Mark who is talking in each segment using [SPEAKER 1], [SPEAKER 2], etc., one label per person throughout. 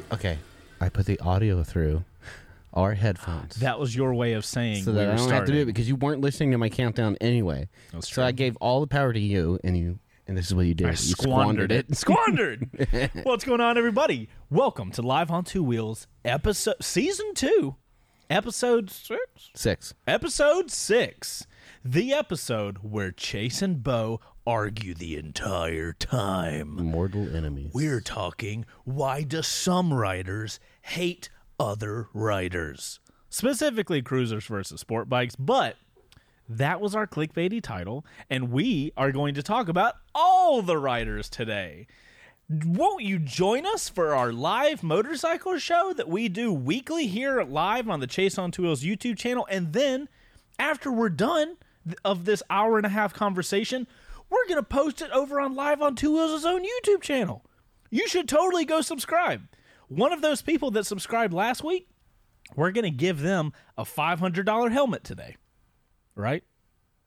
[SPEAKER 1] the okay. I put the audio through our headphones.
[SPEAKER 2] That was your way of saying
[SPEAKER 1] so
[SPEAKER 2] we
[SPEAKER 1] that I don't have to do it because you weren't listening to my countdown anyway.
[SPEAKER 2] That's
[SPEAKER 1] so
[SPEAKER 2] true.
[SPEAKER 1] I gave all the power to you, and you, and this is what you did.
[SPEAKER 2] I
[SPEAKER 1] you
[SPEAKER 2] squandered it. Squandered. What's going on, everybody? Welcome to Live on Two Wheels, episode season two, episode six.
[SPEAKER 1] Six.
[SPEAKER 2] Episode six, the episode where Chase and Bo argue the entire time.
[SPEAKER 1] Mortal enemies.
[SPEAKER 2] We're talking why do some riders hate other riders? Specifically cruisers versus sport bikes, but that was our clickbaity title, and we are going to talk about all the riders today. Won't you join us for our live motorcycle show that we do weekly here live on the Chase on Two Wheels YouTube channel? And then, after we're done of this hour and a half conversation, we're going to post it over on Live on Two Wheels' own YouTube channel. You should totally go subscribe. One of those people that subscribed last week, we're going to give them a $500 helmet today. Right?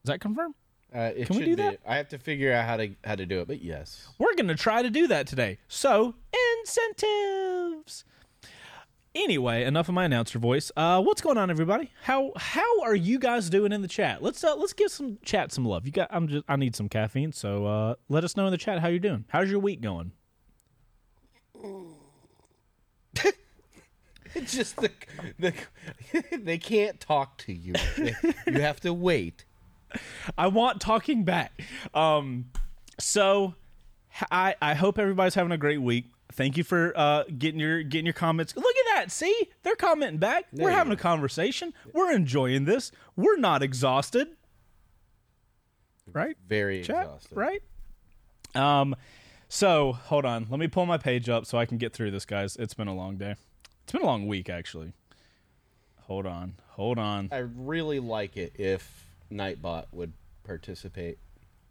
[SPEAKER 2] Is that confirmed?
[SPEAKER 1] Uh,
[SPEAKER 2] Can we do
[SPEAKER 1] be.
[SPEAKER 2] that?
[SPEAKER 1] I have to figure out how to how to do it, but yes.
[SPEAKER 2] We're going to try to do that today. So, incentives. Anyway, enough of my announcer voice. Uh, what's going on, everybody? How how are you guys doing in the chat? Let's uh, let's give some chat some love. You got I'm just I need some caffeine, so uh, let us know in the chat how you're doing. How's your week going?
[SPEAKER 1] It's just the the they can't talk to you. They- you have to wait.
[SPEAKER 2] I want talking back. Um, so I I hope everybody's having a great week. Thank you for uh, getting your getting your comments. Look at that. See, they're commenting back. We're having
[SPEAKER 1] go.
[SPEAKER 2] a conversation. We're enjoying this. We're not exhausted. Right?
[SPEAKER 1] Very
[SPEAKER 2] Chat?
[SPEAKER 1] exhausted.
[SPEAKER 2] Right? Um so hold on. Let me pull my page up so I can get through this, guys. It's been a long day. It's been a long week actually. Hold on. Hold on.
[SPEAKER 1] I really like it if Nightbot would participate.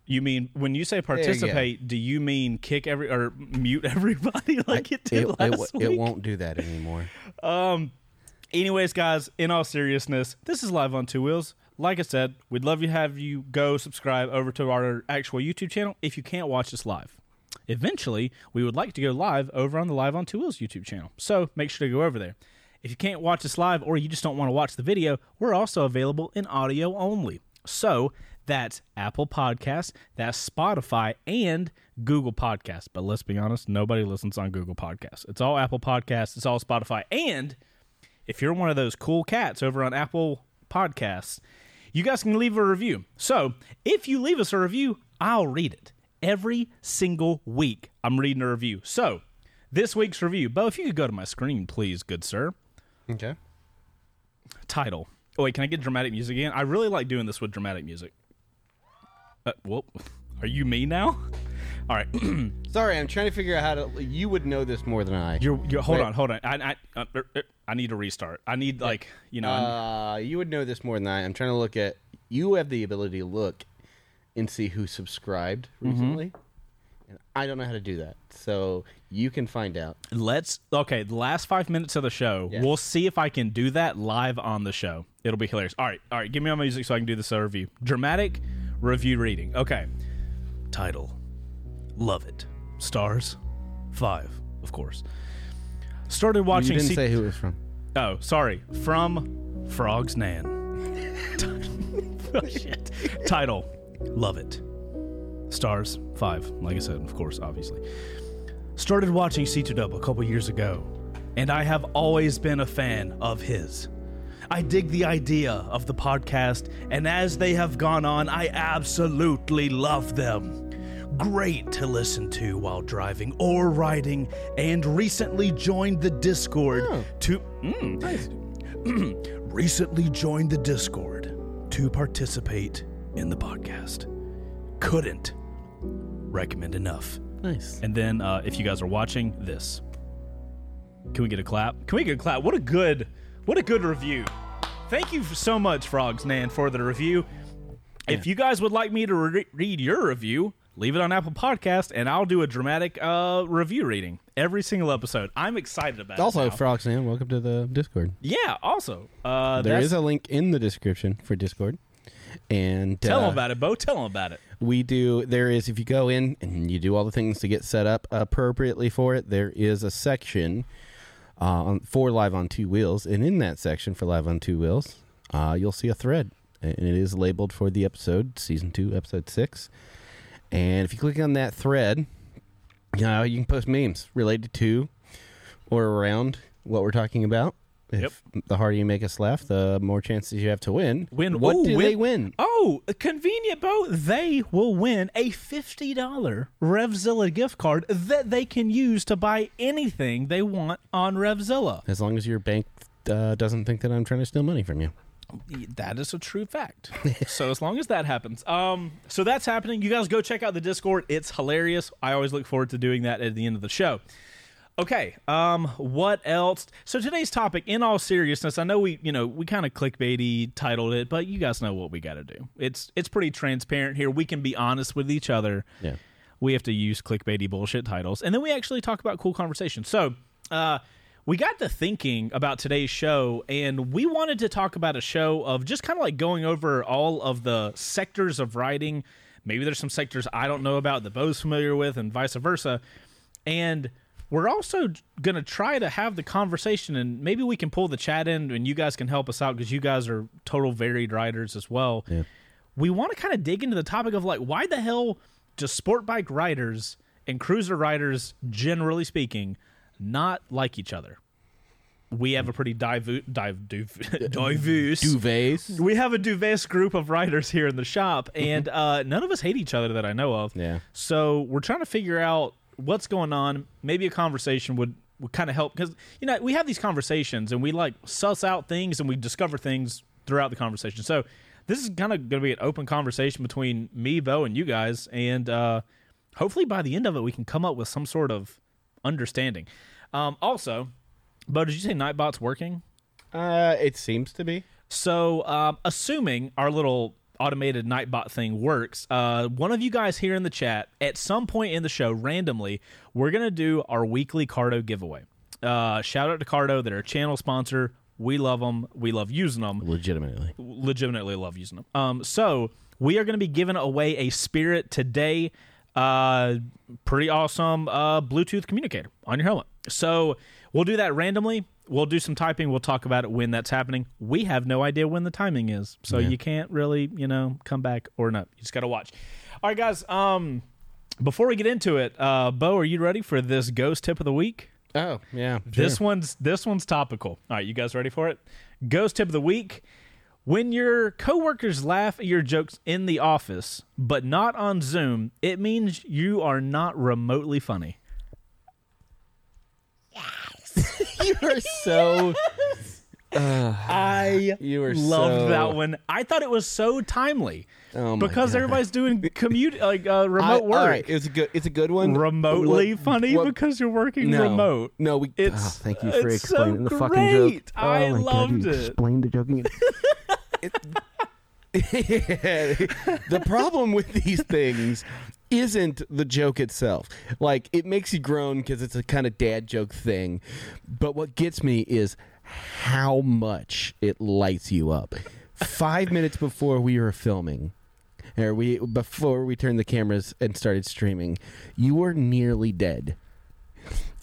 [SPEAKER 2] You mean when you say
[SPEAKER 1] you
[SPEAKER 2] participate, do you mean kick every or mute everybody like it did
[SPEAKER 1] It, it,
[SPEAKER 2] last
[SPEAKER 1] w-
[SPEAKER 2] week?
[SPEAKER 1] it won't do that anymore. Um.
[SPEAKER 2] Anyways, guys, in all seriousness, this is live on two wheels. Like I said, we'd love to have you go subscribe over to our actual YouTube channel if you can't watch us live. Eventually, we would like to go live over on the Live on Two Wheels YouTube channel. So make sure to go over there. If you can't watch us live or you just don't want to watch the video, we're also available in audio only. So that's Apple Podcasts, that's Spotify, and Google Podcasts. But let's be honest, nobody listens on Google Podcasts. It's all Apple Podcasts, it's all Spotify. And if you're one of those cool cats over on Apple Podcasts, you guys can leave a review. So if you leave us a review, I'll read it. Every single week, I'm reading a review. So this week's review, Bo, if you could go to my screen, please, good sir.
[SPEAKER 1] Okay.
[SPEAKER 2] Title. Oh, wait, can I get dramatic music again? I really like doing this with dramatic music. Uh, whoop. Are you me now? All right.
[SPEAKER 1] Sorry, I'm trying to figure out how to. You would know this more than I.
[SPEAKER 2] You're, you're hold
[SPEAKER 1] Wait.
[SPEAKER 2] on, hold on. I, I, uh, er, er, I need to restart. I need, like, you know,
[SPEAKER 1] Uh, you would know this more than I. I'm trying to look at. You have the ability to look and see who subscribed
[SPEAKER 2] Mm-hmm.
[SPEAKER 1] recently, and I don't know how to do that. So you can find out.
[SPEAKER 2] Let's okay. The last five minutes of the show, we'll see if I can do that live on the show. It'll be hilarious. All right, all right. Give me my music so I can do this review. Dramatic review reading. Okay. Title: Love it. Stars: Five, of course. Started
[SPEAKER 1] You
[SPEAKER 2] watching.
[SPEAKER 1] didn't
[SPEAKER 2] se-
[SPEAKER 1] say who it was from.
[SPEAKER 2] oh, sorry. From Frogs Nan. oh, shit. Title: Love it. Stars: Five. Like I said, of course, obviously started watching C2Dub a couple years ago, and I have always been a fan of his. I dig the idea of the podcast, and as they have gone on, I absolutely love them. Great to listen to while driving or riding, and recently joined the Discord
[SPEAKER 1] Oh.
[SPEAKER 2] to. Mm, recently joined the Discord to participate in the podcast. Couldn't recommend enough.
[SPEAKER 1] Nice.
[SPEAKER 2] And then, uh, if you guys are watching this, can we get a clap? Can we get a clap? What a good, what a good review. Thank you so much, Frogs Nan, for the review. If you guys would like me to re- read your review, leave it on Apple Podcast, and I'll do a dramatic uh, review reading every single episode. I'm excited about
[SPEAKER 1] Also,
[SPEAKER 2] it. now.
[SPEAKER 1] Froxan, welcome to the Discord.
[SPEAKER 2] yeah. Also, uh,
[SPEAKER 1] There is a link in the description for Discord. And
[SPEAKER 2] tell
[SPEAKER 1] uh,
[SPEAKER 2] them about it, Bo. Tell them about it.
[SPEAKER 1] we do there is if you go in and you do all the things to get set up appropriately for it there is a section uh, on, for Live on Two Wheels. And in that section for Live on Two Wheels, uh, you'll see a thread. And it is labeled for the episode, season two, episode six. And if you click on that thread, you know, you can post memes related to or around what we're talking about. If the harder you make us laugh, the more chances you have to win.
[SPEAKER 2] Win-
[SPEAKER 1] What
[SPEAKER 2] ooh,
[SPEAKER 1] do
[SPEAKER 2] win-
[SPEAKER 1] they win?
[SPEAKER 2] Oh, convenient boat. They will win a $50 Revzilla gift card that they can use to buy anything they want on Revzilla.
[SPEAKER 1] As long as your bank uh, doesn't think that I'm trying to steal money from you.
[SPEAKER 2] That is a true fact. so as long as that happens, um, so that's happening. You guys go check out the Discord. It's hilarious. I always look forward to doing that at the end of the show. Okay, um, what else? So today's topic, in all seriousness, I know we, you know, we kind of clickbaity titled it, but you guys know what we got to do. It's it's pretty transparent here. We can be honest with each other.
[SPEAKER 1] Yeah.
[SPEAKER 2] We have to use clickbaity bullshit titles, and then we actually talk about cool conversations. So, uh, we got to thinking about today's show, and we wanted to talk about a show of just kind of like going over all of the sectors of writing. Maybe there's some sectors I don't know about that Bo's familiar with, and vice versa. And we're also going to try to have the conversation, and maybe we can pull the chat in, and you guys can help us out because you guys are total varied writers as well.
[SPEAKER 1] Yeah.
[SPEAKER 2] We want to kind of dig into the topic of like, why the hell do sport bike riders and cruiser riders, generally speaking, not like each other? We have a pretty divu- dive, div- diverse
[SPEAKER 1] Duvets.
[SPEAKER 2] we have a diverse group of writers here in the shop, and uh, none of us hate each other that I know of.
[SPEAKER 1] Yeah.
[SPEAKER 2] So we're trying to figure out what's going on. Maybe a conversation would, would kind of help because you know we have these conversations and we like suss out things and we discover things throughout the conversation. So this is kind of going to be an open conversation between me, Bo, and you guys, and uh, hopefully by the end of it we can come up with some sort of understanding. Um, also, Bo, did you say Nightbot's working?
[SPEAKER 1] Uh, it seems to be.
[SPEAKER 2] So, um, assuming our little automated Nightbot thing works, uh, one of you guys here in the chat, at some point in the show, randomly, we're to do our weekly Cardo giveaway. Uh, shout out to Cardo, they're a channel sponsor. We love them. We love using them.
[SPEAKER 1] Legitimately.
[SPEAKER 2] Legitimately love using them. Um, so, we are going to be giving away a Spirit today. Uh, pretty awesome uh, Bluetooth communicator on your helmet. So, we'll do that randomly. We'll do some typing. We'll talk about it when that's happening. We have no idea when the timing is, so you can't really, you know, come back or not. You just got to watch. All right, guys. Um, before we get into it, uh, Bo, are you ready for this ghost tip of the week?
[SPEAKER 1] Oh, yeah.
[SPEAKER 2] This one's this one's topical. All right, you guys ready for it? Ghost tip of the week. When your coworkers laugh at your jokes in the office, but not on Zoom, it means you are not remotely funny.
[SPEAKER 1] you are so.
[SPEAKER 2] I
[SPEAKER 1] You were
[SPEAKER 2] loved
[SPEAKER 1] so-
[SPEAKER 2] that one. I thought it was so timely
[SPEAKER 1] Oh my
[SPEAKER 2] because
[SPEAKER 1] God.
[SPEAKER 2] everybody's doing commute like uh, remote
[SPEAKER 1] all
[SPEAKER 2] work.
[SPEAKER 1] right, it's a good. It's a good one.
[SPEAKER 2] Remotely
[SPEAKER 1] What-
[SPEAKER 2] funny
[SPEAKER 1] what-
[SPEAKER 2] because you're working
[SPEAKER 1] no,
[SPEAKER 2] remote.
[SPEAKER 1] No, we.
[SPEAKER 2] It's-
[SPEAKER 1] oh, thank you for
[SPEAKER 2] it's so
[SPEAKER 1] explaining the fucking joke.
[SPEAKER 2] great. I
[SPEAKER 1] oh
[SPEAKER 2] loved
[SPEAKER 1] God,
[SPEAKER 2] it.
[SPEAKER 1] Explained the joke. again. It- the problem with these things isn't the joke itself. Like it makes you groan because it's a kind of dad joke thing. But what gets me is how much it lights you up. Five minutes before we were filming, or we before we turned the cameras and started streaming, you were nearly dead,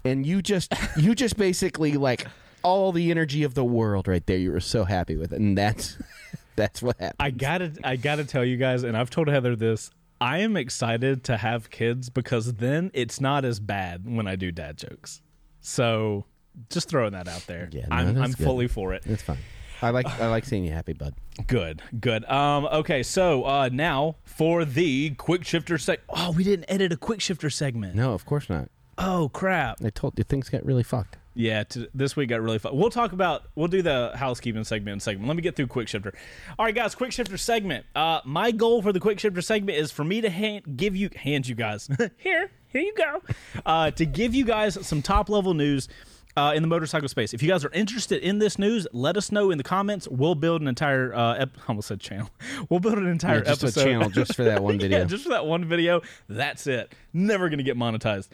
[SPEAKER 1] and you just you just basically like all the energy of the world right there. You were so happy with it, and that's that's what happened.
[SPEAKER 2] I gotta I gotta tell you guys, and I've told Heather this. I am excited to have kids because then it's not as bad when I do dad jokes. So just throwing that out there.
[SPEAKER 1] Yeah, no,
[SPEAKER 2] I'm, I'm fully for it.
[SPEAKER 1] It's fine. I like I like seeing you happy, bud.
[SPEAKER 2] Good, good. Um, okay, so uh, now for the quick shifter seg. Oh, we didn't edit a quick shifter segment.
[SPEAKER 1] No, of course not.
[SPEAKER 2] Oh crap.
[SPEAKER 1] I told you things got really fucked.
[SPEAKER 2] Yeah, t- this week got really fun. We'll talk about we'll do the housekeeping segment segment. Let me get through quick shifter. All right, guys, quick shifter segment. Uh, my goal for the quick shifter segment is for me to hand, give you hand you guys here here you go uh, to give you guys some top level news. Uh, in the motorcycle space, if you guys are interested in this news, let us know in the comments. We'll build an entire, uh, ep- I almost said channel. We'll build an entire
[SPEAKER 1] Yeah, just a
[SPEAKER 2] episode
[SPEAKER 1] channel just for that one video.
[SPEAKER 2] yeah, just for that one video. That's it. Never gonna get monetized.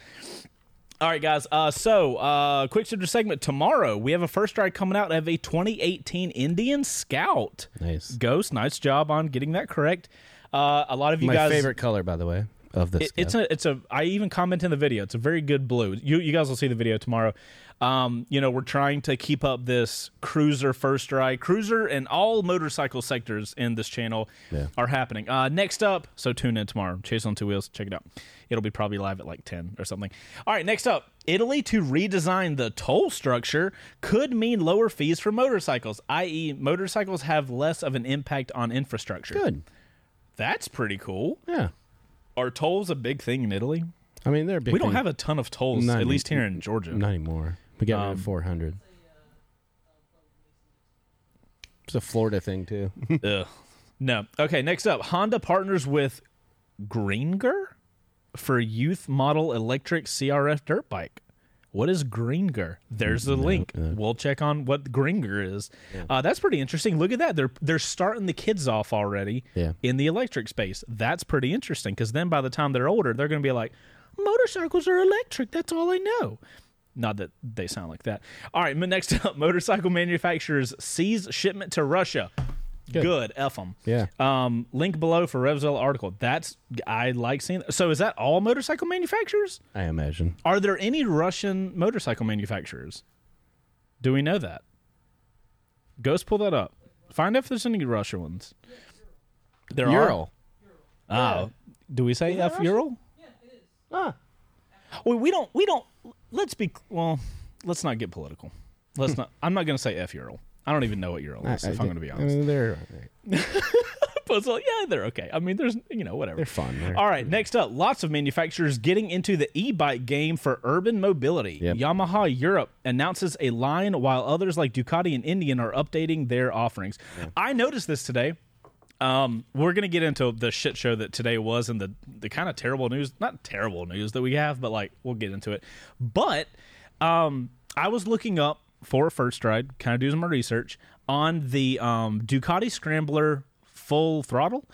[SPEAKER 2] All right, guys. Uh, so, uh, quick shifter segment tomorrow. We have a first strike coming out of a 2018 Indian Scout.
[SPEAKER 1] Nice.
[SPEAKER 2] Ghost, nice job on getting that correct. Uh, a lot of you
[SPEAKER 1] My
[SPEAKER 2] guys,
[SPEAKER 1] favorite color, by the way. of this.
[SPEAKER 2] It, it's a it's a I even comment in the video. It's a very good blue. You you guys will see the video tomorrow. Um, you know, we're trying to keep up this cruiser first ride, cruiser and all motorcycle sectors in this channel
[SPEAKER 1] Yeah.
[SPEAKER 2] are happening. Uh, next up, so tune in tomorrow. Chase on two wheels, check it out. It'll be probably live at like ten or something. All right, next up, Italy to redesign the toll structure could mean lower fees for motorcycles, i.e., motorcycles have less of an impact on infrastructure.
[SPEAKER 1] good.
[SPEAKER 2] That's pretty cool.
[SPEAKER 1] Yeah.
[SPEAKER 2] Are tolls a big thing in Italy?
[SPEAKER 1] I mean, they're big.
[SPEAKER 2] We don't
[SPEAKER 1] thing.
[SPEAKER 2] have a ton of tolls,
[SPEAKER 1] Not
[SPEAKER 2] at
[SPEAKER 1] any-
[SPEAKER 2] least here in Georgia.
[SPEAKER 1] Not anymore. We got rid
[SPEAKER 2] Um,
[SPEAKER 1] of 400. It's a Florida thing too.
[SPEAKER 2] Ugh. No. Okay, next up Honda partners with Greenger for youth model electric CRF dirt bike. What is Greenger? There's the link.
[SPEAKER 1] uh,
[SPEAKER 2] we'll check on what Greenger is. Uh, that's pretty interesting. Look at that. They're they're starting the kids off already
[SPEAKER 1] Yeah.
[SPEAKER 2] in the electric space. That's pretty interesting because then by the time they're older, they're going to be like, motorcycles are electric. That's all I know. Not that they sound like that. All right, next up, motorcycle manufacturers seize shipment to Russia. Good,
[SPEAKER 1] Good.
[SPEAKER 2] F them.
[SPEAKER 1] Yeah.
[SPEAKER 2] Um, link below for Revzilla article. That's I like seeing. So is that all motorcycle manufacturers?
[SPEAKER 1] I imagine.
[SPEAKER 2] Are there any Russian motorcycle manufacturers? Do we know that? Ghost, pull that up. Find out if there's any Russian ones. There
[SPEAKER 1] Ural.
[SPEAKER 2] are. Oh, do we say F Ural? Yeah, it is.
[SPEAKER 1] Ah.
[SPEAKER 2] Well, we don't. We don't. Let's be. Well, let's not get political. Let's not. I'm not going to say F Ural. I don't even know what Ural is.
[SPEAKER 1] I-
[SPEAKER 2] if
[SPEAKER 1] I-
[SPEAKER 2] I'm going to be
[SPEAKER 1] I
[SPEAKER 2] honest.
[SPEAKER 1] mean, they're
[SPEAKER 2] But so, yeah, they're okay. I mean, there's you know whatever.
[SPEAKER 1] they're fun. They're,
[SPEAKER 2] All right, next up, lots of manufacturers getting into the e-bike game for urban mobility.
[SPEAKER 1] Yep.
[SPEAKER 2] Yamaha Europe announces a line while others like Ducati and Indian are updating their offerings. I noticed this today. Um, we're gonna get into the shit show that today was and the the kind of terrible news, not terrible news that we have, but like we'll get into it. But um, I was looking up for a first ride, kind of doing my research on the um, Ducati Scrambler full throttle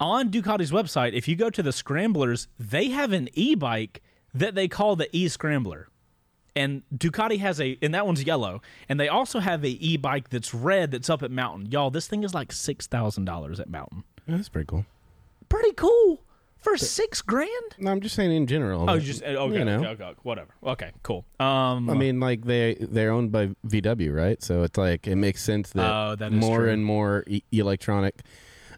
[SPEAKER 2] on Ducati's website, if you go to the Scramblers, they have an e-bike that they call the e-Scrambler. And Ducati has a and that one's yellow. And they also have a e-bike that's red that's up at Mountain. Y'all, this thing is like six thousand dollars at Mountain.
[SPEAKER 1] that's pretty cool.
[SPEAKER 2] Pretty cool. For six grand?
[SPEAKER 1] No, I'm just saying in general.
[SPEAKER 2] Oh, just okay,
[SPEAKER 1] you know.
[SPEAKER 2] okay, okay, whatever. Okay, cool. Um
[SPEAKER 1] I mean, like they they're owned by VW, right? So it's like it makes sense that,
[SPEAKER 2] Oh, that
[SPEAKER 1] more
[SPEAKER 2] true.
[SPEAKER 1] and more e- electronic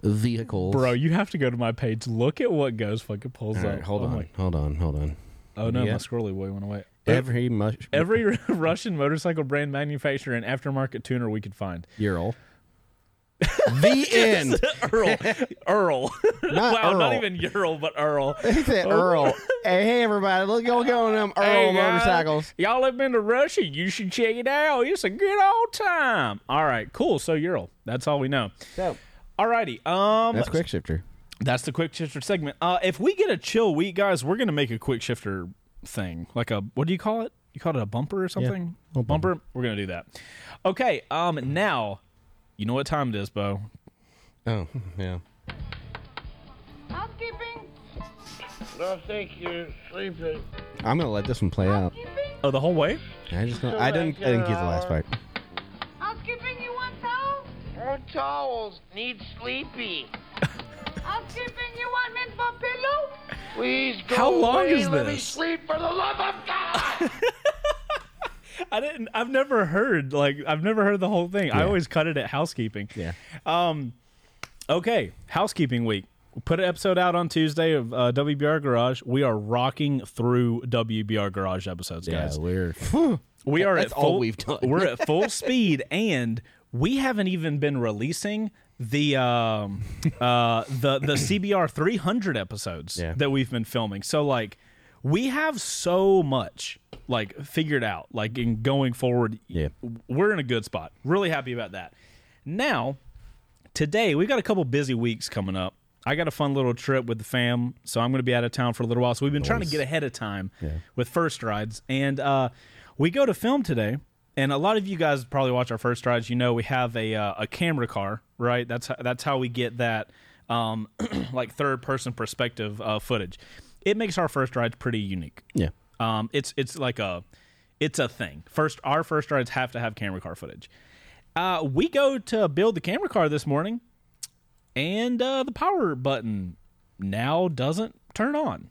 [SPEAKER 1] vehicles.
[SPEAKER 2] Bro, you have to go to my page. Look at what Ghost fucking pulls
[SPEAKER 1] All
[SPEAKER 2] up.
[SPEAKER 1] right, hold
[SPEAKER 2] Oh
[SPEAKER 1] on,
[SPEAKER 2] my-
[SPEAKER 1] hold on, hold on.
[SPEAKER 2] Oh no,
[SPEAKER 1] Yeah.
[SPEAKER 2] my scrolly boy went away.
[SPEAKER 1] Every much
[SPEAKER 2] Every Russian motorcycle brand manufacturer and aftermarket tuner we could find.
[SPEAKER 1] Ural. the end.
[SPEAKER 2] Earl. Earl.
[SPEAKER 1] Not
[SPEAKER 2] wow, not even Ural, but Earl.
[SPEAKER 1] He said Earl. hey, hey, everybody, look go go on them Earl
[SPEAKER 2] Hey,
[SPEAKER 1] motorcycles.
[SPEAKER 2] Y'all have been to Russia. You should check it out. It's a good old time. All right, cool. So Ural. That's all we know.
[SPEAKER 1] So
[SPEAKER 2] Alrighty. Um
[SPEAKER 1] that's quick shifter.
[SPEAKER 2] That's the quick shifter segment. Uh if we get a chill week, guys, we're gonna make a quick shifter thing. Like a what do you call it? You call it a bumper or something?
[SPEAKER 1] little
[SPEAKER 2] bumper. We're gonna do that. Okay, um now you know what time it is, Bo.
[SPEAKER 1] Oh yeah.
[SPEAKER 3] Housekeeping?
[SPEAKER 4] No, thank you. Sleeping.
[SPEAKER 1] I'm gonna let this one play out.
[SPEAKER 2] Oh, the whole way?
[SPEAKER 1] I just don't, I didn't I didn't get the last part.
[SPEAKER 3] Housekeeping, you want towels?
[SPEAKER 4] More towels. Need sleepy.
[SPEAKER 3] Housekeeping, you want mint for pillow?
[SPEAKER 4] Please go
[SPEAKER 2] How long
[SPEAKER 4] away
[SPEAKER 2] is
[SPEAKER 4] and Let me
[SPEAKER 2] this?
[SPEAKER 4] sleep for the love of God.
[SPEAKER 2] I didn't I've never heard like I've never heard the whole thing. I always cut it at housekeeping.
[SPEAKER 1] Yeah.
[SPEAKER 2] Um, okay, housekeeping week. We put an episode out on Tuesday of uh, WBR Garage. We are rocking through WBR Garage episodes,
[SPEAKER 1] Yeah,
[SPEAKER 2] guys.
[SPEAKER 1] we're
[SPEAKER 2] we are
[SPEAKER 1] that's
[SPEAKER 2] at
[SPEAKER 1] all we've done.
[SPEAKER 2] we're at full speed, and we haven't even been releasing the um uh the the CBR 300 episodes
[SPEAKER 1] Yeah.
[SPEAKER 2] that we've been filming. So like we have so much like figured out like in going forward
[SPEAKER 1] Yeah.
[SPEAKER 2] we're in a good spot really happy about that now today we've got a couple busy weeks coming up i got a fun little trip with the fam so i'm going to be out of town for a little while so we've been trying to get ahead of time
[SPEAKER 1] Yeah.
[SPEAKER 2] with first rides and uh we go to film today and a lot of you guys probably watch our first drives. you know we have a uh, a camera car right that's how, that's how we get that um like third person perspective uh, footage it makes our first rides pretty unique
[SPEAKER 1] yeah.
[SPEAKER 2] um, it's it's like a it's a thing. First, our first rides have to have camera car footage. Uh, we go to build the camera car this morning, and uh, the power button now doesn't turn on.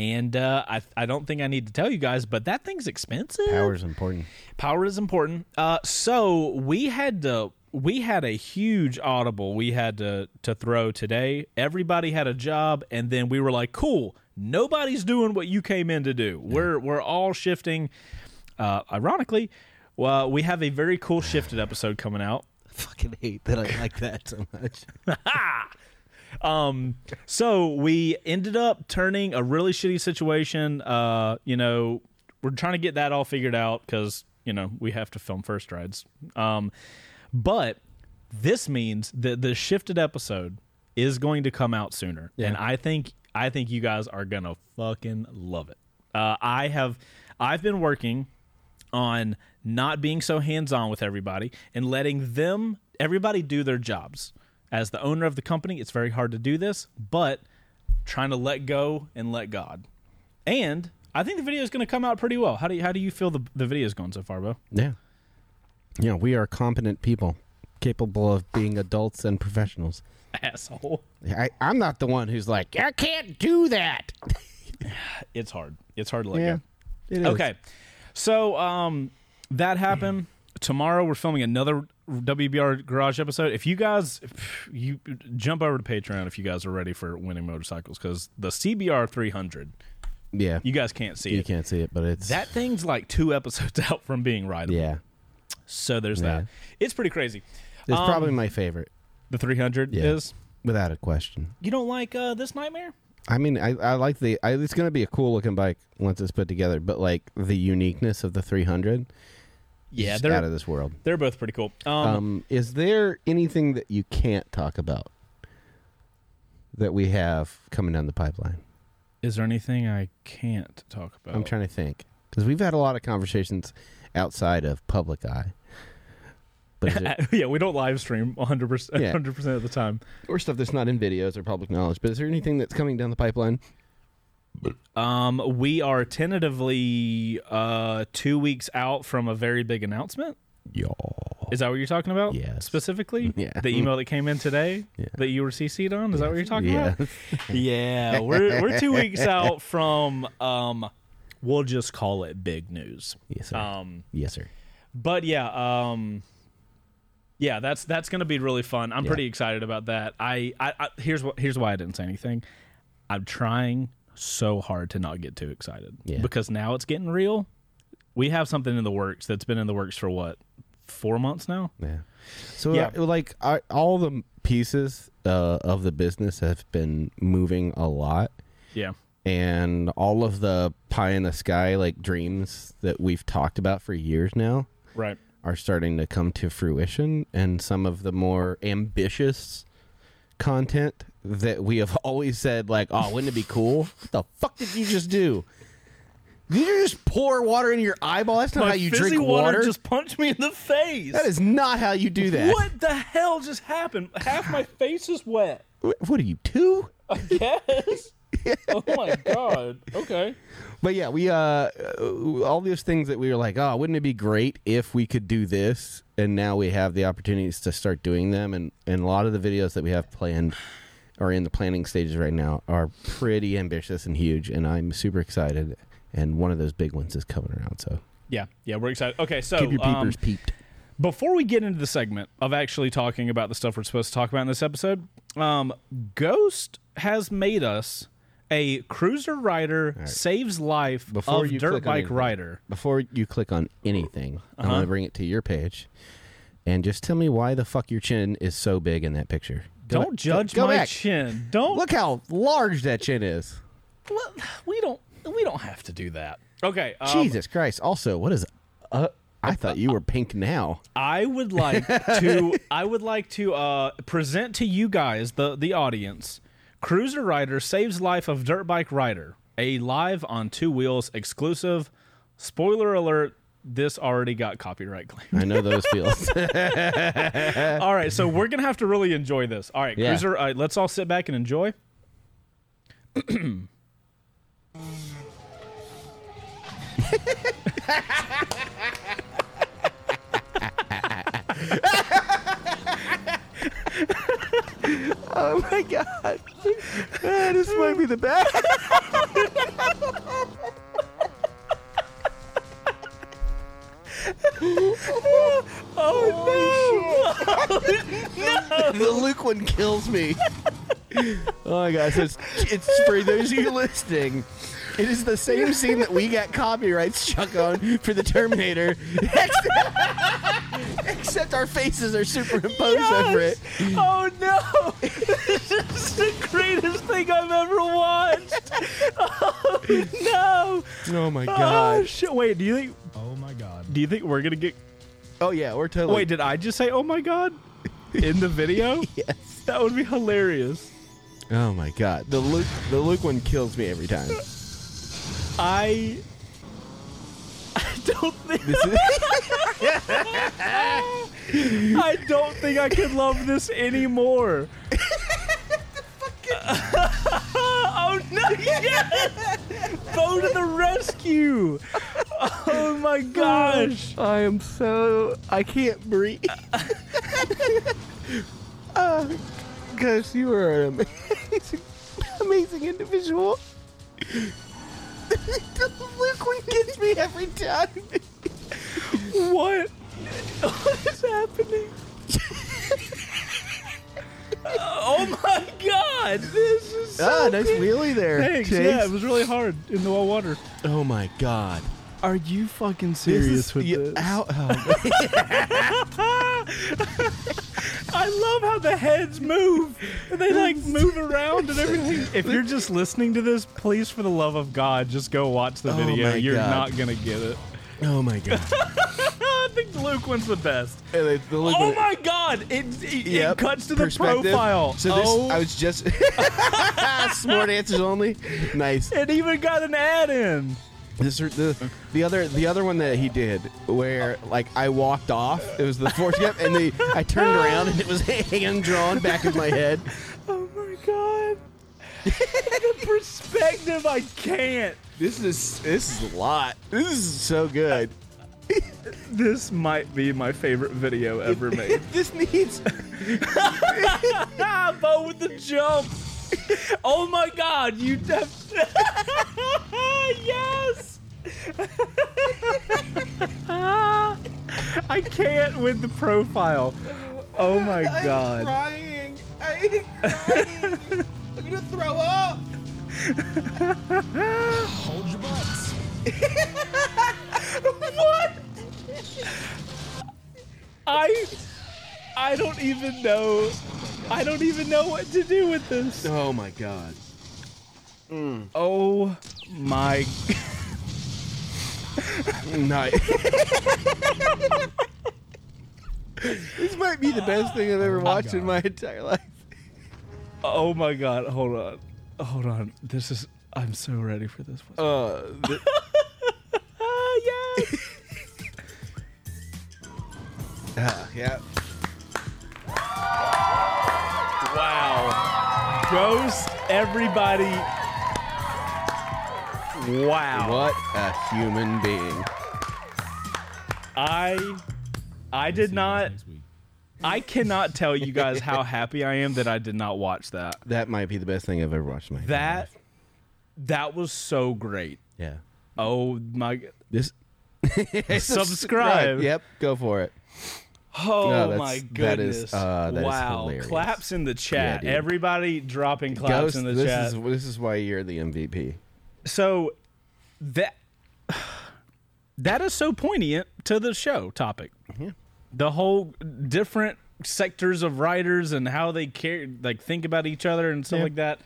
[SPEAKER 2] And uh, I I don't think I need to tell you guys, but that thing's expensive.
[SPEAKER 1] Power is important.
[SPEAKER 2] Power is important. Uh, so we had to we had a huge audible we had to to throw today. Everybody had a job, and then we were like, "Cool, nobody's doing what you came in to do. We're we're all shifting." Uh, ironically, well, we have a very cool shifted episode coming out.
[SPEAKER 1] I fucking hate that I like that so much.
[SPEAKER 2] Um, so we ended up turning a really shitty situation. Uh, you know, we're trying to get that all figured out because you know we have to film first rides. Um, but this means that the shifted episode is going to come out sooner, and I think I think you guys are gonna fucking love it. Uh, I have I've been working on not being so hands on with everybody and letting them everybody do their jobs. As the owner of the company, it's very hard to do this, but trying to let go and let God. And I think the video is going to come out pretty well. How do you, how do you feel the the video is going so far, Bo?
[SPEAKER 1] Yeah. Yeah, we are competent people, capable of being adults and professionals.
[SPEAKER 2] Asshole.
[SPEAKER 1] I, I'm not the one who's like, I can't do that.
[SPEAKER 2] It's hard. It's hard to let
[SPEAKER 1] Yeah,
[SPEAKER 2] go.
[SPEAKER 1] it is.
[SPEAKER 2] Okay. So um that happened. Tomorrow we're filming another WBR garage episode. If you guys you jump over to Patreon if you guys are ready for winning motorcycles cuz the CBR 300
[SPEAKER 1] Yeah.
[SPEAKER 2] you guys can't see
[SPEAKER 1] You
[SPEAKER 2] it.
[SPEAKER 1] You can't see it, but it's
[SPEAKER 2] That thing's like 2 episodes out from being rideable.
[SPEAKER 1] Yeah.
[SPEAKER 2] So there's
[SPEAKER 1] Yeah.
[SPEAKER 2] that. It's pretty crazy.
[SPEAKER 1] It's
[SPEAKER 2] Um,
[SPEAKER 1] probably my favorite,
[SPEAKER 2] The 300
[SPEAKER 1] Yeah.
[SPEAKER 2] is
[SPEAKER 1] without a question.
[SPEAKER 2] You don't like uh this nightmare?
[SPEAKER 1] I mean, I, I like the. I, it's going to be a cool looking bike once it's put together, but like the uniqueness of the 300,
[SPEAKER 2] Yeah, they're
[SPEAKER 1] out of this world.
[SPEAKER 2] they're both pretty cool. Um,
[SPEAKER 1] Um, is there anything that you can't talk about that we have coming down the pipeline?
[SPEAKER 2] is there anything I can't talk about?
[SPEAKER 1] I'm trying to think because we've had a lot of conversations outside of public eye, but is it,
[SPEAKER 2] yeah, we don't live stream 100% 100% of the time.
[SPEAKER 1] or stuff that's not in videos or public knowledge. But is there anything that's coming down the pipeline?
[SPEAKER 2] Um, we are tentatively uh two weeks out from a very big announcement.
[SPEAKER 1] Y'all.
[SPEAKER 2] Is that what you're talking about?
[SPEAKER 1] Yes.
[SPEAKER 2] Specifically?
[SPEAKER 1] Yeah.
[SPEAKER 2] The email that came in today
[SPEAKER 1] Yeah.
[SPEAKER 2] that you were CC'd on? Is that what you're talking
[SPEAKER 1] Yeah.
[SPEAKER 2] about? Yeah. We're we're two weeks out from um we'll just call it big news.
[SPEAKER 1] yes, sir.
[SPEAKER 2] Um
[SPEAKER 1] yes, sir.
[SPEAKER 2] but yeah, um yeah, that's that's gonna be really fun. I'm
[SPEAKER 1] Yeah.
[SPEAKER 2] pretty excited about that. I, I, I here's what here's why I didn't say anything. I'm trying so hard to not get too excited
[SPEAKER 1] Yeah.
[SPEAKER 2] because now it's getting real. We have something in the works that's been in the works for what four months now.
[SPEAKER 1] Yeah. So,
[SPEAKER 2] Yeah.
[SPEAKER 1] uh, like, I, all the pieces uh, of the business have been moving a lot,
[SPEAKER 2] Yeah,
[SPEAKER 1] and all of the pie in the sky like dreams that we've talked about for years now
[SPEAKER 2] right.
[SPEAKER 1] are starting to come to fruition, and some of the more ambitious content that we have always said, like, "Oh, wouldn't it be cool?" What the fuck did you just do? Did you just pour water into your eyeball? That's not
[SPEAKER 2] My
[SPEAKER 1] how you
[SPEAKER 2] fizzy
[SPEAKER 1] drink
[SPEAKER 2] water
[SPEAKER 1] water.
[SPEAKER 2] just punched me in the face.
[SPEAKER 1] that is not how you do that.
[SPEAKER 2] what the hell just happened? Half my face is wet.
[SPEAKER 1] What, what are you two?
[SPEAKER 2] Yes. oh my god. Okay.
[SPEAKER 1] But yeah, we uh, uh, all these things that we were like, oh, wouldn't it be great if we could do this? And now we have the opportunities to start doing them, and and a lot of the videos that we have planned or in the planning stages right now are pretty ambitious and huge, and I'm super excited. And one of those big ones is coming around, so
[SPEAKER 2] Yeah. Yeah. We're excited. Okay. So
[SPEAKER 1] keep your
[SPEAKER 2] um,
[SPEAKER 1] peepers peeped.
[SPEAKER 2] Before we get into the segment of actually talking about the stuff we're supposed to talk about in this episode, um, Ghost has made us a cruiser rider saves life
[SPEAKER 1] Before
[SPEAKER 2] of
[SPEAKER 1] you
[SPEAKER 2] dirt bike
[SPEAKER 1] anything.
[SPEAKER 2] rider.
[SPEAKER 1] Before you click on anything, I'm
[SPEAKER 2] Uh-huh.
[SPEAKER 1] going to bring it to your page, and just tell me why the fuck your chin is so big in that picture. Go
[SPEAKER 2] Don't
[SPEAKER 1] back-
[SPEAKER 2] judge
[SPEAKER 1] go
[SPEAKER 2] my
[SPEAKER 1] back.
[SPEAKER 2] chin. Don't
[SPEAKER 1] Look how large that chin is.
[SPEAKER 2] Well, we don't we don't have to do that. Okay. Um,
[SPEAKER 1] Jesus Christ! Also, what is? Uh, I thought you were pink now.
[SPEAKER 2] I would like to I would like to uh, present to you guys the the audience Cruiser Rider saves life of dirt bike rider a live on two wheels exclusive spoiler alert this already got copyright claim.
[SPEAKER 1] I know those feels.
[SPEAKER 2] all right, so we're going to have to really enjoy this. All right,
[SPEAKER 1] Yeah.
[SPEAKER 2] Cruiser uh, let's all sit back and enjoy.
[SPEAKER 1] Oh my god. Ah, this might be the best.
[SPEAKER 2] Oh no!
[SPEAKER 1] the Luke one kills me. oh my gosh, it's, it's for those of you listening. It is the same scene that we got copyrights struck on for the Terminator, except, except our faces are superimposed
[SPEAKER 2] no!
[SPEAKER 1] over it.
[SPEAKER 2] Oh no! this is the greatest thing I've ever watched. Oh no!
[SPEAKER 1] Oh my god!
[SPEAKER 2] Oh
[SPEAKER 1] god!
[SPEAKER 2] shit! Wait, do you think?
[SPEAKER 5] Oh my god.
[SPEAKER 2] Do you think we're gonna get?
[SPEAKER 1] Oh yeah, we're totally.
[SPEAKER 2] Wait, did I just say "Oh my god" in the video?
[SPEAKER 1] yes.
[SPEAKER 2] That would be hilarious.
[SPEAKER 1] Oh my god, the Luke, the Luke one kills me every time.
[SPEAKER 2] I. I don't think. I don't think I could love this anymore. oh no! Yes! Bo to the rescue! Oh my gosh!
[SPEAKER 1] I am so I can't breathe. uh, Gus, you are an amazing, amazing individual. The Luke one gets me every time.
[SPEAKER 2] What? What is happening? oh my god! This is so
[SPEAKER 1] ah, nice
[SPEAKER 2] good.
[SPEAKER 1] wheelie there.
[SPEAKER 2] Thanks.
[SPEAKER 1] Chase.
[SPEAKER 2] Yeah, it was really hard in the water.
[SPEAKER 1] Oh my god.
[SPEAKER 2] Are you fucking
[SPEAKER 1] This
[SPEAKER 2] serious
[SPEAKER 1] is-
[SPEAKER 2] with
[SPEAKER 1] yeah,
[SPEAKER 2] this?
[SPEAKER 1] ow, oh,
[SPEAKER 2] I love how the heads move. They like move around and everything. If you're just listening to this, please, for the love of God, just go watch the
[SPEAKER 1] Oh
[SPEAKER 2] video.
[SPEAKER 1] my
[SPEAKER 2] You're
[SPEAKER 1] God.
[SPEAKER 2] not gonna get it.
[SPEAKER 1] oh my god.
[SPEAKER 2] I think the Luke one's the best.
[SPEAKER 1] And the- the Luke
[SPEAKER 2] Oh
[SPEAKER 1] one-
[SPEAKER 2] my God! It, it,
[SPEAKER 1] Yep,
[SPEAKER 2] it cuts to the
[SPEAKER 1] perspective.
[SPEAKER 2] profile.
[SPEAKER 1] So this,
[SPEAKER 2] oh,
[SPEAKER 1] I was just smart answers only. Nice.
[SPEAKER 2] it even got an ad in.
[SPEAKER 1] This the the other the other one that he did where like I walked off. It was the fourth yep, and the I turned around and it was hand drawn back of my head.
[SPEAKER 2] Oh my God! the perspective, I can't.
[SPEAKER 1] This is this is a lot. This is so good.
[SPEAKER 2] This might be my favorite video ever made.
[SPEAKER 1] this needs
[SPEAKER 2] Bo with the jump. Oh my God! You def- yes. I can't with the profile. Oh my God!
[SPEAKER 1] crying. I'm crying. I'm gonna throw up.
[SPEAKER 5] Hold your butts.
[SPEAKER 2] What? I I don't even know. I don't even know what to do with this.
[SPEAKER 1] Oh my god.
[SPEAKER 2] Oh my
[SPEAKER 1] Nice. this might be the best thing I've ever watched in my entire life.
[SPEAKER 2] Oh my god, hold on. Hold on. This is I'm so ready for this one.
[SPEAKER 1] Uh, th-
[SPEAKER 2] Ah, yes.
[SPEAKER 1] ah, yeah.
[SPEAKER 2] Wow. Ghost everybody. Wow.
[SPEAKER 1] What a human being.
[SPEAKER 2] I I did not I cannot tell you guys how happy I am that I did not watch that.
[SPEAKER 1] That might be the best thing I've ever watched in my
[SPEAKER 2] That that was so great.
[SPEAKER 1] Yeah.
[SPEAKER 2] Oh my
[SPEAKER 1] This.
[SPEAKER 2] Subscribe.
[SPEAKER 1] Yep. Go for it.
[SPEAKER 2] Oh
[SPEAKER 1] No,
[SPEAKER 2] my goodness!
[SPEAKER 1] is, uh, that is
[SPEAKER 2] wow! claps in the chat.
[SPEAKER 1] dude.
[SPEAKER 2] Everybody dropping claps
[SPEAKER 1] Ghost.
[SPEAKER 2] in the
[SPEAKER 1] This
[SPEAKER 2] chat.
[SPEAKER 1] is this is why you're the MVP.
[SPEAKER 2] so that that is so poignant to the show topic. Yeah. The whole different sectors of writers and how they care, like think about each other and stuff
[SPEAKER 1] Yeah.
[SPEAKER 2] like that.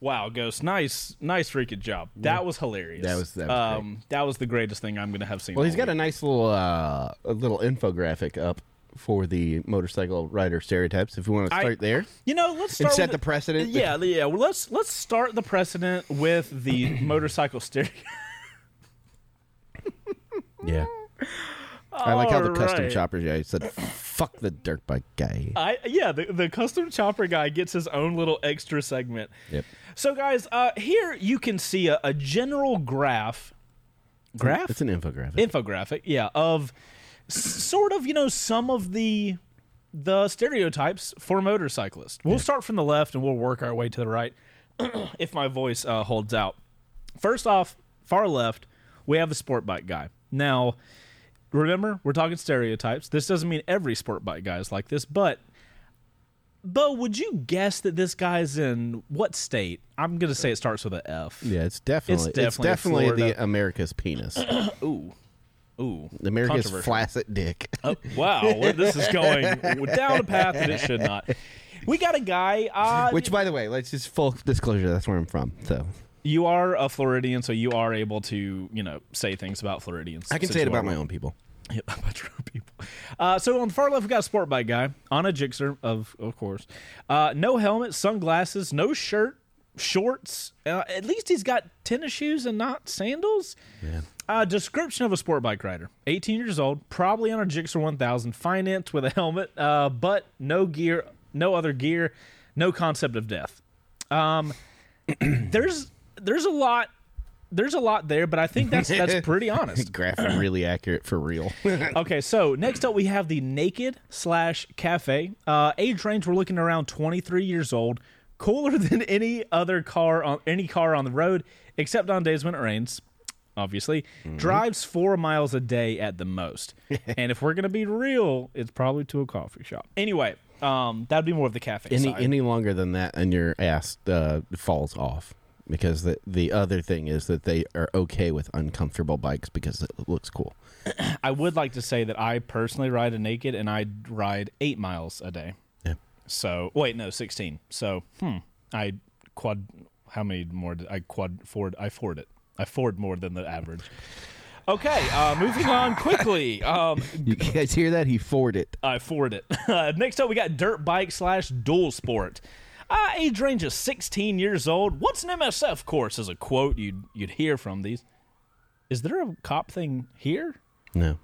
[SPEAKER 2] Wow, Ghost, nice, nice freaking job. That was hilarious.
[SPEAKER 1] That was- that was
[SPEAKER 2] um, that was the greatest thing I'm gonna have seen.
[SPEAKER 1] Well, he's got a nice little uh, little infographic up for the motorcycle rider stereotypes. If you want to
[SPEAKER 2] I-
[SPEAKER 1] start there
[SPEAKER 2] You know, let's
[SPEAKER 1] and set
[SPEAKER 2] with
[SPEAKER 1] the precedent.
[SPEAKER 2] Yeah, yeah. Well, let's let's start the precedent with the motorcycle stereo.
[SPEAKER 1] yeah. I like how the custom
[SPEAKER 2] Alright.
[SPEAKER 1] chopper guy said, "Fuck the dirt bike guy."
[SPEAKER 2] I yeah, the, the custom chopper guy gets his own little extra segment.
[SPEAKER 1] Yep.
[SPEAKER 2] So guys, uh, here you can see a, a general graph. Graph?
[SPEAKER 1] It's an infographic.
[SPEAKER 2] infographic, yeah, of sort of you know some of the the stereotypes for motorcyclists. We'll start from the left and we'll work our way to the right if my voice uh, holds out. First off, far left, we have the sport bike guy. Now, remember, we're talking stereotypes. This doesn't mean every sport bike guy is like this, but Bo, would you guess that this guy's in what state? I'm gonna say it starts with a F.
[SPEAKER 1] Yeah, it's definitely it's
[SPEAKER 2] definitely
[SPEAKER 1] definitely, the America's penis.
[SPEAKER 2] Ooh, ooh,
[SPEAKER 1] America's flaccid dick.
[SPEAKER 2] Oh, wow, well, this is going down a path that it should not. We got a guy. Uh,
[SPEAKER 1] Which, by the way, let's just full disclosure. That's where I'm from. So
[SPEAKER 2] you are a Floridian, so you are able to, you know, say things about Floridians.
[SPEAKER 1] I can say it about my own people.
[SPEAKER 2] Yeah, about your own people. Uh, so on the far left, we got a sport bike guy on a Gixxer, of of course. Uh, no helmet, sunglasses, no shirt, shorts. Uh, at least he's got tennis shoes and not sandals.
[SPEAKER 1] Yeah.
[SPEAKER 2] Uh, description of a sport bike rider: 18 years old, probably on a Gixxer 1000, financed with a helmet, uh, but no gear, no other gear, no concept of death. Um, there's there's a lot. There's a lot there, but I think that's that's pretty honest.
[SPEAKER 1] Graphic really accurate for real.
[SPEAKER 2] Okay, so next up we have the Naked slash Cafe. Uh, age range we're looking around 23 years old. Cooler than any other car on any car on the road, except on days when it rains. Obviously, drives four miles a day at the most. and if we're gonna be real, it's probably to a coffee shop. Anyway, um, that'd be more of the cafe
[SPEAKER 1] any
[SPEAKER 2] side.
[SPEAKER 1] any longer than that, and your ass uh, falls off. Because the the other thing is that they are okay with uncomfortable bikes because it looks cool.
[SPEAKER 2] I would like to say that I personally ride a naked and I ride eight miles a day.
[SPEAKER 1] Yeah.
[SPEAKER 2] So wait, no, sixteen. So hmm, I quad. How many more? Did I quad Ford? I Ford it. I Ford more than the average. Okay, uh, moving on quickly. Um,
[SPEAKER 1] You guys hear that? He Ford it.
[SPEAKER 2] I Ford it. Uh, next up, we got dirt bike slash dual sport. Uh, age range is 16 years old. What's an MSF course? Is a quote you'd you'd hear from these. Is there a cop thing here?
[SPEAKER 1] No,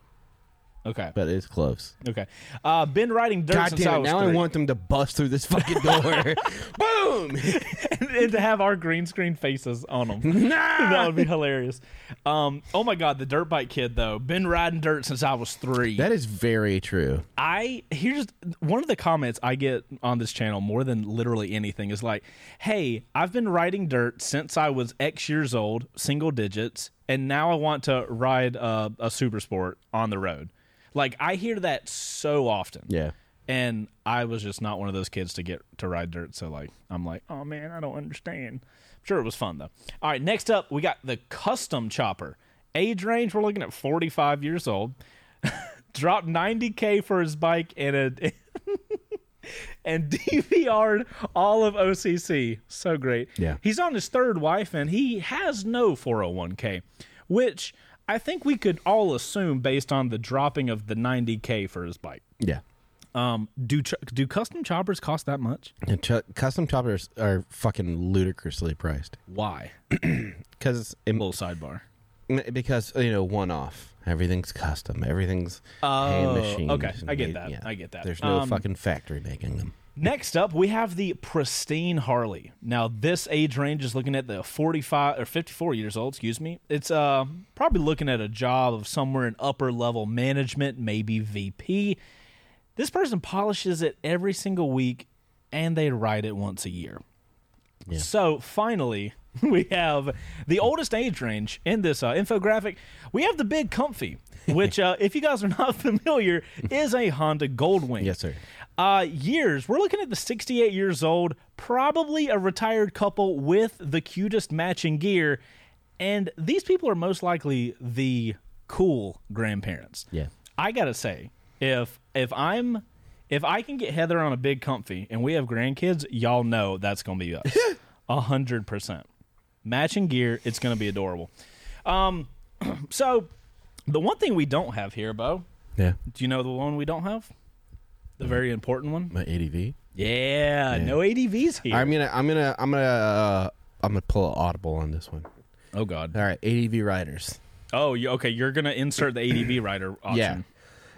[SPEAKER 2] Okay.
[SPEAKER 1] but it's close.
[SPEAKER 2] Okay. Uh, been riding dirt
[SPEAKER 1] God
[SPEAKER 2] since
[SPEAKER 1] damn
[SPEAKER 2] I
[SPEAKER 1] it!
[SPEAKER 2] was
[SPEAKER 1] Now I
[SPEAKER 2] three.
[SPEAKER 1] want them to bust through this fucking door. Boom!
[SPEAKER 2] and to have our green screen faces on them. that would be hilarious. Um, oh my god, the dirt bike kid though. Been riding dirt since I was three.
[SPEAKER 1] That is very true.
[SPEAKER 2] I here's one of the comments I get on this channel more than literally anything is like, "Hey, I've been riding dirt since I was X years old, single digits, and now I want to ride a, a super sport on the road." Like I hear that so often.
[SPEAKER 1] Yeah.
[SPEAKER 2] And I was just not one of those kids to get to ride dirt. So like I'm like, oh man, I don't understand. I'm sure it was fun though. All right, next up we got the custom chopper. Age range we're looking at 45 years old. Dropped 90k for his bike and a and DVR'd all of OCC. So great.
[SPEAKER 1] Yeah.
[SPEAKER 2] He's on his third wife and he has no 401k, which I think we could all assume based on the dropping of the 90k for his bike.
[SPEAKER 1] Yeah.
[SPEAKER 2] Um, do ch- do custom choppers cost that much?
[SPEAKER 1] And ch- custom choppers are fucking ludicrously priced
[SPEAKER 2] Why?
[SPEAKER 1] because a
[SPEAKER 2] Little sidebar.
[SPEAKER 1] because you know one off. Everything's custom. Everything's hand
[SPEAKER 2] Oh,
[SPEAKER 1] machined.
[SPEAKER 2] okay. I get
[SPEAKER 1] made-
[SPEAKER 2] that. I get that.
[SPEAKER 1] There's no
[SPEAKER 2] Um,
[SPEAKER 1] fucking factory making them.
[SPEAKER 2] Next up, we have the pristine Harley. Now, this age range is looking at the 45 or 54 years old, excuse me. It's uh probably looking at a job of somewhere in upper level management, maybe VP. This person polishes it every single week and they ride it once a year. So, finally, we have the oldest age range in this uh, infographic. We have the Big Comfy, which uh, if you guys are not familiar, is a Honda Goldwing.
[SPEAKER 1] Yes, sir.
[SPEAKER 2] Uh, years. We're looking at the 68 years old, probably a retired couple with the cutest matching gear. And these people are most likely the cool grandparents.
[SPEAKER 1] Yeah.
[SPEAKER 2] I gotta say, if if I'm if I can get Heather on a big comfy and we have grandkids, y'all know that's gonna be us. A hundred percent. Matching gear, it's gonna be adorable. Um so the one thing we don't have here, Bo,
[SPEAKER 1] Yeah.
[SPEAKER 2] do you know the one we don't have? The very important one?
[SPEAKER 1] My ADV.
[SPEAKER 2] Yeah, no ADVs here.
[SPEAKER 1] I'm gonna. I'm gonna. I'm gonna. Uh, I'm gonna pull an audible on this one.
[SPEAKER 2] oh God.
[SPEAKER 1] All right, ADV riders.
[SPEAKER 2] Oh, you, okay. You're gonna insert the ADV rider option.
[SPEAKER 1] Yeah.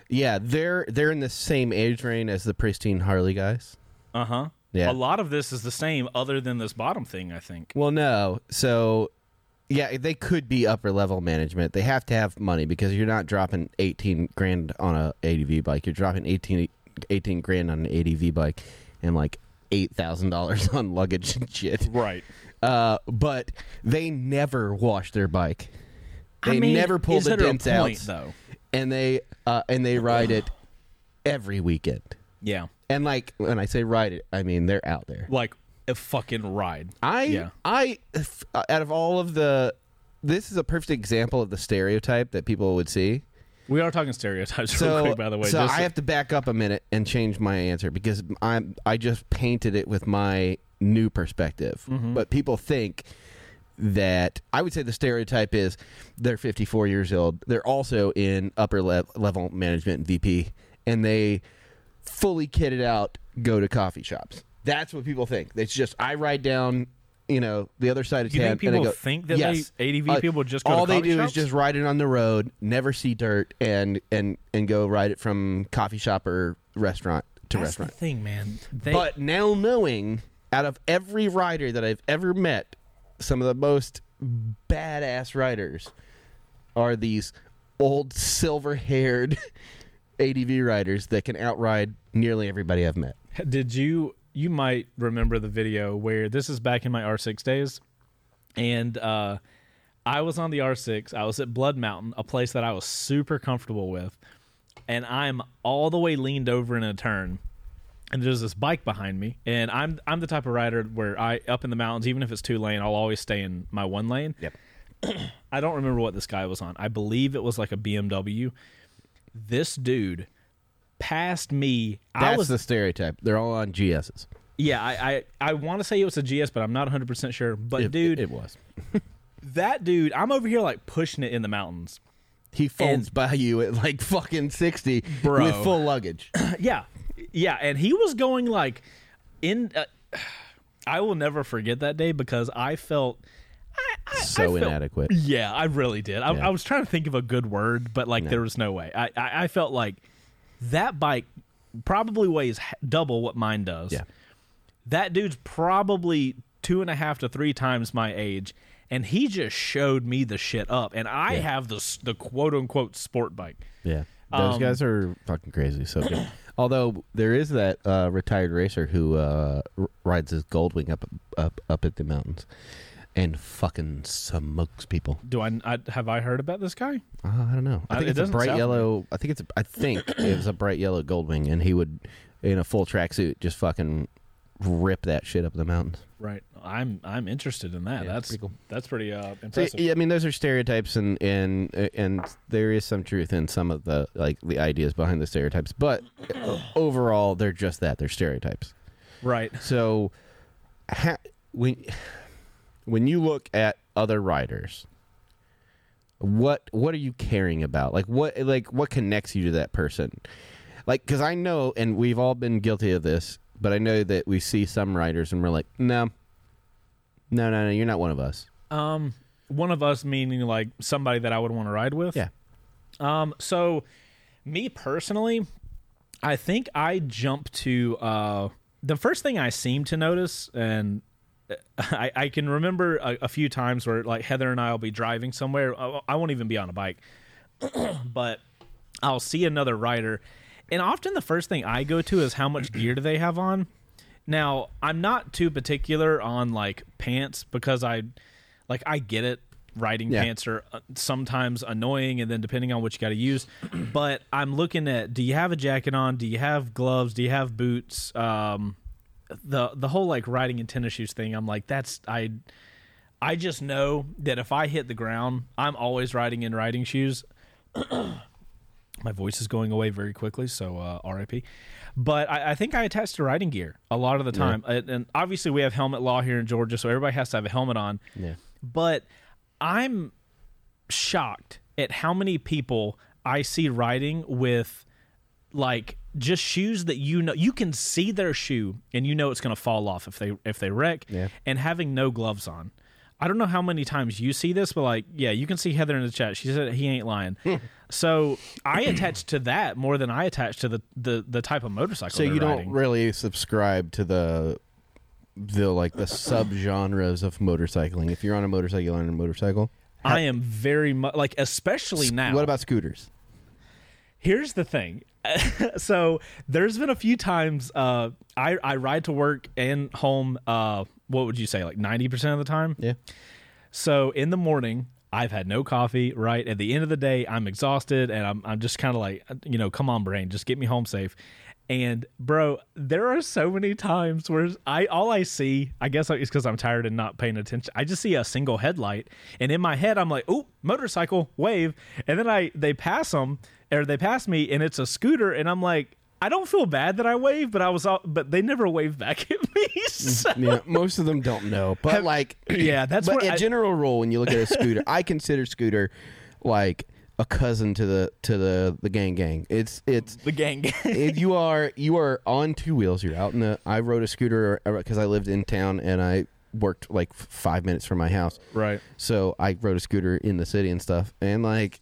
[SPEAKER 1] Yeah, they're they're in the same age range as the pristine Harley guys.
[SPEAKER 2] Uh huh.
[SPEAKER 1] Yeah.
[SPEAKER 2] A lot of this is the same, other than this bottom thing. I think.
[SPEAKER 1] Well, no. So, yeah, they could be upper level management. They have to have money because you're not dropping 18 grand on a ADV bike. You're dropping 18 18 grand on an ADV bike and like $8,000 on luggage and shit.
[SPEAKER 2] Right.
[SPEAKER 1] Uh, but they never wash their bike. They
[SPEAKER 2] I mean,
[SPEAKER 1] never pull the dents
[SPEAKER 2] point,
[SPEAKER 1] out,
[SPEAKER 2] though.
[SPEAKER 1] and they uh, and they ride it every weekend.
[SPEAKER 2] Yeah.
[SPEAKER 1] And like when I say ride it, I mean they're out there.
[SPEAKER 2] Like a fucking ride.
[SPEAKER 1] I
[SPEAKER 2] Yeah.
[SPEAKER 1] I out of all of the, this is a perfect example of the stereotype that people would see.
[SPEAKER 2] We are talking stereotypes real
[SPEAKER 1] So,
[SPEAKER 2] quick, by the way.
[SPEAKER 1] so
[SPEAKER 2] just-
[SPEAKER 1] I have to back up a minute and change my answer because I'm I just painted it with my new perspective.
[SPEAKER 2] Mm-hmm.
[SPEAKER 1] But people think that I would say the stereotype is they're 54 years old. They're also in upper le- level management and VP, and they fully kitted out go to coffee shops. That's what people think. It's just I ride down. You know the other side of
[SPEAKER 2] You
[SPEAKER 1] town.
[SPEAKER 2] think
[SPEAKER 1] and
[SPEAKER 2] people
[SPEAKER 1] go,
[SPEAKER 2] think that
[SPEAKER 1] yes.
[SPEAKER 2] they ADV
[SPEAKER 1] Uh,
[SPEAKER 2] people just go
[SPEAKER 1] all
[SPEAKER 2] to
[SPEAKER 1] they do
[SPEAKER 2] shops?
[SPEAKER 1] is just ride it on the road, never see dirt, and and and go ride it from coffee shop or restaurant to
[SPEAKER 2] That's
[SPEAKER 1] restaurant.
[SPEAKER 2] the thing, man. They,
[SPEAKER 1] But now knowing, out of every rider that I've ever met, some of the most badass riders are these old silver-haired ADV riders that can outride nearly everybody I've met.
[SPEAKER 2] Did you you might remember the video where this is back in my R6 days and uh I was on the R6. I was at Blood Mountain, a place that I was super comfortable with. And I'm all the way leaned over in a turn. And there's this bike behind me, and I'm I'm the type of rider where I up in the mountains, even if it's two lane, I'll always stay in my one lane.
[SPEAKER 1] Yep.
[SPEAKER 2] I don't remember what this guy was on. I believe it was like a BMW. This dude passed me.
[SPEAKER 1] That's
[SPEAKER 2] was
[SPEAKER 1] the stereotype. They're all on GSs.
[SPEAKER 2] yeah, I I, I want to say it was a GS, but I'm not 100 percent sure. But
[SPEAKER 1] It-
[SPEAKER 2] dude,
[SPEAKER 1] it was.
[SPEAKER 2] that dude, I'm over here like pushing it in the mountains.
[SPEAKER 1] He folds by you at like fucking sixty
[SPEAKER 2] Bro.
[SPEAKER 1] with full luggage.
[SPEAKER 2] yeah, yeah, and he was going like in. Uh, I will never forget that day because I felt I, I,
[SPEAKER 1] so
[SPEAKER 2] I felt-
[SPEAKER 1] inadequate.
[SPEAKER 2] Yeah, I really did. I,
[SPEAKER 1] Yeah.
[SPEAKER 2] I was trying to think of a good word, but like there was no way. I, I, I felt like that bike probably weighs double what mine does.
[SPEAKER 1] Yeah.
[SPEAKER 2] That dude's probably two and a half to three times my age, and he just showed me the shit up. And I have the the quote unquote sport bike.
[SPEAKER 1] Yeah, those
[SPEAKER 2] Um,
[SPEAKER 1] guys are fucking crazy. So good. Although there is that uh, retired racer who uh, r- rides his Goldwing up up up at the mountains, and fucking smokes people.
[SPEAKER 2] Do I, I have I heard about this guy?
[SPEAKER 1] Uh, I don't know. I
[SPEAKER 2] Uh,
[SPEAKER 1] think
[SPEAKER 2] it
[SPEAKER 1] it's a bright
[SPEAKER 2] sound
[SPEAKER 1] yellow. I think it's. A, I think it was a bright yellow Goldwing, and he would, in a full tracksuit, just fucking rip that shit up the mountains.
[SPEAKER 2] Right. I'm I'm interested in that.
[SPEAKER 1] Yeah,
[SPEAKER 2] that's
[SPEAKER 1] pretty cool.
[SPEAKER 2] That's pretty uh, impressive.
[SPEAKER 1] yeah, I mean, those are stereotypes, and and and there is some truth in some of the like the ideas behind the stereotypes, but overall, they're just that. They're stereotypes.
[SPEAKER 2] Right.
[SPEAKER 1] So, ha- when when you look at other writers, what what are you caring about? Like what like what connects you to that person? Like because I know, and we've all been guilty of this, but I know that we see some writers and we're like, no, no, no, no, you're not one of us.
[SPEAKER 2] Um, one of us meaning like somebody that I would want to ride with.
[SPEAKER 1] Yeah.
[SPEAKER 2] Um, so me personally, I think I jump to uh the first thing I seem to notice, and I, I can remember a, a few times where like Heather and I will be driving somewhere. I, I won't even be on a bike, but I'll see another rider, and often the first thing I go to is how much gear do they have on. Now I'm not too particular on like pants because I like I get it. Riding
[SPEAKER 1] Yeah.
[SPEAKER 2] pants are uh, sometimes annoying, and then depending on what you got to use. but I'm looking at: do you have a jacket on? Do you have gloves? Do you have boots? Um, the the whole like riding in tennis shoes thing. I'm like, that's I. I just know that if I hit the ground, I'm always riding in riding shoes. My voice is going away very quickly, so uh, RIP. But I, I think I attach to riding gear a lot of the time, and, and obviously we have helmet law here in Georgia, so everybody has to have a helmet on.
[SPEAKER 1] Yeah.
[SPEAKER 2] But I'm shocked at how many people I see riding with like just shoes that you know you can see their shoe and you know it's going to fall off if they if they wreck
[SPEAKER 1] Yeah.
[SPEAKER 2] and having no gloves on. I don't know how many times you see this, but like, yeah, you can see Heather in the chat. She said he ain't lying. Hmm. so I attach to that more than I attach to the the, the type of motorcycle.
[SPEAKER 1] So you don't really subscribe to the the like the subgenres of motorcycling. If you're on a motorcycle, you're on a motorcycle.
[SPEAKER 2] I am very much like, especially now.
[SPEAKER 1] What about scooters?
[SPEAKER 2] Here's the thing. so there's been a few times uh, I I ride to work and home. Uh, what would you say, like ninety percent of the time?
[SPEAKER 1] Yeah.
[SPEAKER 2] So in the morning, I've had no coffee. Right at the end of the day, I'm exhausted, and I'm I'm just kind of like, you know, come on, brain, just get me home safe. And bro, there are so many times where I all I see, I guess it's because I'm tired and not paying attention. I just see a single headlight, and in my head, I'm like, "Ooh, motorcycle, wave!" And then I they pass them or they pass me, and it's a scooter, and I'm like, I don't feel bad that I wave, but I was, all, but they never wave back at me. Mm, so,
[SPEAKER 1] Yeah, most of them don't know, but like,
[SPEAKER 2] yeah, that's
[SPEAKER 1] but
[SPEAKER 2] what
[SPEAKER 1] a
[SPEAKER 2] I-
[SPEAKER 1] general rule when you look at a scooter, I consider scooter like a cousin to the to the the gang gang. It's it's
[SPEAKER 2] the gang.
[SPEAKER 1] if you are you are on two wheels. You're out in the. I rode a scooter er, because I lived in town and I worked like five minutes from my house.
[SPEAKER 2] right.
[SPEAKER 1] So I rode a scooter in the city and stuff. And like,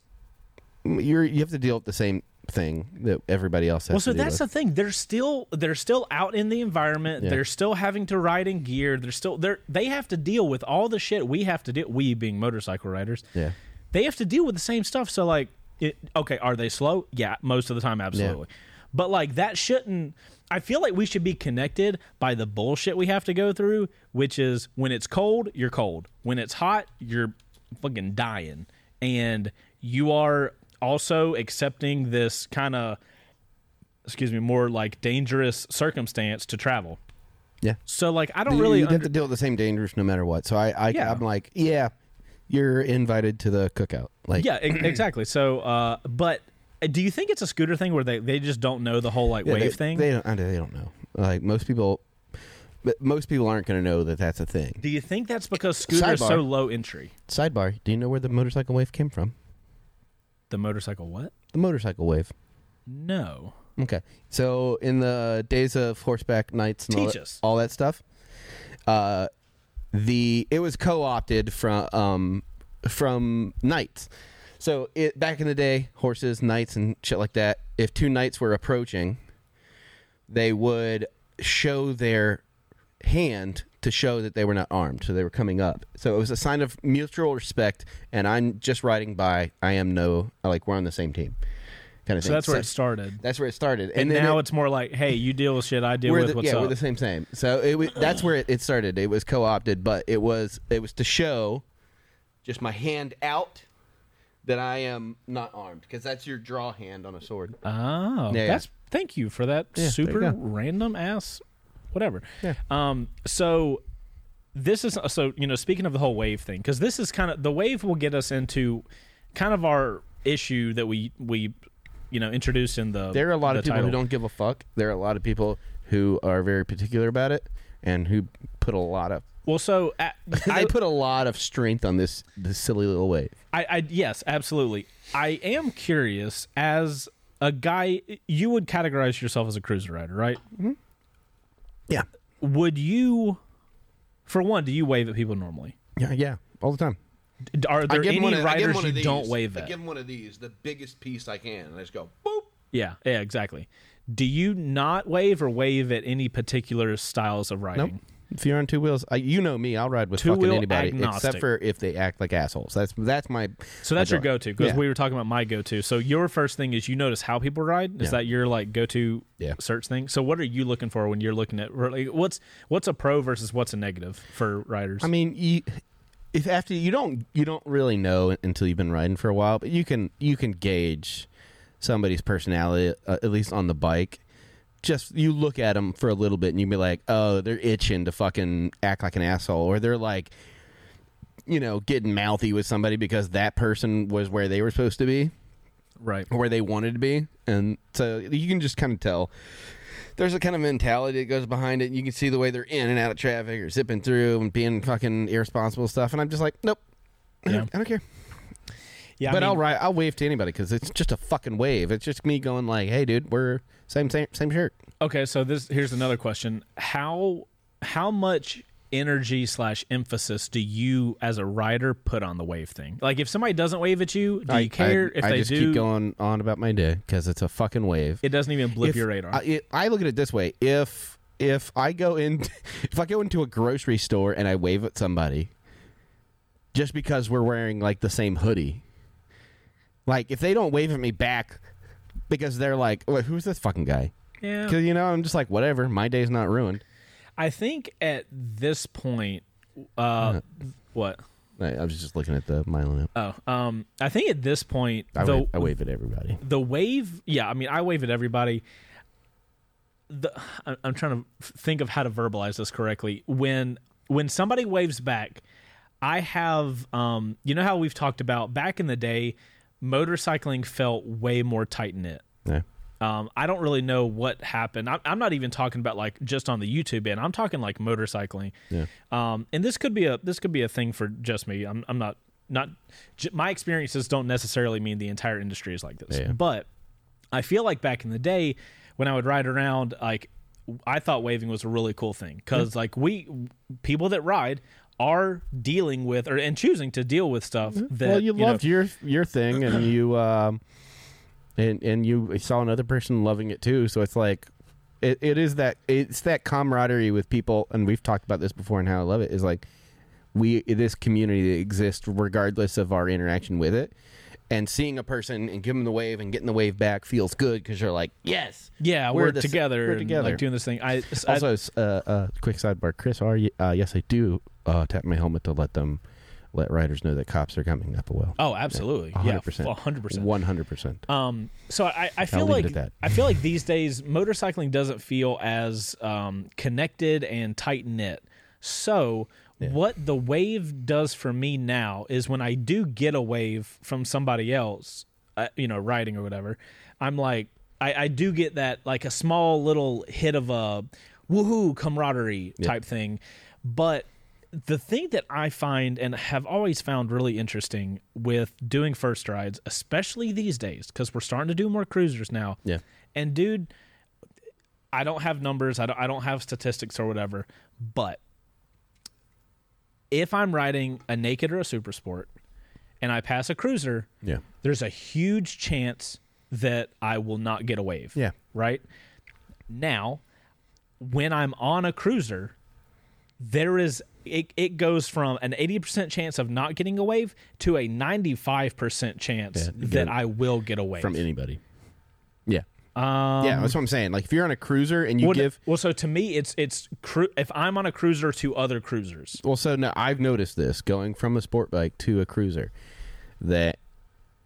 [SPEAKER 1] you're you have to deal with the same thing that everybody else has.
[SPEAKER 2] Well, so that's
[SPEAKER 1] with.
[SPEAKER 2] the thing. They're still they're still out in the environment.
[SPEAKER 1] Yeah.
[SPEAKER 2] They're still having to ride in gear. They're still they're they have to deal with all the shit we have to do. We being motorcycle riders,
[SPEAKER 1] yeah.
[SPEAKER 2] they have to deal with the same stuff. So like, it, okay, are they slow? Yeah, most of the time, absolutely. But like that shouldn't. I feel like we should be connected by the bullshit we have to go through, which is when it's cold, you're cold. When it's hot, you're fucking dying, and you are also accepting this kind of excuse me, more like dangerous circumstance to travel.
[SPEAKER 1] Yeah.
[SPEAKER 2] So like I don't
[SPEAKER 1] You-
[SPEAKER 2] really
[SPEAKER 1] you have
[SPEAKER 2] under-
[SPEAKER 1] to deal with the same dangers no matter what. So I, I
[SPEAKER 2] Yeah.
[SPEAKER 1] I'm like, yeah, you're invited to the cookout. Like,
[SPEAKER 2] Yeah, exactly. So uh but uh, do you think it's a scooter thing where they, they just don't know the whole like
[SPEAKER 1] yeah,
[SPEAKER 2] wave
[SPEAKER 1] they,
[SPEAKER 2] thing?
[SPEAKER 1] They don't. They don't know. Like most people, but most people aren't going to know that that's a thing.
[SPEAKER 2] do you think that's because scooter is
[SPEAKER 1] Sidebar.
[SPEAKER 2] so low entry?
[SPEAKER 1] Sidebar: Do you know where the motorcycle wave came from?
[SPEAKER 2] The motorcycle what?
[SPEAKER 1] The motorcycle wave.
[SPEAKER 2] No.
[SPEAKER 1] Okay. So in the days of horseback knights and all
[SPEAKER 2] Teach
[SPEAKER 1] that,
[SPEAKER 2] us.
[SPEAKER 1] all that stuff, uh, the it was co-opted from um, from knights. So it back in the day, horses, knights, and shit like that. If two knights were approaching, they would show their hand to show that they were not armed, so they were coming up. So it was a sign of mutual respect. And I'm just riding by. I am no like we're on the same team, kind of
[SPEAKER 2] So
[SPEAKER 1] thing.
[SPEAKER 2] that's where it started.
[SPEAKER 1] That's where it started,
[SPEAKER 2] And,
[SPEAKER 1] then
[SPEAKER 2] now
[SPEAKER 1] it-
[SPEAKER 2] it's more like, hey, you deal with shit, I deal with
[SPEAKER 1] the,
[SPEAKER 2] what's
[SPEAKER 1] yeah,
[SPEAKER 2] up.
[SPEAKER 1] we're the same same. So it was, that's where it, it started. It was co-opted, but it was it was to show just my hand out that I am not armed because that's your draw hand on a sword.
[SPEAKER 2] Oh,
[SPEAKER 1] Yeah, yeah.
[SPEAKER 2] that's thank you for that
[SPEAKER 1] you
[SPEAKER 2] super random ass whatever.
[SPEAKER 1] Yeah.
[SPEAKER 2] Um. So this is so you know speaking of the whole wave thing because this is kind of the wave will get us into kind of our issue that we we you know introduced in the
[SPEAKER 1] There are a lot of people who don't give a fuck. There are a lot of people who are very particular about it and who put a lot of
[SPEAKER 2] Well, so uh, I,
[SPEAKER 1] put a lot of strength on this this silly little wave.
[SPEAKER 2] I, I yes, absolutely. I am curious as a guy. You would categorize yourself as a cruiser rider, right?
[SPEAKER 1] Yeah.
[SPEAKER 2] Would you? For one, do you wave at people normally?
[SPEAKER 1] Yeah, yeah, all the time.
[SPEAKER 2] D- Are there any
[SPEAKER 1] one of- I give
[SPEAKER 2] riders
[SPEAKER 1] one
[SPEAKER 2] you
[SPEAKER 1] of
[SPEAKER 2] don't
[SPEAKER 1] these.
[SPEAKER 2] wave
[SPEAKER 1] I
[SPEAKER 2] at?
[SPEAKER 1] give them one of these, the biggest piece I can, and I just go boop.
[SPEAKER 2] yeah, yeah, exactly. Do you not wave or wave at any particular styles of
[SPEAKER 1] Nope.
[SPEAKER 2] riding?
[SPEAKER 1] If you're on two wheels, I, you know me. I'll ride with
[SPEAKER 2] Two-wheel
[SPEAKER 1] fucking anybody,
[SPEAKER 2] agnostic.
[SPEAKER 1] except for if they act like assholes. That's that's my.
[SPEAKER 2] So that's
[SPEAKER 1] my
[SPEAKER 2] your go-to because
[SPEAKER 1] Yeah.
[SPEAKER 2] we were talking about my go-to. So your first thing is you notice how people ride. Is
[SPEAKER 1] Yeah.
[SPEAKER 2] that your like go-to
[SPEAKER 1] Yeah.
[SPEAKER 2] search thing? So what are you looking for when you're looking at like, what's what's a pro versus what's a negative for riders?
[SPEAKER 1] I mean, you, if after you don't you don't really know until you've been riding for a while, but you can you can gauge somebody's personality uh, at least on the bike. Just you look at them for a little bit and you be like, oh, they're itching to fucking act like an asshole, or they're like, you know, getting mouthy with somebody because that person was where they were supposed to be.
[SPEAKER 2] right.
[SPEAKER 1] or where they wanted to be, and so you can just kind of tell. There's a kind of mentality that goes behind it. and You can see the way they're in and out of traffic or zipping through and being fucking irresponsible stuff. And I'm just like, nope,
[SPEAKER 2] Yeah.
[SPEAKER 1] I don't care.
[SPEAKER 2] Yeah,
[SPEAKER 1] but
[SPEAKER 2] I
[SPEAKER 1] I'll
[SPEAKER 2] mean,
[SPEAKER 1] ride. I'll wave to anybody because it's just a fucking wave. It's just me going like, hey, dude, we're same same same shirt.
[SPEAKER 2] Okay, so this here's another question: how how much energy slash emphasis do you as a rider put on the wave thing? Like, if somebody doesn't wave at you, do
[SPEAKER 1] I,
[SPEAKER 2] you care?
[SPEAKER 1] I,
[SPEAKER 2] if
[SPEAKER 1] I
[SPEAKER 2] they
[SPEAKER 1] just
[SPEAKER 2] do,
[SPEAKER 1] keep going on about my day because it's a fucking wave.
[SPEAKER 2] it doesn't even blip
[SPEAKER 1] if
[SPEAKER 2] your radar.
[SPEAKER 1] I, it- I look at it this way: if if I go in, if I go into a grocery store and I wave at somebody, just because we're wearing like the same hoodie, like if they don't wave at me back, because they're like, "Wait, who's this fucking guy?
[SPEAKER 2] Yeah.
[SPEAKER 1] Because you know, I'm just like, whatever. My day's not ruined.
[SPEAKER 2] I think at this point, uh, what?
[SPEAKER 1] I, I was just looking at the Milo.
[SPEAKER 2] Oh, um, I think at this point,
[SPEAKER 1] I,
[SPEAKER 2] the
[SPEAKER 1] wave, I wave at everybody.
[SPEAKER 2] the wave. Yeah, I mean, I wave at everybody. The I'm trying to think of how to verbalize this correctly. When when somebody waves back, I have um, you know how we've talked about back in the day, motorcycling felt way more tight knit.
[SPEAKER 1] Yeah.
[SPEAKER 2] Um, I don't really know what happened. I'm, I'm not even talking about like just on the YouTube end. I'm talking like motorcycling.
[SPEAKER 1] Yeah.
[SPEAKER 2] Um, and this could be a this could be a thing for just me. I'm I'm not not j- my experiences don't necessarily mean the entire industry is like this.
[SPEAKER 1] Yeah.
[SPEAKER 2] But I feel like back in the day when I would ride around, like I thought waving was a really cool thing because like we people that ride are dealing with or and choosing to deal with stuff that
[SPEAKER 1] Mm-hmm. well, you,
[SPEAKER 2] know-
[SPEAKER 1] loved your your thing, and you um, and and you saw another person loving it too. So it's like, it, it is that it's that camaraderie with people, and we've talked about this before, and how I love it is like we this community that exists regardless of our interaction with it. And seeing a person and giving them the wave and getting the wave back feels good because you're like, yes,
[SPEAKER 2] yeah
[SPEAKER 1] we're
[SPEAKER 2] we're,
[SPEAKER 1] the s-
[SPEAKER 2] together
[SPEAKER 1] we're together.
[SPEAKER 2] like doing this thing. I, I
[SPEAKER 1] Also, s- uh, uh, quick sidebar, Chris. Are you, uh, yes, I do uh, tap my helmet to let them let riders know that cops are coming up a well.
[SPEAKER 2] oh absolutely yeah
[SPEAKER 1] hundred percent,
[SPEAKER 2] hundred percent
[SPEAKER 1] one hundred percent.
[SPEAKER 2] Um, so I, I feel like
[SPEAKER 1] that.
[SPEAKER 2] I feel like these days motorcycling doesn't feel as um, connected and tight knit. So what the wave does for me now is when I do get a wave from somebody else, uh, you know, riding or whatever, I'm like, I, I do get that like a small little hit of a woohoo camaraderie type thing, but the thing that I find and have always found really interesting with doing first rides, especially these days, because we're starting to do more cruisers now.
[SPEAKER 1] Yeah.
[SPEAKER 2] And dude, I don't have numbers, I don't, I don't have statistics or whatever, but if I'm riding a naked or a super sport and I pass a cruiser,
[SPEAKER 1] Yeah,
[SPEAKER 2] there's a huge chance that I will not get a wave.
[SPEAKER 1] Yeah.
[SPEAKER 2] Right? Now, when I'm on a cruiser, there is it, it goes from an 80% chance of not getting a wave to a 95% chance
[SPEAKER 1] Yeah,
[SPEAKER 2] that I will get a wave.
[SPEAKER 1] from anybody. Yeah,
[SPEAKER 2] um,
[SPEAKER 1] yeah, that's what I'm saying. Like if you're on a cruiser and you
[SPEAKER 2] well,
[SPEAKER 1] give,
[SPEAKER 2] well, so to me, it's it's cru- if I'm on a cruiser to other cruisers.
[SPEAKER 1] well, so now I've noticed this going from a sport bike to a cruiser, that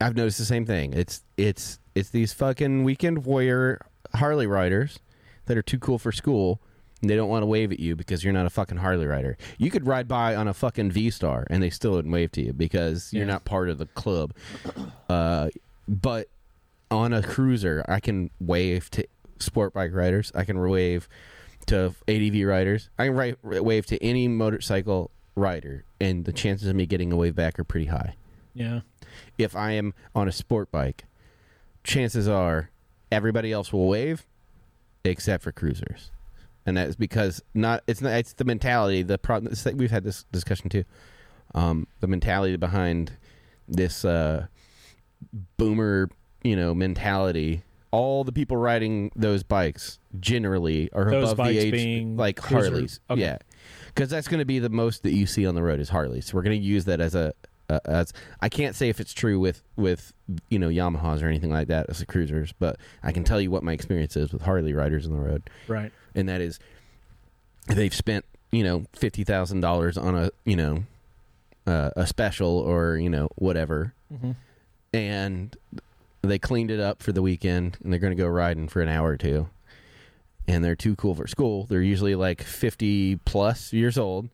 [SPEAKER 1] I've noticed the same thing. It's it's it's these fucking weekend warrior Harley riders that are too cool for school. They don't want to wave at you because you're not a fucking Harley rider. You could ride by on a fucking V Star and they still wouldn't wave to you because you're not part of the club. Uh, but on a cruiser, I can wave to sport bike riders. I can wave to ADV riders. I can ri- wave to any motorcycle rider, and the chances of me getting a wave back are pretty high.
[SPEAKER 2] Yeah.
[SPEAKER 1] If I am on a sport bike, chances are everybody else will wave, except for cruisers, and that's because not it's not it's the mentality. The problem like we've had this discussion too. Um, the mentality behind this uh, boomer, you know, mentality. All the people riding those bikes generally are
[SPEAKER 2] Those
[SPEAKER 1] above
[SPEAKER 2] bikes
[SPEAKER 1] the age,
[SPEAKER 2] being
[SPEAKER 1] like Harleys.
[SPEAKER 2] okay.
[SPEAKER 1] Yeah, because that's going to be the most that you see on the road is Harleys. So we're going to use that as a uh, as I can't say if it's true with with you know Yamahas or anything like that as the cruisers, but I can tell you what my experience is with Harley riders on the road,
[SPEAKER 2] Right.
[SPEAKER 1] And that is they've spent you know fifty thousand dollars on a you know uh, a special or you know whatever, and they cleaned it up for the weekend, and they're going to go riding for an hour or two, and they're too cool for school. They're usually like fifty plus years old,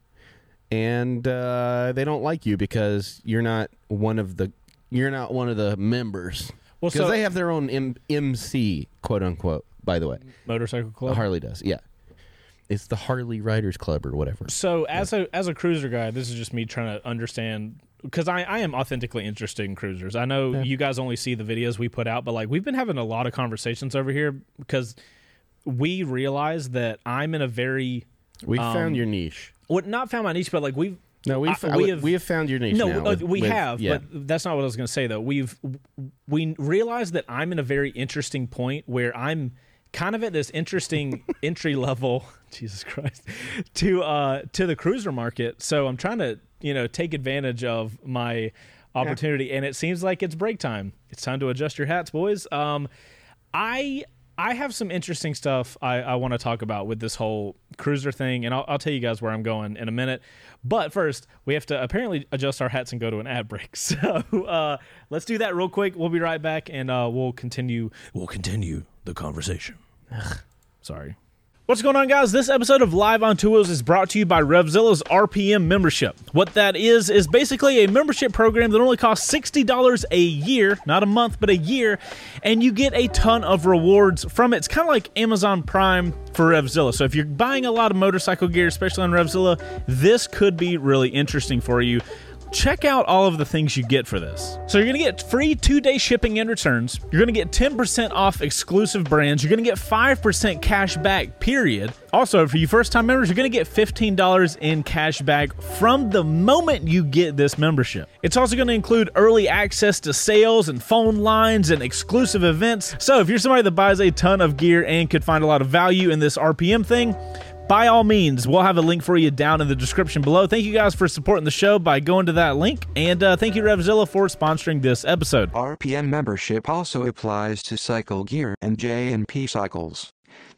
[SPEAKER 1] and uh, they don't like you because you're not one of the you're not one of the members.
[SPEAKER 2] Well,
[SPEAKER 1] Because
[SPEAKER 2] so
[SPEAKER 1] they have their own M- MC, quote unquote. By the way,
[SPEAKER 2] motorcycle club.
[SPEAKER 1] Harley does. Yeah, it's the Harley Riders Club or whatever.
[SPEAKER 2] So as a as a cruiser guy, this is just me trying to understand because I, I am authentically interested in cruisers. I know you guys only see the videos we put out, but like we've been having a lot of conversations over here because we realize that I'm in a very
[SPEAKER 1] We
[SPEAKER 2] Um,
[SPEAKER 1] found your niche.
[SPEAKER 2] well, not found my niche, but like we've
[SPEAKER 1] No, we've,
[SPEAKER 2] I- we have-
[SPEAKER 1] we have found your niche.
[SPEAKER 2] no,
[SPEAKER 1] now
[SPEAKER 2] uh,
[SPEAKER 1] with-
[SPEAKER 2] we
[SPEAKER 1] with-
[SPEAKER 2] have,
[SPEAKER 1] yeah.
[SPEAKER 2] but that's not what I was going to say though. We've we realized that I'm in a very interesting point where I'm kind of at this interesting entry level. Jesus Christ, to uh to the cruiser market. So I'm trying to you know take advantage of my opportunity, and it seems like it's break time. It's time to adjust your hats, boys. Um, I I have some interesting stuff I, I want to talk about with this whole cruiser thing, and I'll, I'll tell you guys where I'm going in a minute. But first, we have to apparently adjust our hats and go to an ad break. So uh, let's do that real quick. We'll be right back, and uh, we'll continue. We'll continue the conversation. Sorry. What's going on, guys? This episode of Live on Two Wheels is brought to you by Revzilla's RPM membership. What that is, is basically a membership program that only costs $60 a year, not a month, but a year, and you get a ton of rewards from it. It's kind of like Amazon Prime for Revzilla. So if you're buying a lot of motorcycle gear, especially on Revzilla, this could be really interesting for you check out all of the things you get for this. So you're going to get free two-day shipping and returns. You're going to get 10% off exclusive brands. You're going to get 5% cash back, period. Also, for you first-time members, you're going to get $15 in cash back from the moment you get this membership. It's also going to include early access to sales and phone lines and exclusive events. So if you're somebody that buys a ton of gear and could find a lot of value in this RPM thing, by all means, we'll have a link for you down in the description below. Thank you guys for supporting the show by going to that link. And uh, thank you, Revzilla, for sponsoring this episode.
[SPEAKER 6] RPM membership also applies to Cycle Gear and J&P Cycles.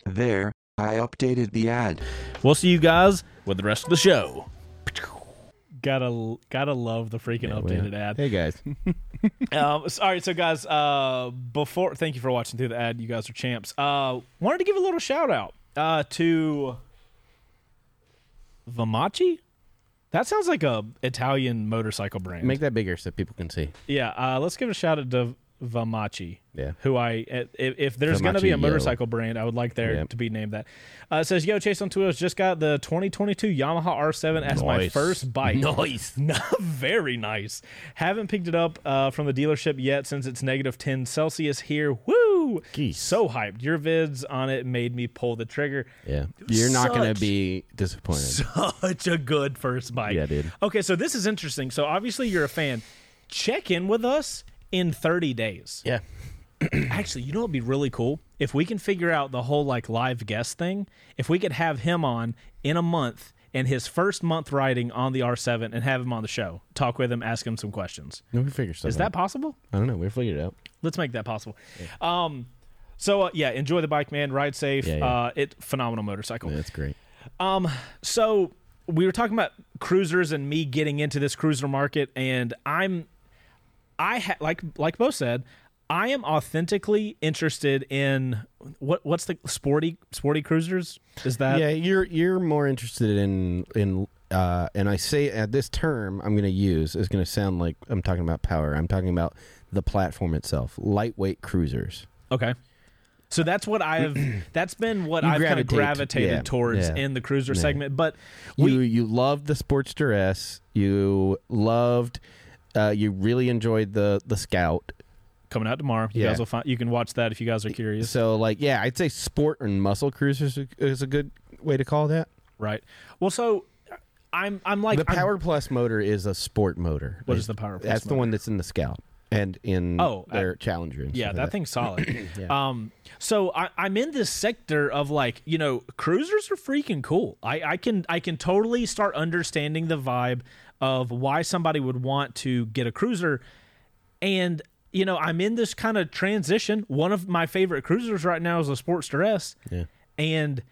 [SPEAKER 6] There, I updated the ad.
[SPEAKER 2] We'll see you guys with the rest of the show. Gotta gotta love the freaking updated ad.
[SPEAKER 1] Hey guys,
[SPEAKER 2] Um, so- all right, so guys, uh, before thank you for watching through the ad. You guys are champs. Uh, wanted to give a little shout out uh, to Vamachi. That sounds like a Italian motorcycle brand.
[SPEAKER 1] make that bigger so people can see.
[SPEAKER 2] Yeah, uh, let's give a shout out to Vamachi.
[SPEAKER 1] Yeah.
[SPEAKER 2] Who I if, if there's going to be a
[SPEAKER 1] Vamachi, yo.
[SPEAKER 2] motorcycle brand, I would like there
[SPEAKER 1] Yep.
[SPEAKER 2] to be named that. Uh, it says, "Yo, Chase on Twitters just got the 2022 Yamaha R7 as my first bike.
[SPEAKER 1] Nice.
[SPEAKER 2] very nice. Haven't picked it up uh, from the dealership yet since it's negative 10 Celsius here. Woo!
[SPEAKER 1] Geez.
[SPEAKER 2] So hyped. Your vids on it made me pull the trigger.
[SPEAKER 1] Yeah, you're not going to be disappointed.
[SPEAKER 2] Such a good first bike.
[SPEAKER 1] Yeah, dude.
[SPEAKER 2] Okay, so this is interesting. So obviously you're a fan. Check in with us in 30 days.
[SPEAKER 1] yeah,
[SPEAKER 2] Actually, you know what'd be really cool? If we can figure out the whole like live guest thing, if we could have him on in a month in his first month riding on the R7 and have him on the show, talk with him, ask him some questions.
[SPEAKER 1] no, we figure stuff.
[SPEAKER 2] Is that possible?
[SPEAKER 1] I don't know. We figured it out.
[SPEAKER 2] Let's make that possible. Um, so uh, yeah, enjoy the bike, man. Ride safe.
[SPEAKER 1] Yeah, yeah.
[SPEAKER 2] Uh, it phenomenal motorcycle.
[SPEAKER 1] Yeah, that's great.
[SPEAKER 2] Um, So we were talking about cruisers and me getting into this cruiser market, and I'm, I ha- like like Bo said, I am authentically interested in what what's the sporty sporty cruisers? Is that
[SPEAKER 1] yeah, you're you're more interested in in uh, and I say uh, this term I'm going to use is going to sound like I'm talking about power. I'm talking about the platform itself, lightweight cruisers.
[SPEAKER 2] okay? So that's what I've that's been what
[SPEAKER 1] You
[SPEAKER 2] I've kind of gravitated
[SPEAKER 1] yeah,
[SPEAKER 2] towards
[SPEAKER 1] yeah.
[SPEAKER 2] in the cruiser segment. But
[SPEAKER 1] You you loved the Sportster S. You loved. Uh, you really enjoyed the the Scout.
[SPEAKER 2] coming out tomorrow. You
[SPEAKER 1] Yeah.
[SPEAKER 2] guys will find you can watch that if you guys are curious.
[SPEAKER 1] So like, yeah, I'd say sport and muscle cruisers is a good way to call that.
[SPEAKER 2] Right. Well, so I'm I'm like
[SPEAKER 1] the
[SPEAKER 2] I'm-
[SPEAKER 1] Power Plus motor is a sport motor.
[SPEAKER 2] What is the Power Plus
[SPEAKER 1] That's the one that's in the Scout and in
[SPEAKER 2] Oh, I-
[SPEAKER 1] their Challenger. And
[SPEAKER 2] Yeah,
[SPEAKER 1] stuff
[SPEAKER 2] that
[SPEAKER 1] like
[SPEAKER 2] thing's solid.
[SPEAKER 1] Yeah.
[SPEAKER 2] Um, so I, I'm in this sector of like, you know, cruisers are freaking cool. I, I can I can totally start understanding the vibe of why somebody would want to get a cruiser, and you know, I'm in this kind of transition. One of my favorite cruisers right now is a Sportster S,
[SPEAKER 1] Yeah.
[SPEAKER 2] and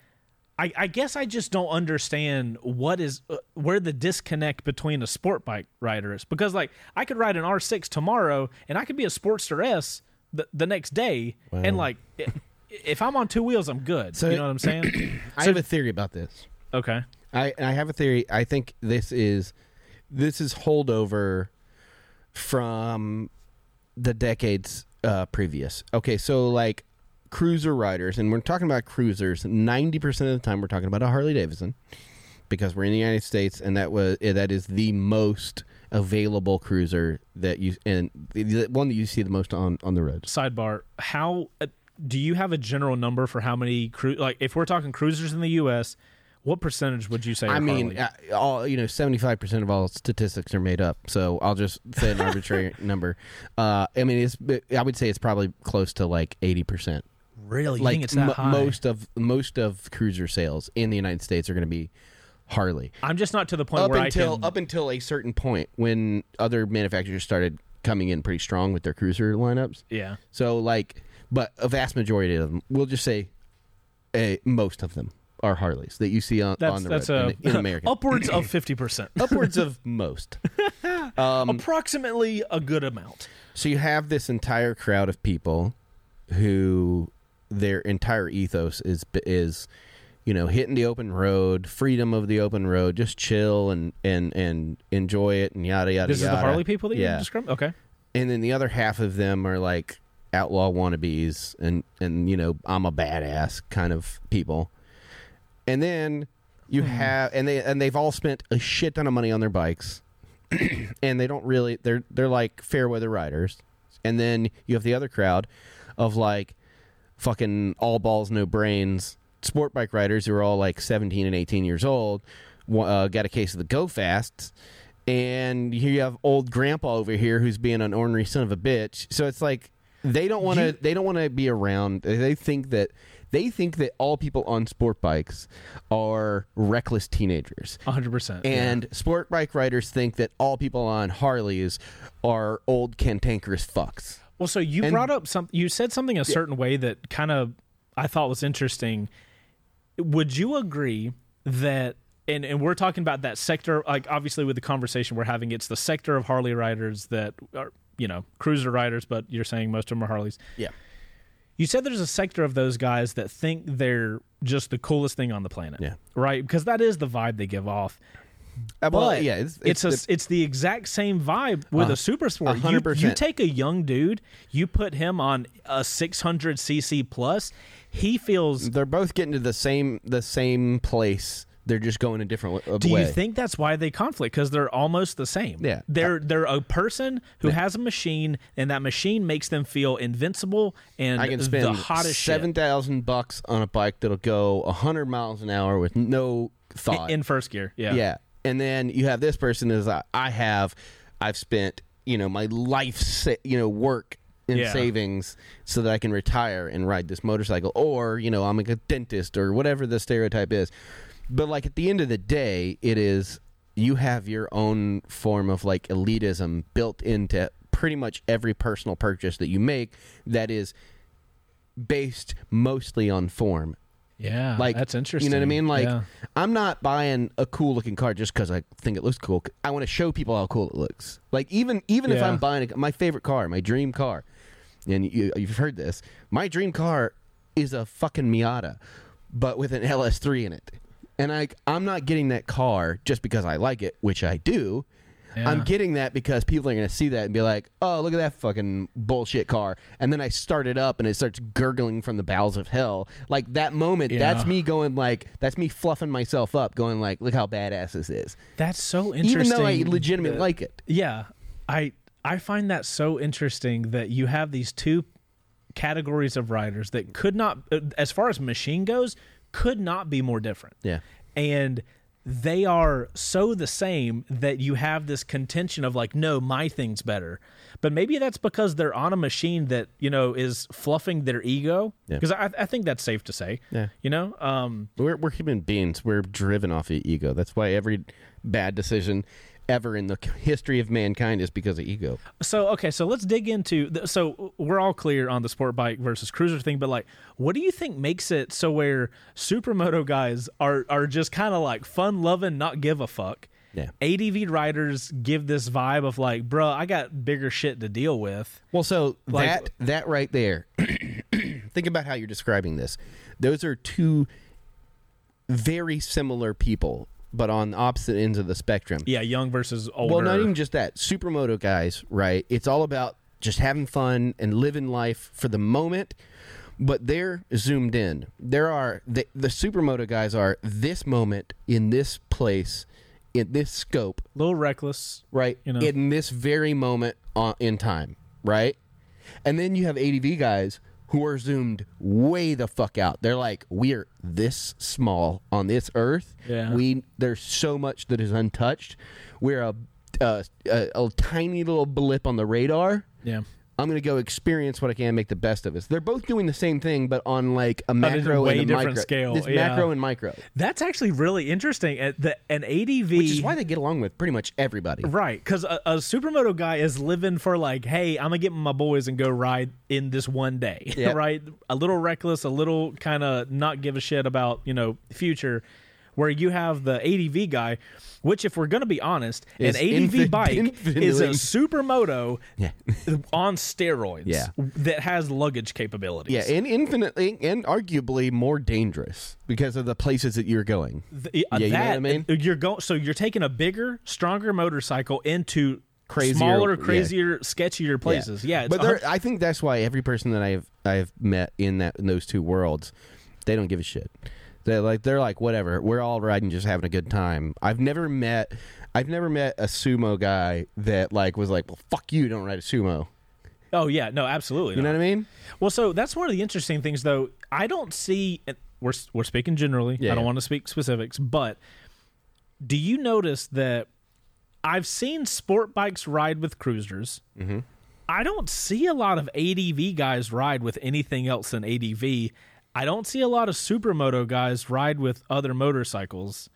[SPEAKER 2] I, I guess I just don't understand what is uh, where the disconnect between a sport bike rider is because like I could ride an R6 tomorrow and I could be a Sportster S the, the next day and like if I'm on two wheels I'm good.
[SPEAKER 1] So-
[SPEAKER 2] you know what I'm saying?
[SPEAKER 1] I have a theory about this.
[SPEAKER 2] okay.
[SPEAKER 1] I I have a theory. I think this is this is holdover from the decades uh, previous. Okay, so like cruiser riders, and we're talking about cruisers. Ninety percent of the time, we're talking about a Harley Davidson because we're in the United States, and that was eh, that is the most available cruiser that you and the, the one that you see the most on on the roads.
[SPEAKER 2] Sidebar: How uh, do you have a general number for how many cru- like if we're talking cruisers in the U.S. What percentage would you say?
[SPEAKER 1] I mean, uh, all you know, seventy five percent of all statistics are made up. So I'll just say an arbitrary number. Uh, I mean, it's I would say it's probably close to like eighty percent.
[SPEAKER 2] Really, you
[SPEAKER 1] Like
[SPEAKER 2] think it's that
[SPEAKER 1] mo-
[SPEAKER 2] high?
[SPEAKER 1] most of most of cruiser sales in the United States are going to be Harley.
[SPEAKER 2] I'm just not to the point
[SPEAKER 1] Up
[SPEAKER 2] where
[SPEAKER 1] until
[SPEAKER 2] I can.
[SPEAKER 1] up until a certain point when other manufacturers started coming in pretty strong with their cruiser lineups.
[SPEAKER 2] yeah.
[SPEAKER 1] So like but a vast majority of them, we'll just say, uh, most of them are Harleys that you see on,
[SPEAKER 2] That's
[SPEAKER 1] on the
[SPEAKER 2] that's
[SPEAKER 1] road
[SPEAKER 2] a
[SPEAKER 1] in, in America.
[SPEAKER 2] upwards of fifty percent,
[SPEAKER 1] Upwards of most. Um,
[SPEAKER 2] approximately a good amount.
[SPEAKER 1] So you have this entire crowd of people who their entire ethos is is you know hitting the open road, freedom of the open road, just chill and and and enjoy it and yada yada.
[SPEAKER 2] This is the
[SPEAKER 1] yada.
[SPEAKER 2] Harley people that you
[SPEAKER 1] yeah.
[SPEAKER 2] described. Okay,
[SPEAKER 1] and then the other half of them are like outlaw wannabes and and you know I'm a badass kind of people. And then you hmm. have and they and they've all spent a shit ton of money on their bikes. and they don't really they're they're like fair weather riders. And then you have the other crowd of like fucking all balls no brains sport bike riders who are all like 17 and 18 years old uh, got a case of the go fasts. And here you have old grandpa over here who's being an ornery son of a bitch. So it's like they don't want to they don't want to be around they think that they think that all people on sport bikes are reckless teenagers.
[SPEAKER 2] Hundred percent.
[SPEAKER 1] and sport bike riders think that all people on harleys are old cantankerous fucks
[SPEAKER 2] Well, so you
[SPEAKER 1] And-
[SPEAKER 2] brought up some. You said something a certain way that kind of I thought was interesting. Would you agree that? And, and we're talking about that sector, like obviously with the conversation we're having, it's the sector of Harley riders that are, you know, cruiser riders, but you're saying most of them are Harleys.
[SPEAKER 1] yeah
[SPEAKER 2] You said there's a sector of those guys that think they're just the coolest thing on the planet.
[SPEAKER 1] Yeah.
[SPEAKER 2] Right? Because that is the vibe they give off.
[SPEAKER 1] Well,
[SPEAKER 2] But
[SPEAKER 1] yeah it's,
[SPEAKER 2] it's,
[SPEAKER 1] it's,
[SPEAKER 2] a it's the exact same vibe with
[SPEAKER 1] Uh,
[SPEAKER 2] a super sport.
[SPEAKER 1] a
[SPEAKER 2] You, you take a young dude, you put him on a 600 cc plus, he feels.
[SPEAKER 1] they're both getting to the same the same place. They're just going a different w-
[SPEAKER 2] Do
[SPEAKER 1] way.
[SPEAKER 2] you think that's why they conflict? Because they're almost the same.
[SPEAKER 1] Yeah.
[SPEAKER 2] they're they're a person who has a machine, and that machine makes them feel invincible and
[SPEAKER 1] I can
[SPEAKER 2] the
[SPEAKER 1] spend
[SPEAKER 2] hottest
[SPEAKER 1] seven thousand bucks on a bike that'll go hundred miles an hour with no thought.
[SPEAKER 2] in first gear. Yeah,
[SPEAKER 1] yeah, and then you have this person is I, I have, I've spent you know my life sa- you know work in
[SPEAKER 2] Yeah.
[SPEAKER 1] savings so that I can retire and ride this motorcycle, or you know I'm like a dentist or whatever the stereotype is. But like at the end of the day, it is you have your own form of like elitism built into pretty much every personal purchase that you make that is based mostly on form
[SPEAKER 2] yeah.
[SPEAKER 1] like
[SPEAKER 2] that's interesting.
[SPEAKER 1] You know what I mean? Like
[SPEAKER 2] Yeah.
[SPEAKER 1] I'm not buying a cool looking car just because I think it looks cool. I want to show people how cool it looks. Like even even if I'm buying a, my favorite car, my dream car, and you, you've heard this, my dream car is a fucking Miata, but with an LS3 in it. And I I'm not getting that car just because I like it, which I do. I'm getting that because people are going to see that and be like, "Oh, look at that fucking bullshit car." And then I start it up and it starts gurgling from the bowels of hell. Like that moment, that's me going like that's me fluffing myself up going like, "Look how badass this is."
[SPEAKER 2] That's so interesting.
[SPEAKER 1] Even though I legitimately like it.
[SPEAKER 2] Yeah, I I find that so interesting that you have these two categories of riders that could not, as far as machine goes, could not be more different.
[SPEAKER 1] Yeah.
[SPEAKER 2] and they are so the same that you have this contention of like, no, my thing's better. But maybe that's because they're on a machine that you know is fluffing their ego.
[SPEAKER 1] Yeah.
[SPEAKER 2] Because I, I think that's safe to say.
[SPEAKER 1] Yeah.
[SPEAKER 2] You know. Um.
[SPEAKER 1] We're we're human beings. We're driven off of ego. That's why every bad decision ever in the history of mankind is because of ego.
[SPEAKER 2] So okay, so let's dig into. The, so we're all clear on the sport bike versus cruiser thing, but like, what do you think makes it so where supermoto guys are are just kind of like fun loving, not give a fuck?
[SPEAKER 1] Yeah.
[SPEAKER 2] ADV riders give this vibe of like, bro, I got bigger shit to deal with.
[SPEAKER 1] Well, so
[SPEAKER 2] Like-
[SPEAKER 1] that that right there. think about how you're describing this. Those are two very similar people, but on opposite ends of the spectrum.
[SPEAKER 2] Yeah, young versus older.
[SPEAKER 1] Well, not even just that. Supermoto guys, right? It's all about just having fun and living life for the moment. But they're zoomed in. There are the, the supermoto guys are this moment in this place in this scope,
[SPEAKER 2] a little reckless.
[SPEAKER 1] right?
[SPEAKER 2] You know.
[SPEAKER 1] In this very moment on, in time, right? And then you have ADV guys who are zoomed way the fuck out. They're like, we're this small on this earth.
[SPEAKER 2] Yeah.
[SPEAKER 1] We there's so much that is untouched. We're a a, a, a tiny little blip on the radar.
[SPEAKER 2] Yeah.
[SPEAKER 1] I'm going to go experience what I can, make the best of it. So they're both doing the same thing, but on like a macro
[SPEAKER 2] way
[SPEAKER 1] and a
[SPEAKER 2] different
[SPEAKER 1] micro
[SPEAKER 2] scale,
[SPEAKER 1] This
[SPEAKER 2] yeah.
[SPEAKER 1] macro and micro,
[SPEAKER 2] That's actually really interesting. Uh, The, an ADV,
[SPEAKER 1] which is why they get along with pretty much everybody.
[SPEAKER 2] Right, because a, a supermoto guy is living for like, hey, I'm gonna get my boys and go ride in this one day,
[SPEAKER 1] Yep.
[SPEAKER 2] right? A little reckless, a little kind of not give a shit about you know future. Where you have the ADV guy, which, if we're gonna be honest,
[SPEAKER 1] Is
[SPEAKER 2] an ADV
[SPEAKER 1] infin-
[SPEAKER 2] bike is a supermoto
[SPEAKER 1] Yeah.
[SPEAKER 2] on steroids,
[SPEAKER 1] Yeah.
[SPEAKER 2] that has luggage capabilities.
[SPEAKER 1] Yeah, and infinitely and arguably more dangerous because of the places that you're going.
[SPEAKER 2] Th- uh,
[SPEAKER 1] Yeah, you know what I mean?
[SPEAKER 2] You're going, so you're taking a bigger, stronger motorcycle into
[SPEAKER 1] Crazier-
[SPEAKER 2] smaller,
[SPEAKER 1] yeah.
[SPEAKER 2] crazier, sketchier places. Yeah, it's
[SPEAKER 1] but there, I think that's why every person that I've I've met in that in those two worlds, they don't give a shit. Like they're like whatever. We're all riding, just having a good time. I've never met I've never met a sumo guy that like was like, well, fuck you, don't ride a sumo.
[SPEAKER 2] Oh yeah, no, absolutely.
[SPEAKER 1] You know what I mean?
[SPEAKER 2] Well, so that's one of the interesting things, though. I don't see. We're we're speaking generally.
[SPEAKER 1] Yeah,
[SPEAKER 2] I don't want to speak specifics, but do you notice that I've seen sport bikes ride with cruisers? Mm-hmm. I don't see a lot of ADV guys ride with anything else than ADV. I don't see a lot of supermoto guys ride with other motorcycles.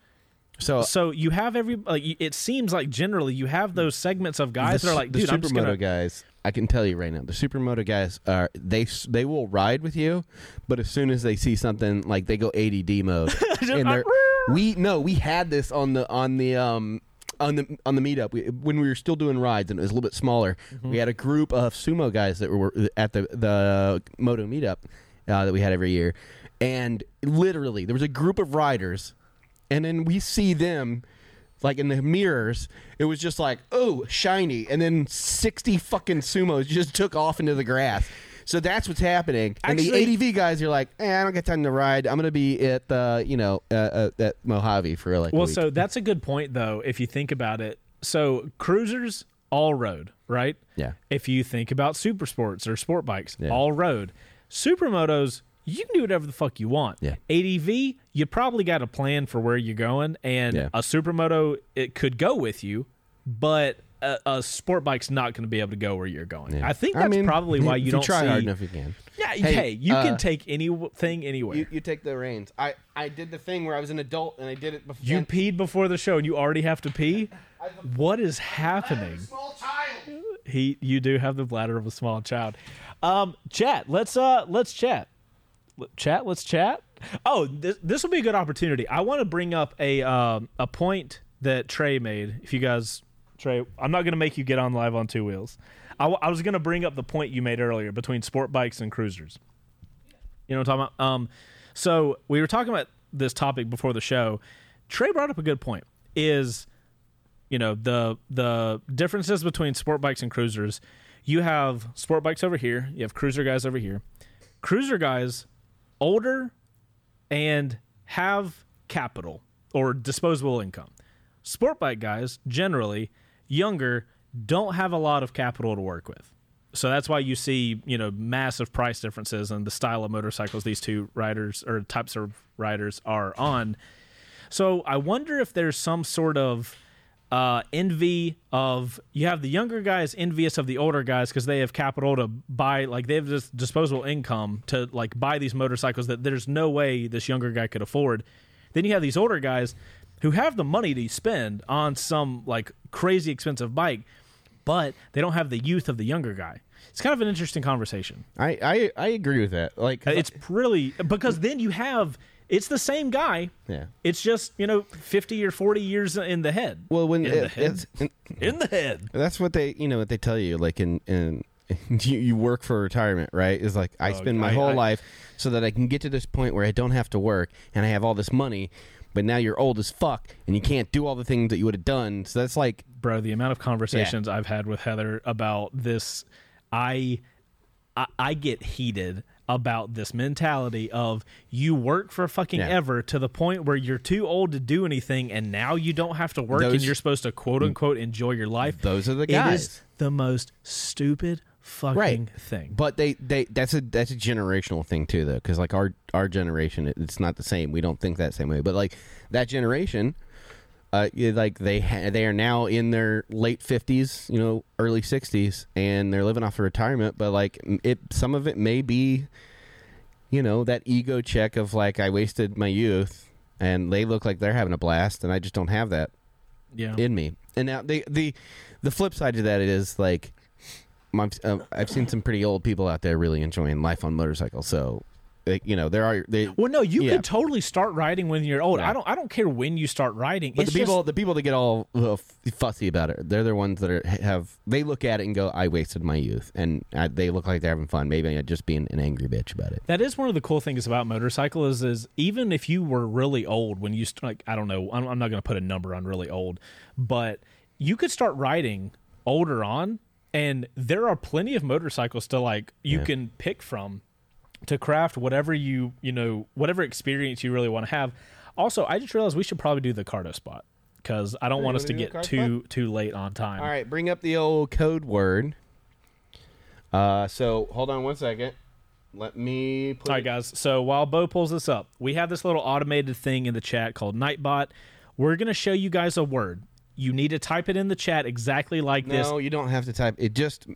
[SPEAKER 1] So
[SPEAKER 2] So you have every like it seems like generally you have those segments of guys
[SPEAKER 1] the,
[SPEAKER 2] that are like,
[SPEAKER 1] the
[SPEAKER 2] just gonna
[SPEAKER 1] supermoto guys. I can tell you right now, the supermoto guys are they they will ride with you, but as soon as they see something like they go ADD mode, and they're we no we had this on the on the um on the on the meetup we, when we were still doing rides and it was a little bit smaller.
[SPEAKER 2] Mm-hmm.
[SPEAKER 1] We had a group of sumo guys that were at the the moto meetup uh, that we had every year, and literally there was a group of riders, and then we see them like in the mirrors, it was just like, oh, shiny, and then sixty fucking sumos just took off into the grass. So that's what's happening. And the ADV guys are like, eh, I don't get time to ride. I'm gonna be at the, you know, uh, uh, at Mojave for like. a
[SPEAKER 2] Well, so that's a good point, though, if you think about it. So cruisers, all road, right?
[SPEAKER 1] Yeah.
[SPEAKER 2] If you think about super sports or sport bikes,
[SPEAKER 1] Yeah.
[SPEAKER 2] all road. Supermotos, you can do whatever the fuck you want.
[SPEAKER 1] Yeah.
[SPEAKER 2] ADV, you probably got a plan for where you're going, and
[SPEAKER 1] Yeah.
[SPEAKER 2] a supermoto it could go with you, but a, a sport bike's not going to be able to go where you're going.
[SPEAKER 1] Yeah.
[SPEAKER 2] I think that's
[SPEAKER 1] mean,
[SPEAKER 2] probably why
[SPEAKER 1] if
[SPEAKER 2] you don't
[SPEAKER 1] try
[SPEAKER 2] see.
[SPEAKER 1] hard enough. You can.
[SPEAKER 2] Yeah,
[SPEAKER 1] Hey,
[SPEAKER 2] hey, you
[SPEAKER 1] uh,
[SPEAKER 2] can take anything anywhere.
[SPEAKER 1] You, you take the reins. I, I did the thing where I was an adult and I did it before.
[SPEAKER 2] You peed before the show and you already have to pee? What is happening?
[SPEAKER 1] small child.
[SPEAKER 2] He you do have the bladder of a small child. Um chat, let's uh let's chat. Chat, let's chat. Oh, this this will be a good opportunity. I want to bring up a um a point that Trey made. If you guys Trey, I'm not to make you get on live on two wheels. I, I was to bring up the point you made earlier between sport bikes and cruisers. You know what I'm talking about? Um, so we were talking about this topic before the show. Trey brought up a good point. Is you know the the differences between sport bikes and cruisers. You have sport bikes over here. You have cruiser guys over here. Cruiser guys, older, and have capital or disposable income. Sport bike guys, generally younger, don't have a lot of capital to work with. So that's why you see, you know, massive price differences in the style of motorcycles these two riders or types of riders are on. So I wonder if there's some sort of uh, envy of you have the younger guys envious of the older guys because they have capital to buy like they have this disposable income to like buy these motorcycles that there's no way this younger guy could afford. Then you have these older guys who have the money to spend on some like crazy expensive bike, but they don't have the youth of the younger guy. It's kind of an interesting conversation.
[SPEAKER 1] I, I I agree with that. Like
[SPEAKER 2] It's really because then you have it's the same guy.
[SPEAKER 1] yeah.
[SPEAKER 2] It's just you know fifty or forty years in the head.
[SPEAKER 1] Well, when
[SPEAKER 2] in the head.
[SPEAKER 1] in-
[SPEAKER 2] in the head.
[SPEAKER 1] that's what they you know what they tell you like in in you, you work for retirement right is like i oh, spend my
[SPEAKER 2] I-
[SPEAKER 1] whole
[SPEAKER 2] I-
[SPEAKER 1] life so that i can get to this point where i don't have to work and i have all this money but now you're old as fuck and you can't do all the things that you would have done so that's like
[SPEAKER 2] bro the amount of conversations i've had with heather about this I, I i get heated about this mentality of you work for fucking
[SPEAKER 1] Yeah.
[SPEAKER 2] ever to the point where you're too old to do anything and now you don't have to work and you're supposed to quote unquote enjoy your life
[SPEAKER 1] Those are the
[SPEAKER 2] it is
[SPEAKER 1] guys.
[SPEAKER 2] the most stupid fucking
[SPEAKER 1] Right.
[SPEAKER 2] thing
[SPEAKER 1] but they they that's a that's a generational thing too though because like our our generation it- it's not the same we don't think that same way but like that generation uh, like they ha- they are now in their late fifties, you know, early sixties, and they're living off of retirement. But like it, some of it may be, you know, that ego check of like I wasted my youth, and they look like they're having a blast, and I just don't have that
[SPEAKER 2] Yeah.
[SPEAKER 1] in me. And now the the the flip side to that is like my, uh, I've seen some pretty old people out there really enjoying life on motorcycles. So, like, you know, there are they.
[SPEAKER 2] well, no, you
[SPEAKER 1] Yeah.
[SPEAKER 2] could totally start riding when you're old.
[SPEAKER 1] Yeah.
[SPEAKER 2] I don't. I don't care when you start riding.
[SPEAKER 1] But
[SPEAKER 2] It's
[SPEAKER 1] the people,
[SPEAKER 2] just-
[SPEAKER 1] the people that get all uh, fussy about it, they're the ones that are have. They look at it and go, "I wasted my youth," and I, they look like they're having fun. Maybe I'm just being an angry bitch about it.
[SPEAKER 2] That is one of the cool things about motorcycle is is even if you were really old when you st- like I don't know I'm, I'm not going to put a number on really old, but you could start riding older on, and there are plenty of motorcycles to like you
[SPEAKER 1] Yeah.
[SPEAKER 2] can pick from to craft whatever you you know whatever experience you really want to have. Also, I just realized we should probably do the Cardo spot because I don't want us to get
[SPEAKER 1] the Cardo
[SPEAKER 2] too too late on time.
[SPEAKER 1] All right, bring up the old code word. Uh, so hold on one second. Let me. Put
[SPEAKER 2] All right, guys. So while Bo pulls this up, we have this little automated thing in the chat called Nightbot. We're going to show you guys a word. You need to type it in the chat exactly like this.
[SPEAKER 1] No, you don't have to type. It just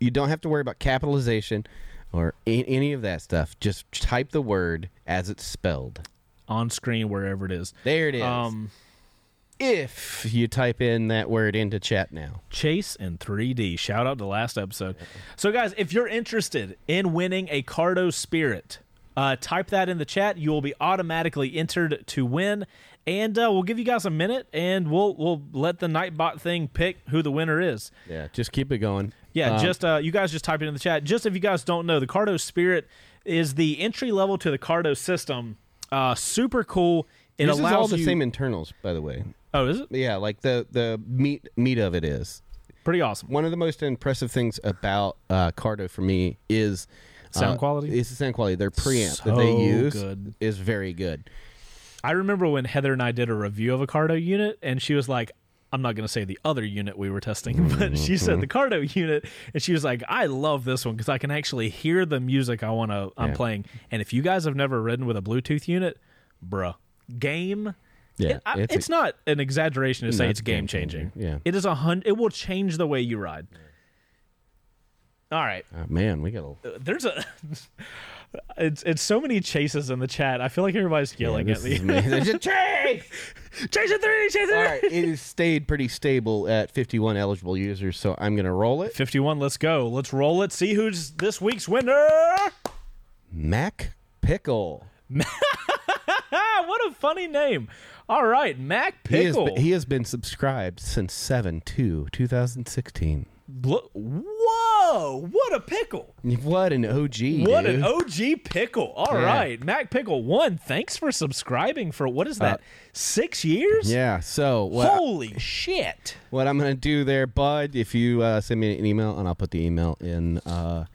[SPEAKER 1] you don't have to worry about capitalization or a- any of that stuff. Just type the word as it's spelled.
[SPEAKER 2] on screen wherever it is.
[SPEAKER 1] There it is.
[SPEAKER 2] Um,
[SPEAKER 1] if you type in that word into chat now.
[SPEAKER 2] Chase in 3D. Shout out to last episode. So, guys, if you're interested in winning a Cardo Spirit, uh, type that in the chat. You will be automatically entered to win, and uh, we'll give you guys a minute, and we'll we'll let the Nightbot thing pick who the winner is.
[SPEAKER 1] Yeah, just keep it going.
[SPEAKER 2] Yeah,
[SPEAKER 1] Um,
[SPEAKER 2] just uh, you guys just type it in the chat. Just if you guys don't know, the Cardo Spirit is the entry level to the Cardo system. Uh, super cool. It
[SPEAKER 1] This is
[SPEAKER 2] allows
[SPEAKER 1] all the
[SPEAKER 2] you.
[SPEAKER 1] same internals, by the way.
[SPEAKER 2] oh, is it
[SPEAKER 1] Yeah, like the the meat meat of it is
[SPEAKER 2] pretty awesome?
[SPEAKER 1] one of the most impressive things about uh, Cardo for me is
[SPEAKER 2] Sound
[SPEAKER 1] uh,
[SPEAKER 2] quality?
[SPEAKER 1] Is the sound quality. Their preamp that they use
[SPEAKER 2] good.
[SPEAKER 1] is very good.
[SPEAKER 2] I remember when Heather and I did a review of a Cardo unit, and she was like, I'm not going to say the other unit we were testing, but she said the Cardo unit, and she was like, I love this one because I can actually hear the music I want to I'm
[SPEAKER 1] Yeah.
[SPEAKER 2] playing. And if you guys have never ridden with a Bluetooth unit, bruh, game.
[SPEAKER 1] Yeah,
[SPEAKER 2] it- I-
[SPEAKER 1] it's
[SPEAKER 2] it's,
[SPEAKER 1] a-
[SPEAKER 2] not an exaggeration to say it's game changing.
[SPEAKER 1] Yeah.
[SPEAKER 2] it is a hundred. It will change the way you ride. All right,
[SPEAKER 1] Oh, man, we got a uh,
[SPEAKER 2] there's a. It's it's so many chases in the chat. I feel like everybody's yelling
[SPEAKER 1] yeah,
[SPEAKER 2] at me.
[SPEAKER 1] is amazing. Just chase!
[SPEAKER 2] Chase it three, chase it.
[SPEAKER 1] All right, it has stayed pretty stable at 51 eligible users, so I'm going to roll it.
[SPEAKER 2] 51, let's go. Let's roll it. See who's this week's winner.
[SPEAKER 1] Mac Pickle.
[SPEAKER 2] What a funny name. All right, Mac
[SPEAKER 1] He has,
[SPEAKER 2] Pickle.
[SPEAKER 1] been, he has been subscribed since 7 2 2016.
[SPEAKER 2] Look- whoa, what a pickle.
[SPEAKER 1] What an OG.
[SPEAKER 2] What
[SPEAKER 1] dude.
[SPEAKER 2] an OG pickle. All
[SPEAKER 1] Yeah.
[SPEAKER 2] right, Mac Pickle, one, thanks for subscribing for what is that, six years?
[SPEAKER 1] Uh, Yeah, so what,
[SPEAKER 2] Holy shit.
[SPEAKER 1] what I'm going to do there, bud, if you uh, send me an email, and I'll put the email in uh,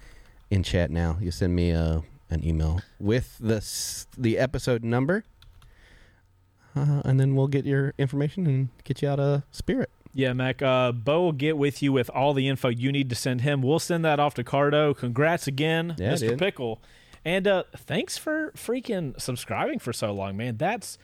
[SPEAKER 1] in chat now. You send me uh, an email with the, the episode number, uh, and then we'll get your information and get you out a spirit.
[SPEAKER 2] Yeah, Mac. Uh, Bo will get with you with all the info you need to send him. We'll send that off to Cardo. Congrats again,
[SPEAKER 1] Yeah,
[SPEAKER 2] Mr.
[SPEAKER 1] dude.
[SPEAKER 2] Pickle. And uh, thanks for freaking subscribing for so long, man. That's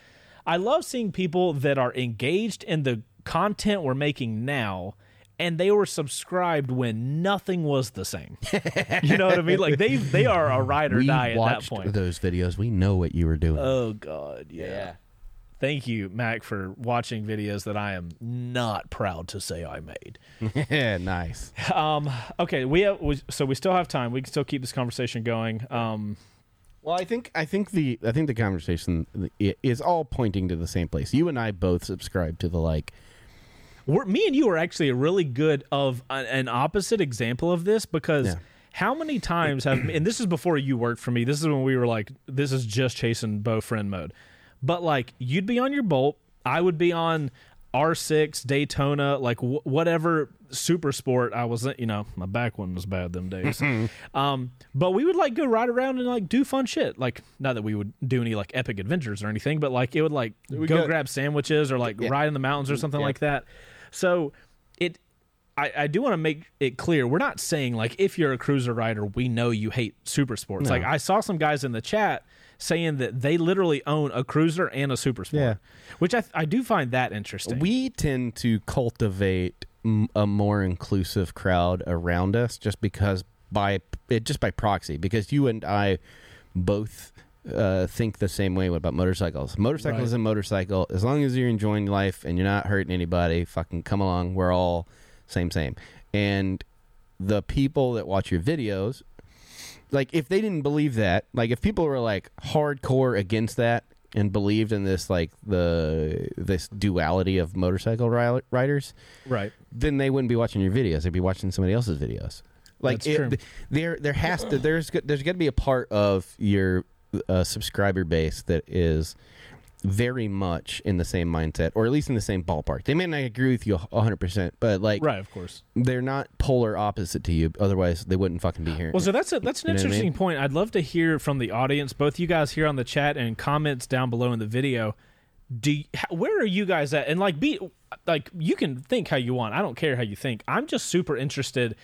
[SPEAKER 2] I love seeing people that are engaged in the content we're making now, and they were subscribed when nothing was the same. you know what I mean? Like they they are a ride or
[SPEAKER 1] we
[SPEAKER 2] die at that point.
[SPEAKER 1] those videos. We know what you were doing.
[SPEAKER 2] Oh God, yeah. Thank you, Mac, for watching videos that I am not proud to say I made.
[SPEAKER 1] yeah, nice.
[SPEAKER 2] Um, okay, we have we, so we still have time. We can still keep this conversation going. Um,
[SPEAKER 1] Well, I think I think the I think the conversation is all pointing to the same place. You and I both subscribe to the like.
[SPEAKER 2] we're, me and you are actually a really good of a, an opposite example of this because
[SPEAKER 1] Yeah.
[SPEAKER 2] how many times have and this is before you worked for me. This is when we were like, this is just chasing bow friend mode. But like, you'd be on your bolt, I would be on R6 Daytona, like wh- whatever super sport I was. You know, my back one was bad them days. um, but we would like go ride around and like do fun shit. Like, not that we would do any like epic adventures or anything, but like it would like go
[SPEAKER 1] go-
[SPEAKER 2] grab sandwiches or like
[SPEAKER 1] Yeah.
[SPEAKER 2] ride in the mountains or something
[SPEAKER 1] Yeah.
[SPEAKER 2] like that. So it I, I do want to make it clear we're not saying like if you're a cruiser rider, we know you hate super sports. Like I saw some guys in the chat saying that they literally own a cruiser and a super sport.
[SPEAKER 1] Yeah.
[SPEAKER 2] Which I I do find that interesting.
[SPEAKER 1] We tend to cultivate m- a more inclusive crowd around us just because by it just by proxy because you and I both uh, think the same way about motorcycles. Motorcycle
[SPEAKER 2] Right.
[SPEAKER 1] is a motorcycle. As long as you're enjoying life and you're not hurting anybody, fucking come along. We're all same same. And the people that watch your videos, like if they didn't believe that, like if people were like hardcore against that and believed in this like the this duality of motorcycle ri- riders,
[SPEAKER 2] right.
[SPEAKER 1] then they wouldn't be watching your videos. They'd be watching somebody else's videos. Like it, there, there has to there's there's got to be a part of your uh, subscriber base that is very much in the same mindset, or at least in the same ballpark. They may not agree with you hundred percent, but like
[SPEAKER 2] Right, of course.
[SPEAKER 1] they're not polar opposite to you. Otherwise, they wouldn't fucking be here.
[SPEAKER 2] Well, so that's a, that's an
[SPEAKER 1] You know what I
[SPEAKER 2] interesting
[SPEAKER 1] mean?
[SPEAKER 2] point. I'd love to hear from the audience, both you guys here on the chat and comments down below in the video. Do you, where are you guys at? And like, be like, you can think how you want. I don't care how you think. I'm just super interested.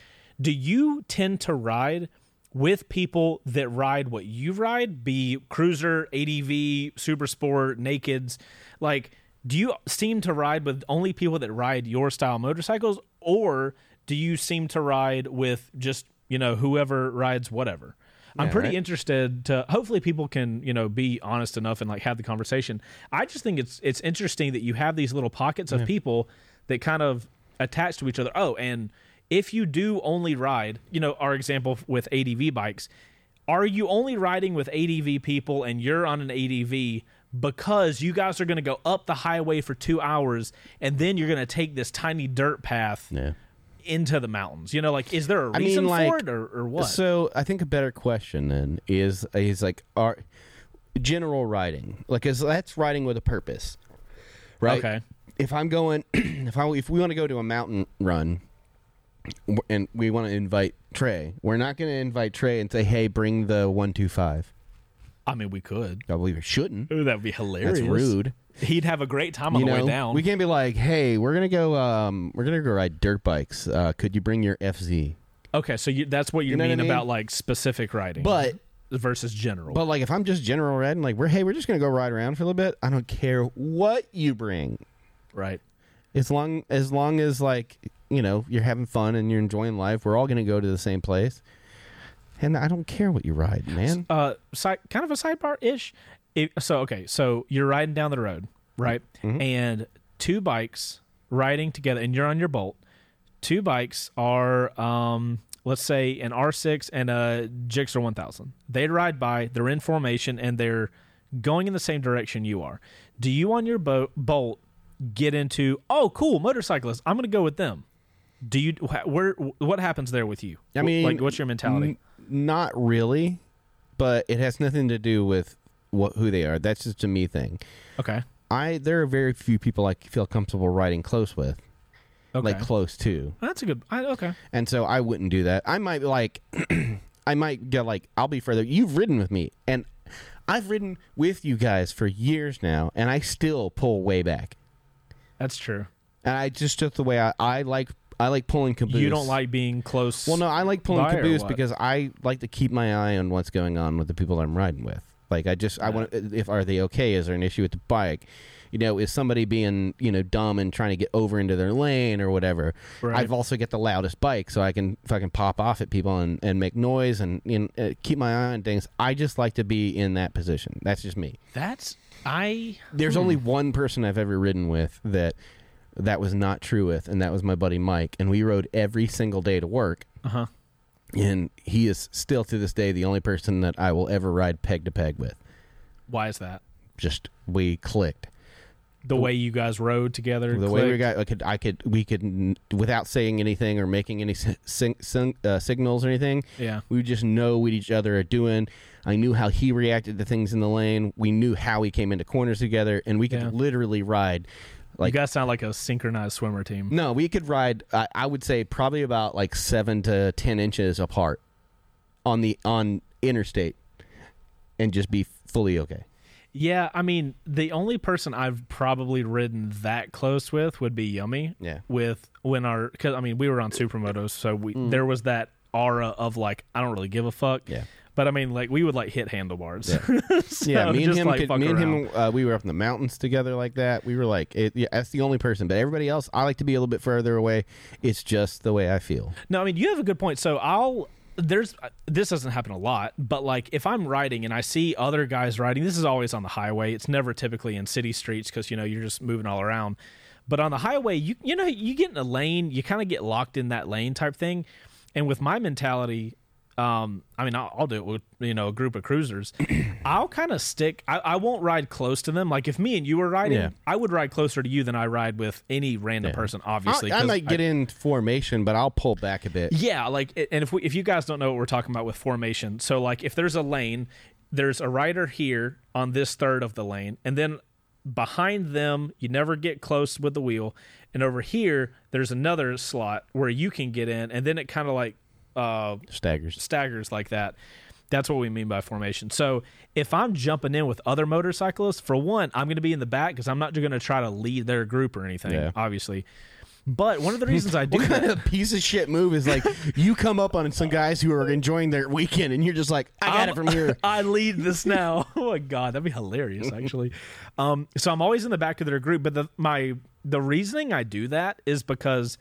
[SPEAKER 2] Do you tend to ride with people that ride what you ride? Be cruiser, ADV, super sport, nakeds, like. Do you seem to ride with only people that ride your style motorcycles, or do you seem to ride with just you know whoever rides whatever? I'm
[SPEAKER 1] Yeah,
[SPEAKER 2] pretty
[SPEAKER 1] right.
[SPEAKER 2] interested to hopefully people can you know be honest enough and like have the conversation. I just think it's it's interesting that you have these little pockets of people that kind of attach to each other. Oh, and if you do only ride, you know, our example with ADV bikes, are you only riding with ADV people and you're on an ADV because you guys are going to go up the highway for two hours and then you're going to take this tiny dirt path
[SPEAKER 1] yeah.
[SPEAKER 2] into the mountains? You know, like, is there a
[SPEAKER 1] I
[SPEAKER 2] reason
[SPEAKER 1] mean, like,
[SPEAKER 2] for it or, or what?
[SPEAKER 1] So I think a better question then is is like our general riding, like is that's riding with a purpose, right?
[SPEAKER 2] Okay.
[SPEAKER 1] If I'm going, if I if we want to go to a mountain run, and we want to invite Trey, we're not going to invite Trey and say, "Hey, bring the one two five.
[SPEAKER 2] I mean, we could.
[SPEAKER 1] I believe we shouldn't.
[SPEAKER 2] Ooh, that'd be hilarious.
[SPEAKER 1] That's rude.
[SPEAKER 2] He'd have a great time on
[SPEAKER 1] you
[SPEAKER 2] the
[SPEAKER 1] know,
[SPEAKER 2] way down.
[SPEAKER 1] we can't be like, "Hey, we're gonna go. Um, we're gonna go ride dirt bikes. Uh, could you bring your FZ?"
[SPEAKER 2] okay, so you, that's what you,
[SPEAKER 1] You know what I
[SPEAKER 2] mean,
[SPEAKER 1] mean?
[SPEAKER 2] about like specific riding,
[SPEAKER 1] But
[SPEAKER 2] versus general.
[SPEAKER 1] But like, if I'm just general riding, like we're hey, we're just gonna go ride around for a little bit. I don't care what you bring,
[SPEAKER 2] right.
[SPEAKER 1] As long as long as like you know you're having fun and you're enjoying life. We're all gonna go to the same place, and I don't care what you ride, man.
[SPEAKER 2] uh side, kind of a sidebar ish. So okay, so you're riding down the road, right?
[SPEAKER 1] Mm-hmm.
[SPEAKER 2] And two bikes riding together, and you're on your bolt. Two bikes are, um, let's say, an R6 and a Gixxer 1000. They ride by. They're in formation, and they're going in the same direction you are. Do you on your boat bolt get into? Oh, cool, motorcyclists. I'm going to go with them. Do you? Where? What happens there with you?
[SPEAKER 1] I mean,
[SPEAKER 2] like, what's your mentality?
[SPEAKER 1] N- not really, but it has nothing to do with what who they are. That's just a me thing.
[SPEAKER 2] Okay.
[SPEAKER 1] I there are very few people I feel comfortable riding close with,
[SPEAKER 2] Okay.
[SPEAKER 1] like close to.
[SPEAKER 2] That's a good. I, okay.
[SPEAKER 1] And so I wouldn't do that. I might like, I might get like, I'll be further. You've ridden with me, and I've ridden with you guys for years now, and I still pull way back.
[SPEAKER 2] That's true.
[SPEAKER 1] And I just just the way I, I like I like pulling caboose.
[SPEAKER 2] You don't like being close.
[SPEAKER 1] Well, no, I like pulling
[SPEAKER 2] by or
[SPEAKER 1] caboose
[SPEAKER 2] what?
[SPEAKER 1] because I like to keep my eye on what's going on with the people I'm riding with. Like I just I want if are they okay? Is there an issue with the bike? You know, is somebody being you know dumb and trying to get over into their lane or whatever?
[SPEAKER 2] Right.
[SPEAKER 1] I've also get the loudest bike, so I can fucking pop off at people and, and make noise and you know, uh, keep my eye on things. I just like to be in that position. That's just me.
[SPEAKER 2] That's I.
[SPEAKER 1] There's only
[SPEAKER 2] Hmm.
[SPEAKER 1] one person I've ever ridden with that that was not true with, and that was my buddy Mike. And we rode every single day to work.
[SPEAKER 2] Uh huh.
[SPEAKER 1] And he is still to this day the only person that I will ever ride peg to peg with.
[SPEAKER 2] Why is that?
[SPEAKER 1] Just we clicked.
[SPEAKER 2] The way you guys rode together.
[SPEAKER 1] The way we
[SPEAKER 2] clicked?
[SPEAKER 1] got, I could, I could, we could, without saying anything or making any sing, sing, uh, signals or anything.
[SPEAKER 2] Yeah.
[SPEAKER 1] We would just know what each other are doing. I knew how he reacted to things in the lane. We knew how he came into corners together, and we could
[SPEAKER 2] Yeah.
[SPEAKER 1] literally ride. Like
[SPEAKER 2] you guys sound like a synchronized swimmer team.
[SPEAKER 1] no, we could ride. I, I would say probably about like seven to ten inches apart on the on interstate, and just be fully okay.
[SPEAKER 2] Yeah, I mean, the only person I've probably ridden that close with would be Yummy.
[SPEAKER 1] Yeah.
[SPEAKER 2] With when our, because I mean, we were on supermotos, so we
[SPEAKER 1] Mm.
[SPEAKER 2] there was that aura of like I don't really give a fuck.
[SPEAKER 1] Yeah.
[SPEAKER 2] But I mean, like we would like hit handlebars. So
[SPEAKER 1] yeah, me and him,
[SPEAKER 2] like,
[SPEAKER 1] could, me and him, uh, we were up in the mountains together like that. We were like, it, yeah, that's the only person. But everybody else, I like to be a little bit further away. It's just the way I feel.
[SPEAKER 2] No, I mean you have a good point. So I'll there's uh, this doesn't happen a lot, but like if I'm riding and I see other guys riding, this is always on the highway. It's never typically in city streets because you know you're just moving all around. But on the highway, you you know you get in a lane, you kind of get locked in that lane type thing. And with my mentality, um, I mean I'll, I'll do it with you know a group of cruisers. I'll kind of stick. I, I won't ride close to them. Like if me and you were riding,
[SPEAKER 1] Yeah.
[SPEAKER 2] I would ride closer to you than I ride with any random person. Obviously,
[SPEAKER 1] I, I
[SPEAKER 2] 'cause
[SPEAKER 1] might get in formation, but I'll pull back a bit.
[SPEAKER 2] yeah, like, and if we, if you guys don't know what we're talking about with formation, so like if there's a lane, there's a rider here on this third of the lane, and then behind them, you never get close with the wheel, and over here there's another slot where you can get in, and then it kind of like uh,
[SPEAKER 1] Staggers.
[SPEAKER 2] staggers like that. That's what we mean by formation. So if I'm jumping in with other motorcyclists, for one, I'm going to be in the back because I'm not going to try to lead their group or anything,
[SPEAKER 1] Yeah.
[SPEAKER 2] obviously. But one of the reasons I do
[SPEAKER 1] What
[SPEAKER 2] that,
[SPEAKER 1] kind of piece of shit move is like you come up on some guys who are enjoying their weekend and you're just like, I got
[SPEAKER 2] I'm-
[SPEAKER 1] it from here.
[SPEAKER 2] I lead this now. oh my god, that'd be hilarious, actually. um, so I'm always in the back of their group, but the my the reasoning I do that is because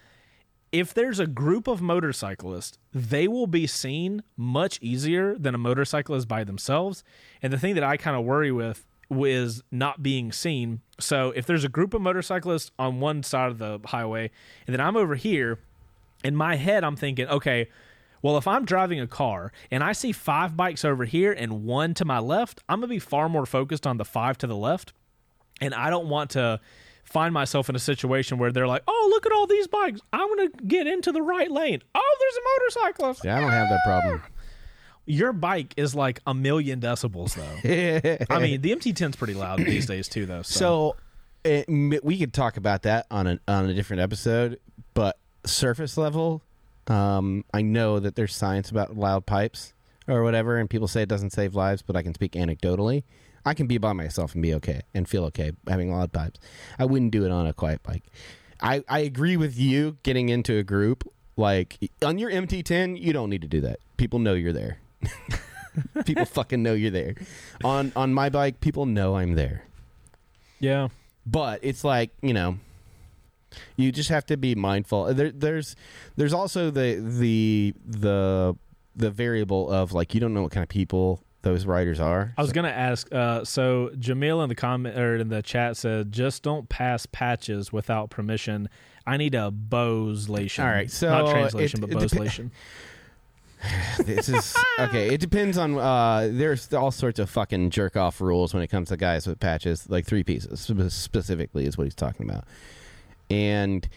[SPEAKER 2] if there's a group of motorcyclists, they will be seen much easier than a motorcyclist by themselves. And the thing that I kind of worry with is not being seen. So if there's a group of motorcyclists on one side of the highway, and then I'm over here, in my head, I'm thinking, okay, well, if I'm driving a car and I see five bikes over here and one to my left, I'm going to be far more focused on the five to the left. And I don't want to find myself in a situation where they're like, oh, look at all these bikes. I'm going to get into the right lane. Oh, there's a motorcyclist.
[SPEAKER 1] Yeah, I don't have that problem.
[SPEAKER 2] Your bike is like a million decibels, though. I mean, the MT10's pretty loud these days, too, though. So,
[SPEAKER 1] So it, we could talk about that on a on a different episode, but surface level, um, I know that there's science about loud pipes or whatever, and people say it doesn't save lives, but I can speak anecdotally. I can be by myself and be okay and feel okay having loud pipes. I wouldn't do it on a quiet bike. I, I agree with you getting into a group. Like on your MT10, you don't need to do that. People know you're there. people fucking know you're there. On on my bike, people know I'm there
[SPEAKER 2] yeah.
[SPEAKER 1] but it's like you know you just have to be mindful there, there's there's also the the the the variable of like you don't know what kind of people those writers are
[SPEAKER 2] I was gonna ask. Uh, so Jamil in the comment or in the chat said, "Just don't pass patches without permission." I need a Boslation.
[SPEAKER 1] All right, so
[SPEAKER 2] not translation,
[SPEAKER 1] it-
[SPEAKER 2] but
[SPEAKER 1] depe- this is okay it depends on uh there's all sorts of fucking jerk off rules when it comes to guys with patches like three pieces specifically is what he's talking about and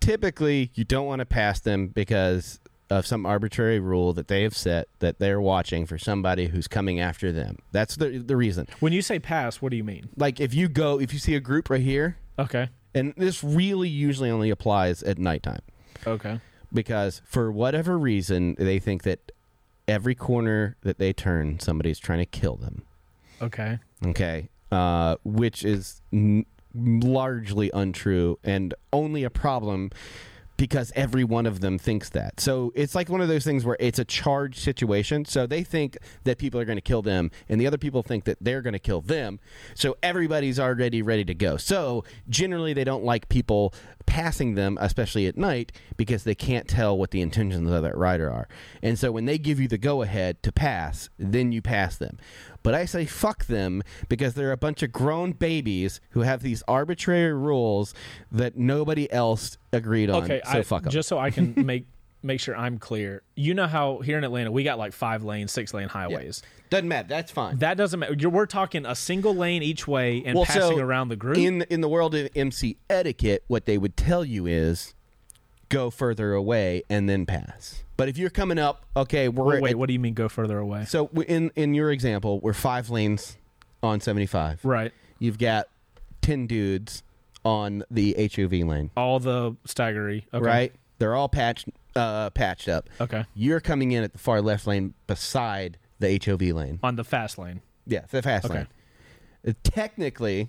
[SPEAKER 1] typically you don't want to pass them because of some arbitrary rule that they have set that they're watching for somebody who's coming after them that's the the reason
[SPEAKER 2] when you say pass, what do you mean?
[SPEAKER 1] like if you go if you see a group right here
[SPEAKER 2] Okay.
[SPEAKER 1] and this really usually only applies at nighttime
[SPEAKER 2] Okay.
[SPEAKER 1] because for whatever reason they think that every corner that they turn somebody's trying to kill them
[SPEAKER 2] Okay.
[SPEAKER 1] okay uh, which is n- largely untrue and only a problem because every one of them thinks that. So it's like one of those things where it's a charged situation. So they think that people are going to kill them, and the other people think that they're going to kill them. So everybody's already ready to go. So generally, they don't like people passing them, especially at night, because they can't tell what the intentions of that rider are. And so when they give you the go ahead to pass, then you pass them. But I say fuck them because they're a bunch of grown babies who have these arbitrary rules that nobody else agreed on.
[SPEAKER 2] Okay.
[SPEAKER 1] so
[SPEAKER 2] I, just so I can make make sure I'm clear. You know how here in Atlanta we got like five lane, six lane highways.
[SPEAKER 1] Doesn't matter. That's fine.
[SPEAKER 2] That doesn't matter. You're, we're talking a single lane each way and
[SPEAKER 1] Well,
[SPEAKER 2] passing
[SPEAKER 1] so
[SPEAKER 2] around the group.
[SPEAKER 1] in in the world of MC etiquette, what they would tell you is go further away and then pass. But if you're coming up, okay, we're
[SPEAKER 2] wait, wait,
[SPEAKER 1] at-
[SPEAKER 2] what do you mean go further away?
[SPEAKER 1] so in in your example, we're five lanes on 75.
[SPEAKER 2] Right.
[SPEAKER 1] You've got 10 dudes on the HOV lane,
[SPEAKER 2] All the staggery. Okay.
[SPEAKER 1] right? They're all patched uh, patched up.
[SPEAKER 2] Okay.
[SPEAKER 1] You're coming in at the far left lane beside the HOV lane.
[SPEAKER 2] On the fast lane.
[SPEAKER 1] Yeah, the fast
[SPEAKER 2] Okay.
[SPEAKER 1] lane. Uh, Technically,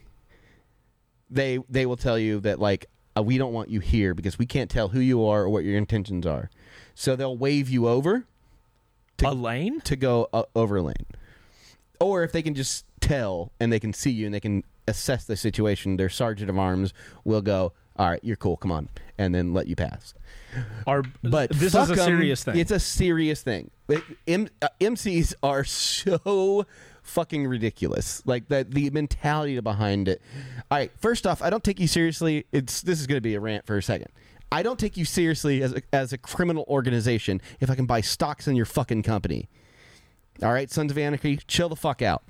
[SPEAKER 1] they they will tell you that like uh, we don't want you here because we can't tell who you are or what your intentions are. So they'll wave you over to,
[SPEAKER 2] a lane?
[SPEAKER 1] to go uh, over lane, or if they can just tell and they can see you and they can assess the situation, their sergeant of arms will go, "All right, you're cool. Come on," and then let you pass. But
[SPEAKER 2] this is a
[SPEAKER 1] 'em,
[SPEAKER 2] serious thing.
[SPEAKER 1] It's a serious thing. It- M- uh, MCs are so fucking ridiculous. Like the the mentality behind it. All right, first off, I don't take you seriously. It's this is going to be a rant for a second. I don't take you seriously as a, as a criminal organization if I can buy stocks in your fucking company. All right, Sons of Anarchy, chill the fuck out.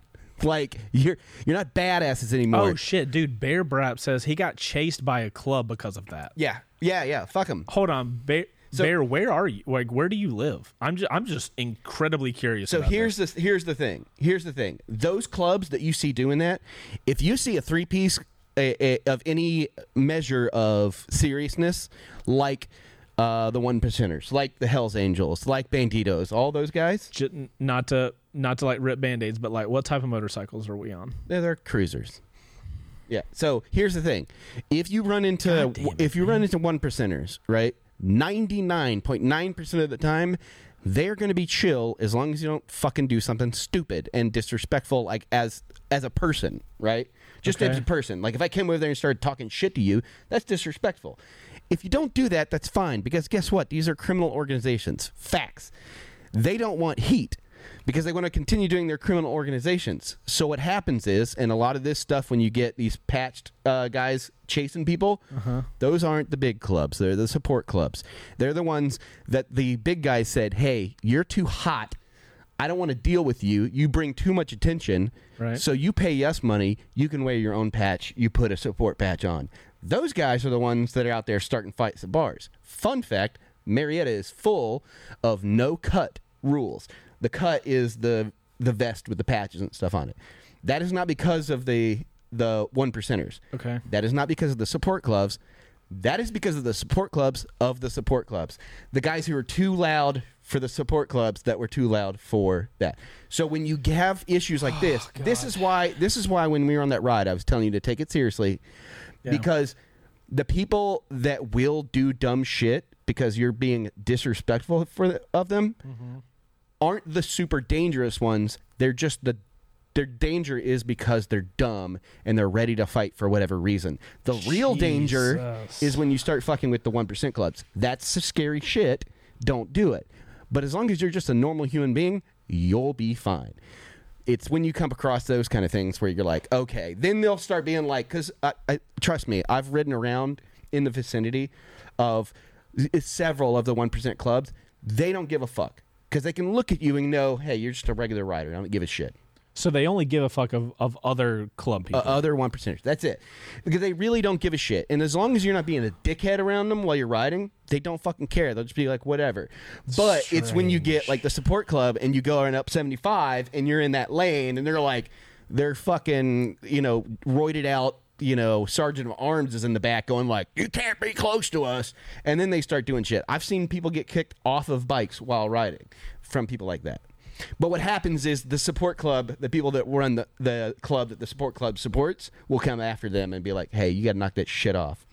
[SPEAKER 1] Like you're you're not badasses anymore.
[SPEAKER 2] oh shit, dude! Bear Brap says he got chased by a club because of that.
[SPEAKER 1] yeah, yeah, yeah. Fuck him.
[SPEAKER 2] Hold on, Bear.
[SPEAKER 1] So-
[SPEAKER 2] Bear, where are you? Like, where do you live? I'm just, I'm just incredibly curious.
[SPEAKER 1] So here's
[SPEAKER 2] this.
[SPEAKER 1] the here's the thing. Here's the thing. Those clubs that you see doing that, if you see a three piece of any measure of seriousness, like uh, the one percenters, like the Hell's Angels, like Bandidos, all those guys,
[SPEAKER 2] not to not to like rip band-aids, but like, what type of motorcycles are we on?
[SPEAKER 1] they're, they're cruisers. Yeah. So here's the thing: if you run into
[SPEAKER 2] it,
[SPEAKER 1] if you run into one percenters, right, ninety nine point nine percent of the time. They're going to be chill as long as you don't fucking do something stupid and disrespectful, like as as a person, right? Just
[SPEAKER 2] Okay.
[SPEAKER 1] as a person. Like if I came over there and started talking shit to you, that's disrespectful. If you don't do that, that's fine because guess what? These are criminal organizations. Facts. They don't want heat because they want to continue doing their criminal organizations. So what happens is, and a lot of this stuff, when you get these patched uh, guys chasing people, those aren't the big clubs. They're the support clubs. They're the ones that the big guys said, "Hey, you're too hot. I don't want to deal with you. You bring too much attention.
[SPEAKER 2] Right.
[SPEAKER 1] So you pay us money. You can wear your own patch. You put a support patch on. Those guys are the ones that are out there starting fights at bars. Fun fact: Marietta is full of no cut rules. The cut is the the vest with the patches and stuff on it. That is not because of the the one percenters.
[SPEAKER 2] Okay.
[SPEAKER 1] That is not because of the support clubs. That is because of the support clubs of the support clubs. The guys who are too loud for the support clubs that were too loud for that. So when you have issues like oh, this, this is why this is why when we were on that ride, I was telling you to take it seriously
[SPEAKER 2] Yeah.
[SPEAKER 1] because the people that will do dumb shit because you're being disrespectful for the, of them mm-hmm. Aren't the super dangerous ones. They're just the their danger is because they're dumb and they're ready to fight for whatever reason. The real danger is when you start fucking with the 1% clubs. That's scary shit. Don't do it. But as long as you're just a normal human being, you'll be fine. It's when you come across those kind of things where you're like, okay, then they'll start being like, because I, I, trust me, I've ridden around in the vicinity of eh, several of the 1% clubs. They don't give a fuck because they can look at you and know, hey, you're just a regular rider. I don't give a shit.
[SPEAKER 2] So they only give a fuck of, of other club people.
[SPEAKER 1] Uh, other one percenters. That's it. Because they really don't give a shit. And as long as you're not being a dickhead around them while you're riding, they don't fucking care. They'll just be like, whatever. But it's when you get like the support club and you go on up 75 and you're in that lane and they're like, they're fucking, you know, roided out. You know, Sergeant of Arms is in the back going like, "You can't be close to us," and then they start doing shit. I've seen people get kicked off of bikes while riding from people like that. But what happens is the support club, the people that run the, the club that the support club supports, will come after them and be like, hey, you got to knock that shit off.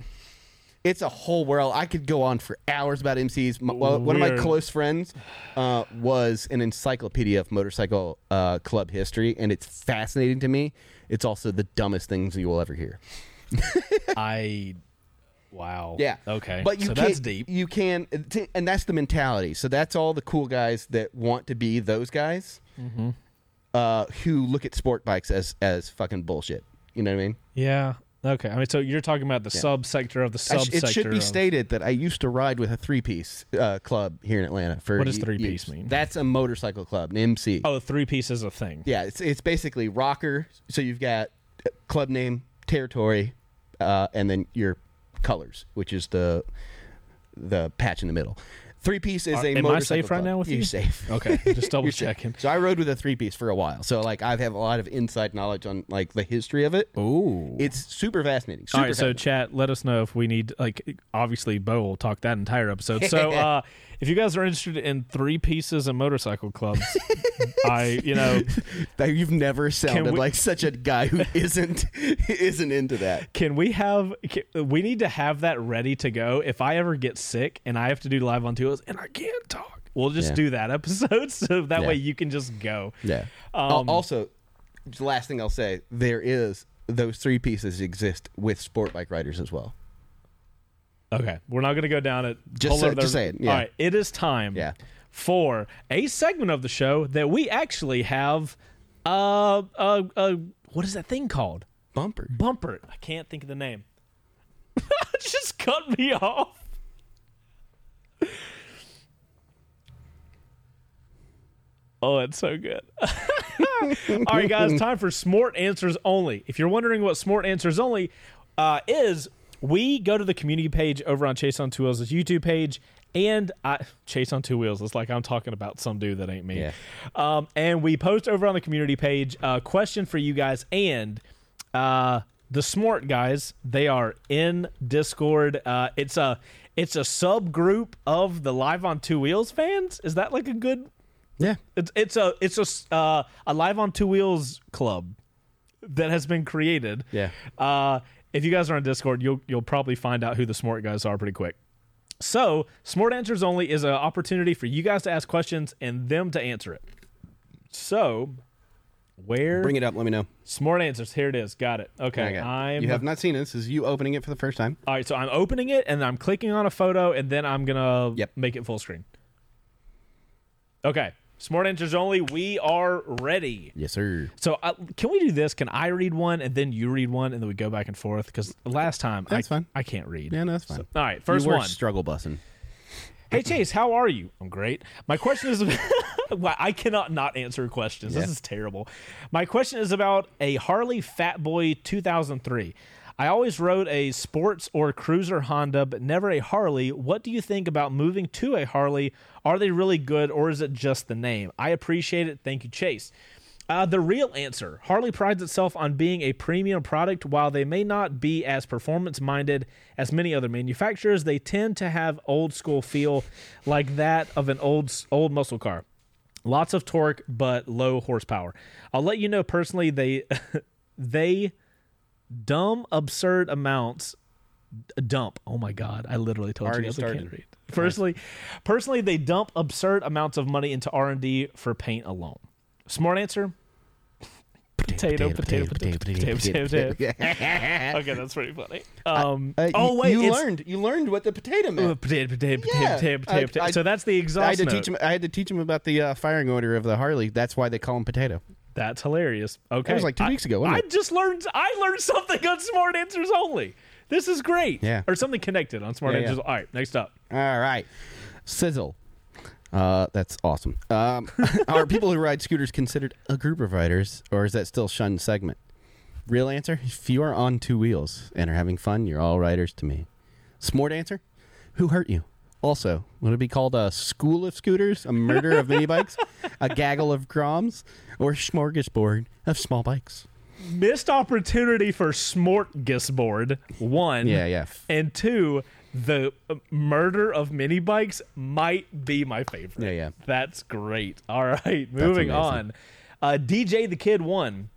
[SPEAKER 1] It's a whole world. I could go on for hours about MCs. My, well, one of my close friends uh, was an encyclopedia of motorcycle uh, club history, and it's fascinating to me. It's also the dumbest things you will ever hear.
[SPEAKER 2] I, wow.
[SPEAKER 1] Yeah.
[SPEAKER 2] Okay.
[SPEAKER 1] But you
[SPEAKER 2] so
[SPEAKER 1] can't,
[SPEAKER 2] that's deep.
[SPEAKER 1] You can, and that's the mentality. So that's all the cool guys that want to be those guys,
[SPEAKER 2] Mm-hmm.
[SPEAKER 1] uh, who look at sport bikes as as fucking bullshit. You know what I mean?
[SPEAKER 2] Yeah. Okay. I mean, so you're talking about the subsector of the
[SPEAKER 1] sh-
[SPEAKER 2] subsector.
[SPEAKER 1] it should be
[SPEAKER 2] of-
[SPEAKER 1] stated that I used to ride with a three piece uh, club here in Atlanta. For
[SPEAKER 2] What does three-piece mean?
[SPEAKER 1] That's a motorcycle club, an MC.
[SPEAKER 2] Oh, three piece is a thing.
[SPEAKER 1] Yeah, it's it's basically rocker. So you've got uh, club name, territory, uh, and then your colors, which is the the patch in the middle. Three piece is
[SPEAKER 2] Are-
[SPEAKER 1] a
[SPEAKER 2] am I safe right
[SPEAKER 1] club.
[SPEAKER 2] now with
[SPEAKER 1] You're
[SPEAKER 2] you?
[SPEAKER 1] safe.
[SPEAKER 2] Okay. Just double checking.
[SPEAKER 1] So I rode with a three piece for a while. So like I have a lot of inside knowledge on like the history of it.
[SPEAKER 2] Ooh.
[SPEAKER 1] It's super fascinating. Super
[SPEAKER 2] All right, so chat, let us know if we need like obviously Bo will talk that entire episode. So uh if you guys are interested in three pieces of motorcycle clubs, I you know
[SPEAKER 1] That you've never sounded
[SPEAKER 2] we-
[SPEAKER 1] like such a guy who isn't isn't into that.
[SPEAKER 2] can we have can, we need to have that ready to go if I ever get sick and I have to do live on tours and I can't talk. We'll just
[SPEAKER 1] Yeah.
[SPEAKER 2] do that episode so that
[SPEAKER 1] Yeah.
[SPEAKER 2] way you can just go.
[SPEAKER 1] Yeah.
[SPEAKER 2] Um,
[SPEAKER 1] also, the last thing I'll say, there is those three pieces exist with sport bike riders as well.
[SPEAKER 2] Okay, we're not going to go down it.
[SPEAKER 1] Just say- just say it, yeah.
[SPEAKER 2] All right, it is time.
[SPEAKER 1] Yeah.
[SPEAKER 2] For a segment of the show that we actually have, uh, uh, uh, what is that thing called?
[SPEAKER 1] Bumper.
[SPEAKER 2] Bumper. I can't think of the name. Just cut me off. Oh, it's so good. All right, guys, time for Smart Answers Only. If you're wondering what Smart Answers Only uh, is, we go to the community page over on Chase on Two Wheels' YouTube page, and I Chase on Two Wheels. It's like I'm talking about some dude that ain't me.
[SPEAKER 1] Yeah.
[SPEAKER 2] Um, and we post over on the community page a question for you guys, and uh, the Smart guys they are in Discord. Uh, it's a it's a subgroup of the Live on Two Wheels fans. Is that like a good
[SPEAKER 1] Yeah.
[SPEAKER 2] it's it's a it's a uh, a live on two wheels club that has been created.
[SPEAKER 1] Yeah.
[SPEAKER 2] Uh, if you guys are on Discord, you'll you'll probably find out who the smart guys are pretty quick. So, smart answers only is an opportunity for you guys to ask questions and them to answer it. So, where
[SPEAKER 1] Bring it up. Let me know.
[SPEAKER 2] smart answers? Here it is. Got it. Okay,
[SPEAKER 1] Okay.
[SPEAKER 2] I'm.
[SPEAKER 1] You have not seen it. This is you opening it for the first time.
[SPEAKER 2] All right, so I'm opening it and I'm clicking on a photo and then I'm gonna
[SPEAKER 1] Yep.
[SPEAKER 2] make it full screen. Okay, smart answers only. We are ready.
[SPEAKER 1] Yes, sir.
[SPEAKER 2] So uh, can we do this? Can I read one and then you read one and then we go back and forth? Because last time
[SPEAKER 1] That's
[SPEAKER 2] I,
[SPEAKER 1] fine.
[SPEAKER 2] I can't read.
[SPEAKER 1] Yeah, no, that's fine.
[SPEAKER 2] All right, first
[SPEAKER 1] you were
[SPEAKER 2] one.
[SPEAKER 1] struggle bussing.
[SPEAKER 2] Hey Chase, how are you? I'm great. My question is Wow, I cannot not answer questions. This is terrible. My question is about a Harley Fat Boy 2003. I always rode a sports or cruiser Honda, but never a Harley. What do you think about moving to a Harley? Are they really good or is it just the name? I appreciate it. Thank you, Chase. Uh, the real answer Harley prides itself on being a premium product. While they may not be as performance minded as many other manufacturers, they tend to have old school feel like that of an old old muscle car. Lots of torque, but low horsepower. I'll let you know personally, they they dumb absurd amounts dump. Oh my god, I literally told
[SPEAKER 1] Already
[SPEAKER 2] you guys I can't read. Personally, personally, they dump absurd amounts of money into R and D for paint alone. Smart answer. Potato, potato, potato, potato, potato, potato. Okay, that's pretty funny. Um,
[SPEAKER 1] Uh,
[SPEAKER 2] oh wait,
[SPEAKER 1] you learned. You learned what the potato
[SPEAKER 2] uh,
[SPEAKER 1] meant.
[SPEAKER 2] potato, potato, potato,
[SPEAKER 1] Yeah.
[SPEAKER 2] potato, potato,
[SPEAKER 1] I-
[SPEAKER 2] potato.
[SPEAKER 1] I-
[SPEAKER 2] so that's the exhaust
[SPEAKER 1] I had to
[SPEAKER 2] note.
[SPEAKER 1] teach him. I had to teach him about the uh, firing order of the Harley. That's why they call him potato.
[SPEAKER 2] That's hilarious. Okay,
[SPEAKER 1] That was like two
[SPEAKER 2] I-
[SPEAKER 1] weeks ago, wasn't
[SPEAKER 2] I
[SPEAKER 1] it?
[SPEAKER 2] just learned. I learned something on Smart Answers only. This is great.
[SPEAKER 1] Yeah.
[SPEAKER 2] or something connected on Smart
[SPEAKER 1] Yeah, yeah.
[SPEAKER 2] Answers. All right, next up.
[SPEAKER 1] All right, sizzle. Uh, that's awesome. Um, are people who ride scooters considered a group of riders, or is that still shunned segment? Real answer: If you are on two wheels and are having fun, you're all riders to me. Smart answer: Who hurt you? Also, would it be called a school of scooters, a murder of mini bikes, a gaggle of groms, or a smorgasbord of small bikes?
[SPEAKER 2] Missed opportunity for Smorgasbord. One.
[SPEAKER 1] Yeah, yeah.
[SPEAKER 2] And two, the uh, murder of mini bikes might be my favorite.
[SPEAKER 1] Yeah, yeah.
[SPEAKER 2] That's great. All right, moving on. Uh, DJ the Kid one.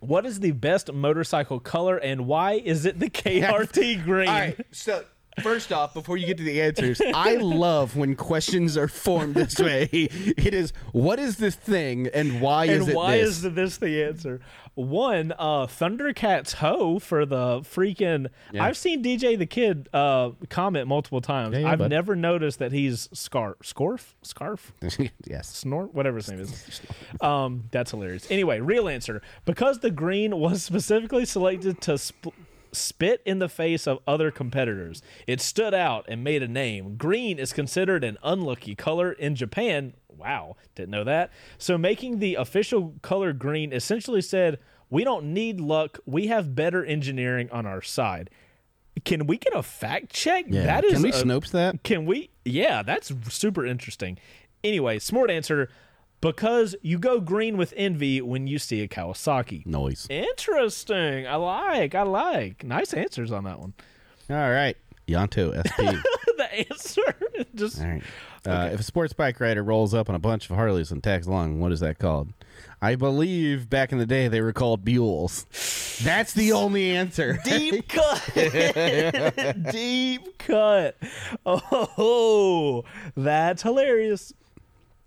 [SPEAKER 2] What is the best motorcycle color and why is it the KRT green?
[SPEAKER 1] All right. So first off, before you get to the answers, I love when questions are formed this way. It is what is this thing and why is it
[SPEAKER 2] why
[SPEAKER 1] this?
[SPEAKER 2] is this the answer? One, uh, Thundercats Ho for the freaking.
[SPEAKER 1] Yeah.
[SPEAKER 2] I've seen DJ the Kid uh, comment multiple times.
[SPEAKER 1] Yeah, yeah,
[SPEAKER 2] I've
[SPEAKER 1] bud.
[SPEAKER 2] never noticed that he's scarf, scarf, scarf,
[SPEAKER 1] yes.
[SPEAKER 2] snort, whatever his name is. Um, that's hilarious. Anyway, real answer because the green was specifically selected to. Sp- Spit in the face of other competitors. It stood out and made a name. Green is considered an unlucky color in Japan. Wow, didn't know that. So making the official color green essentially said, "We don't need luck. We have better engineering on our side." Can we get a fact check?
[SPEAKER 1] Yeah.
[SPEAKER 2] That is
[SPEAKER 1] Can we
[SPEAKER 2] a-
[SPEAKER 1] Snopes that?
[SPEAKER 2] can we? Yeah, that's super interesting. Anyway, smart answer because you go green with envy when you see a Kawasaki.
[SPEAKER 1] Noise.
[SPEAKER 2] Interesting. I like. I like. Nice answers on that one.
[SPEAKER 1] All right. Yanto SP.
[SPEAKER 2] the answer just
[SPEAKER 1] All right. Uh, if a sports bike rider rolls up on a bunch of Harleys and tags along, what is that called? I believe back in the day they were called Buells. That's the only answer.
[SPEAKER 2] deep cut. deep cut. Oh, that's hilarious.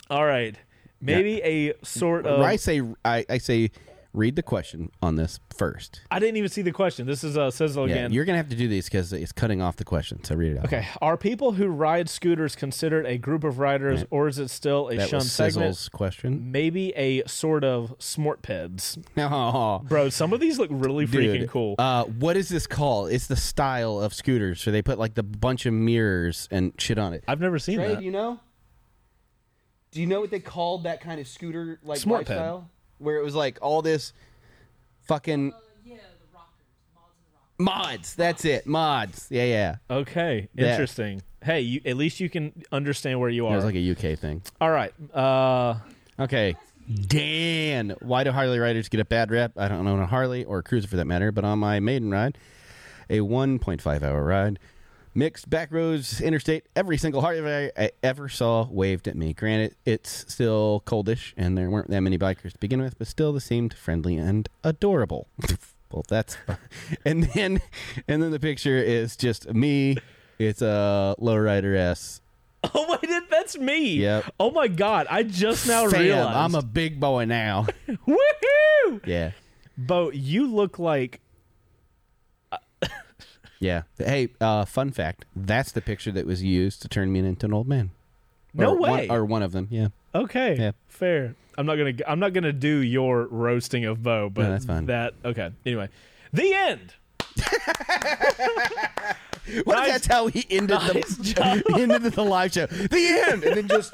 [SPEAKER 2] All right. Maybe a sort of.
[SPEAKER 1] I say I, I say read the question on this first.
[SPEAKER 2] I didn't even see the question. This is uh, Sizzle
[SPEAKER 1] Yeah,
[SPEAKER 2] again.
[SPEAKER 1] you're gonna have to do these because it's cutting off the question. So read it out.
[SPEAKER 2] Okay. Are people who ride scooters considered a group of riders, or is it still a
[SPEAKER 1] that
[SPEAKER 2] shunned
[SPEAKER 1] was
[SPEAKER 2] segment?
[SPEAKER 1] Sizzle's question.
[SPEAKER 2] Maybe a sort of smortpeds.
[SPEAKER 1] Oh,
[SPEAKER 2] Bro, some of these look really freaking
[SPEAKER 1] dude.
[SPEAKER 2] cool.
[SPEAKER 1] Uh, what is this called? It's the style of scooters. So they put like the bunch of mirrors and shit on it.
[SPEAKER 2] I've never seen that.
[SPEAKER 1] do you know? Do you know what they called that kind of scooter like
[SPEAKER 2] Smart
[SPEAKER 1] lifestyle? Where it was like all this fucking uh, yeah, the rockers, mods. The rockers. mods. That's it, mods. Yeah, yeah.
[SPEAKER 2] Okay,
[SPEAKER 1] That-
[SPEAKER 2] interesting. Hey, you, at least you can understand where you are.
[SPEAKER 1] It was like a UK thing.
[SPEAKER 2] All right. Uh,
[SPEAKER 1] Okay. Dan, why do Harley riders get a bad rep? I don't own a Harley or a cruiser for that matter, but on my maiden ride, a 1.5 hour ride, mixed back roads, interstate, every single Harley I ever saw waved at me. Granted, it's still coldish and there weren't that many bikers to begin with, but still they seemed friendly and adorable. well, that's and then and then the picture is just me. It's a lowrider S.
[SPEAKER 2] oh wait, it- that's me.
[SPEAKER 1] Yep.
[SPEAKER 2] Oh my god, I just now
[SPEAKER 1] Fam,
[SPEAKER 2] realized.
[SPEAKER 1] I'm a big boy now.
[SPEAKER 2] woohoo.
[SPEAKER 1] yeah.
[SPEAKER 2] Bo, you look like
[SPEAKER 1] Yeah. Hey, uh, fun fact. That's the picture that was used to turn me into an old man.
[SPEAKER 2] no
[SPEAKER 1] Or one-
[SPEAKER 2] way.
[SPEAKER 1] or one of them. Yeah.
[SPEAKER 2] okay,
[SPEAKER 1] Yeah.
[SPEAKER 2] fair. I'm not gonna. I'm not gonna do your roasting of Bo, but
[SPEAKER 1] No, that's fine.
[SPEAKER 2] That okay. Anyway, the end.
[SPEAKER 1] Well,
[SPEAKER 2] Nice-
[SPEAKER 1] that's how he ended
[SPEAKER 2] nice
[SPEAKER 1] the
[SPEAKER 2] job.
[SPEAKER 1] ended the live show. The end, and then just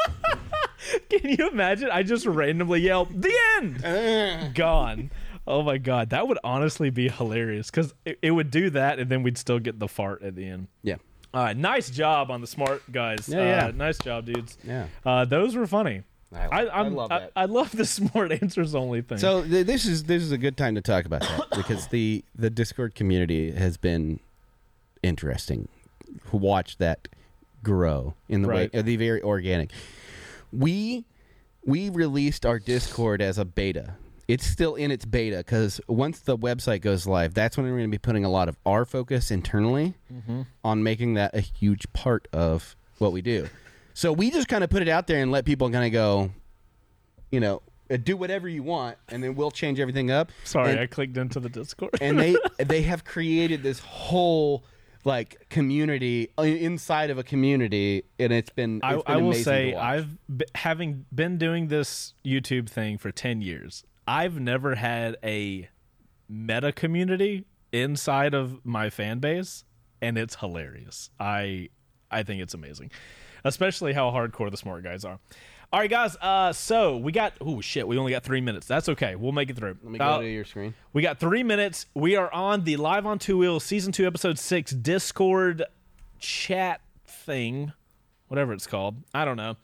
[SPEAKER 2] Can you imagine? I just randomly yelled, "The end!" Gone. Oh my god, that would honestly be hilarious because it, it would do that, and then we'd still get the fart at the end.
[SPEAKER 1] yeah,
[SPEAKER 2] All right, nice job on the smart guys.
[SPEAKER 1] Yeah, yeah.
[SPEAKER 2] Uh, nice job, dudes.
[SPEAKER 1] yeah.
[SPEAKER 2] Uh, those were funny.
[SPEAKER 1] I-
[SPEAKER 2] I,
[SPEAKER 1] I love
[SPEAKER 2] I,
[SPEAKER 1] that.
[SPEAKER 2] I love the smart answers only thing.
[SPEAKER 1] So th- this is this is a good time to talk about that because the the Discord community has been interesting. Watch that grow in the
[SPEAKER 2] Right.
[SPEAKER 1] way uh, the very organic. We we released our Discord as a beta. It's still in its beta because once the website goes live, that's when we're going to be putting a lot of our focus internally on making that a huge part of what we do. So we just kind of put it out there and let people kind of go, you know, uh, do whatever you want, and then we'll change everything up.
[SPEAKER 2] Sorry,
[SPEAKER 1] and,
[SPEAKER 2] I clicked into the Discord.
[SPEAKER 1] and they they have created this whole like community uh, inside of a community, and it's been.
[SPEAKER 2] I,
[SPEAKER 1] it's been
[SPEAKER 2] I will say. I've be, having been doing this YouTube thing for 10 years. I've never had a meta community inside of my fan base and it's hilarious. I I think it's amazing. Especially how hardcore the smart guys are. All right guys, uh so we got oh shit, we only got 3 minutes. That's okay. We'll make it through.
[SPEAKER 1] Let me go
[SPEAKER 2] Uh,
[SPEAKER 1] to your screen.
[SPEAKER 2] we got three minutes. We are on the Live on Two Wheels Season 2, Episode 6 Discord chat thing, whatever it's called. I don't know.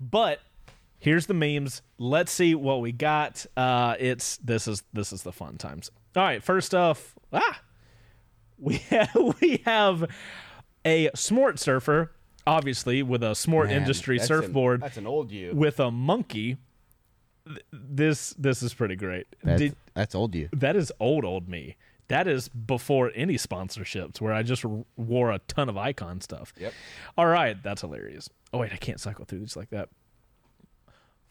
[SPEAKER 2] But here's the memes. Let's see what we got. Uh, it's this is this is the fun times. All right, first off, ah, we have, we have a smart surfer, obviously with a smart
[SPEAKER 1] Man,
[SPEAKER 2] industry
[SPEAKER 1] that's an-
[SPEAKER 2] surfboard
[SPEAKER 1] that's an old you.
[SPEAKER 2] with a monkey. This this is pretty great.
[SPEAKER 1] That's,
[SPEAKER 2] Did,
[SPEAKER 1] that's old you.
[SPEAKER 2] that is old old me that is before any sponsorships where i just wore a ton of icon stuff
[SPEAKER 1] Yep.
[SPEAKER 2] all right that's hilarious oh wait i can't cycle through these like that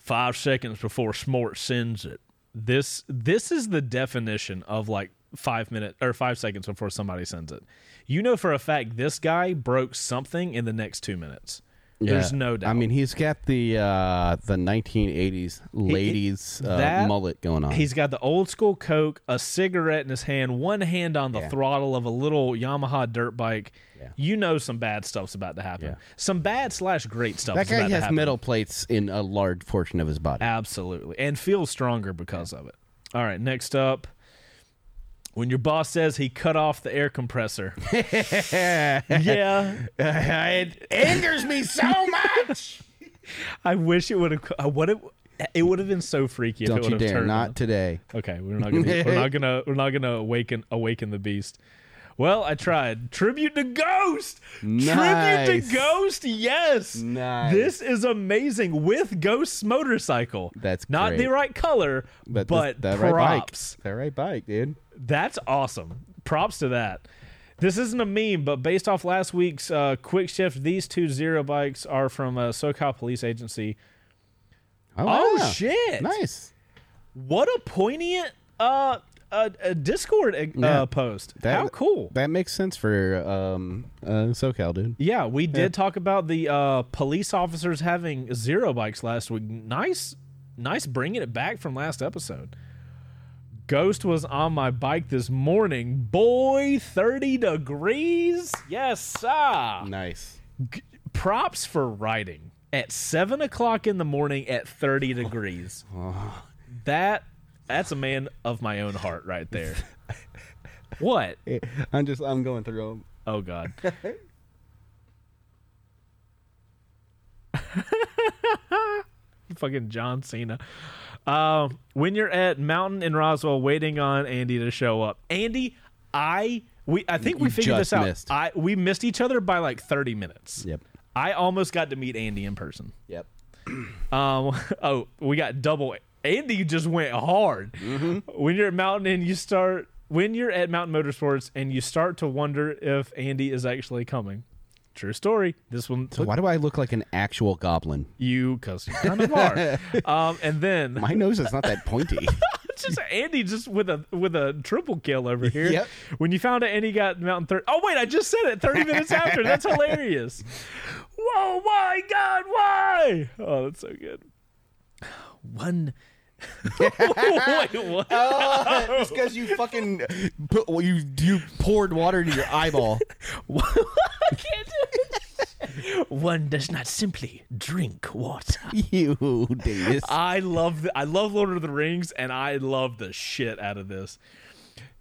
[SPEAKER 2] five seconds before smart sends it. This this is the definition of like five minute or five seconds before somebody sends it. You know for a fact this guy broke something in the next two minutes there's no doubt
[SPEAKER 1] I mean, he's got the uh, the 1980s ladies uh,
[SPEAKER 2] that-
[SPEAKER 1] mullet going on.
[SPEAKER 2] He's got the old school Coke, a cigarette in his hand, one hand on the
[SPEAKER 1] Yeah.
[SPEAKER 2] throttle of a little Yamaha dirt bike.
[SPEAKER 1] Yeah.
[SPEAKER 2] You know some bad stuff's about to happen.
[SPEAKER 1] Yeah.
[SPEAKER 2] Some bad slash great stuff.
[SPEAKER 1] that
[SPEAKER 2] is
[SPEAKER 1] guy
[SPEAKER 2] about to
[SPEAKER 1] has
[SPEAKER 2] happen.
[SPEAKER 1] metal plates in a large portion of his body.
[SPEAKER 2] Absolutely. And feels stronger because of it. All right, next up. When your boss says he cut off the air compressor. yeah.
[SPEAKER 1] it angers me so much.
[SPEAKER 2] I wish it would have uh, what it it would have been so freaky if it
[SPEAKER 1] Don't
[SPEAKER 2] would
[SPEAKER 1] you
[SPEAKER 2] have
[SPEAKER 1] dare!
[SPEAKER 2] turned
[SPEAKER 1] Not today.
[SPEAKER 2] Okay, we're not gonna we're not gonna we're not gonna awaken awaken the beast. Well, I tried. Tribute to Ghost.
[SPEAKER 1] Nice.
[SPEAKER 2] Tribute to Ghost. Yes.
[SPEAKER 1] Nice.
[SPEAKER 2] This is amazing with Ghost's motorcycle.
[SPEAKER 1] That's
[SPEAKER 2] not the right color, but,
[SPEAKER 1] But, this- that right bike.
[SPEAKER 2] props.
[SPEAKER 1] That right bike, dude.
[SPEAKER 2] That's awesome. Props to that. This isn't a meme, but based off last week's uh, quick shift, these two zero bikes are from a SoCal police agency. Oh,
[SPEAKER 1] wow.
[SPEAKER 2] shit.
[SPEAKER 1] Nice.
[SPEAKER 2] What a poignant uh, uh, uh Discord uh,
[SPEAKER 1] Yeah.
[SPEAKER 2] post.
[SPEAKER 1] That-
[SPEAKER 2] How cool.
[SPEAKER 1] That makes sense for um, uh, SoCal, dude.
[SPEAKER 2] Yeah, we did talk about the uh, police officers having zero bikes last week. Nice, nice bringing it back from last episode. Ghost was on my bike this morning. Boy, 30 degrees. Yes, sir.
[SPEAKER 1] Nice.
[SPEAKER 2] Props for riding at 7 o'clock in the morning at 30 degrees. Uh-huh. That That's a man of my own heart right there. what?
[SPEAKER 1] I'm just I'm going through them.
[SPEAKER 2] Oh God. Fucking John Cena. Um, when you're at Mountain in Roswell waiting on Andy to show up, Andy, I we I think we figured this out.
[SPEAKER 1] missed.
[SPEAKER 2] I we missed each other by like 30 minutes.
[SPEAKER 1] Yep.
[SPEAKER 2] I almost got to meet Andy in person.
[SPEAKER 1] Yep.
[SPEAKER 2] Um, oh, we got double. Andy just went hard.
[SPEAKER 1] Mm-hmm.
[SPEAKER 2] When you're at Mountain and you start, when you're at Mountain Motorsports and you start to wonder if Andy is actually coming. True story. This one,
[SPEAKER 1] So why do I look like an actual goblin?
[SPEAKER 2] you, because you kind of are. um, and then
[SPEAKER 1] My nose is not that pointy.
[SPEAKER 2] it's just Andy just with a with a triple kill over here.
[SPEAKER 1] Yep.
[SPEAKER 2] When you found out Andy got Mountain thirty. Oh wait, I just said it. Thirty minutes after. That's hilarious. Whoa! My God! Why? Oh, that's so good. One. wait, what?
[SPEAKER 1] it's because you fucking put well, you you poured water into your eyeball.
[SPEAKER 2] I can't do it. One does not simply drink water.
[SPEAKER 1] you Davis.
[SPEAKER 2] I love the, I love Lord of the Rings, and I love the shit out of this.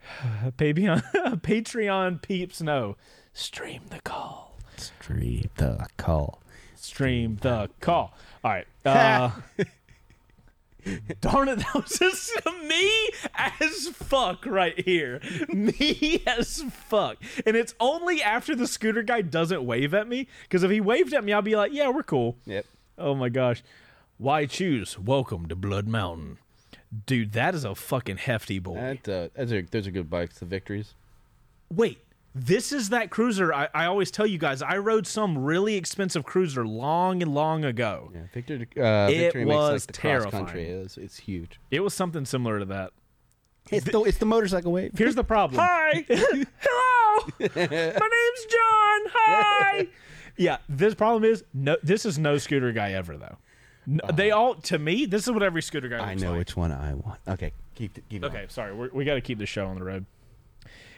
[SPEAKER 2] Patreon, Patreon peeps know. Stream the call.
[SPEAKER 1] Stream the call.
[SPEAKER 2] Stream the call. All right. Uh, darn it, that was just me as fuck right here. Me as fuck. And it's only after the scooter guy doesn't wave at me, because if he waved at me, I'll be like, yeah, we're cool.
[SPEAKER 1] Yep.
[SPEAKER 2] Oh my gosh. Why choose? Welcome to Blood Mountain. Dude, that is a fucking hefty boy.
[SPEAKER 1] That, uh, those are those are good bikes. The victories.
[SPEAKER 2] Wait, this is that cruiser I, I always tell you guys. I rode some really expensive cruiser long and long ago.
[SPEAKER 1] Yeah, Victor. Uh,
[SPEAKER 2] It
[SPEAKER 1] Victory makes
[SPEAKER 2] was
[SPEAKER 1] like the cross country.
[SPEAKER 2] terrifying.
[SPEAKER 1] It's, it's huge.
[SPEAKER 2] It was something similar to that.
[SPEAKER 1] It's the it's the motorcycle wave.
[SPEAKER 2] Here's the problem. Hi. Hello. My name's John. Hi. yeah, this problem is no this is no scooter guy ever though. No, they all to me, this is what every scooter guy looks
[SPEAKER 1] I know
[SPEAKER 2] like.
[SPEAKER 1] which one I want. Okay, keep keep.
[SPEAKER 2] Okay, sorry. We're, we got to keep the show on the road.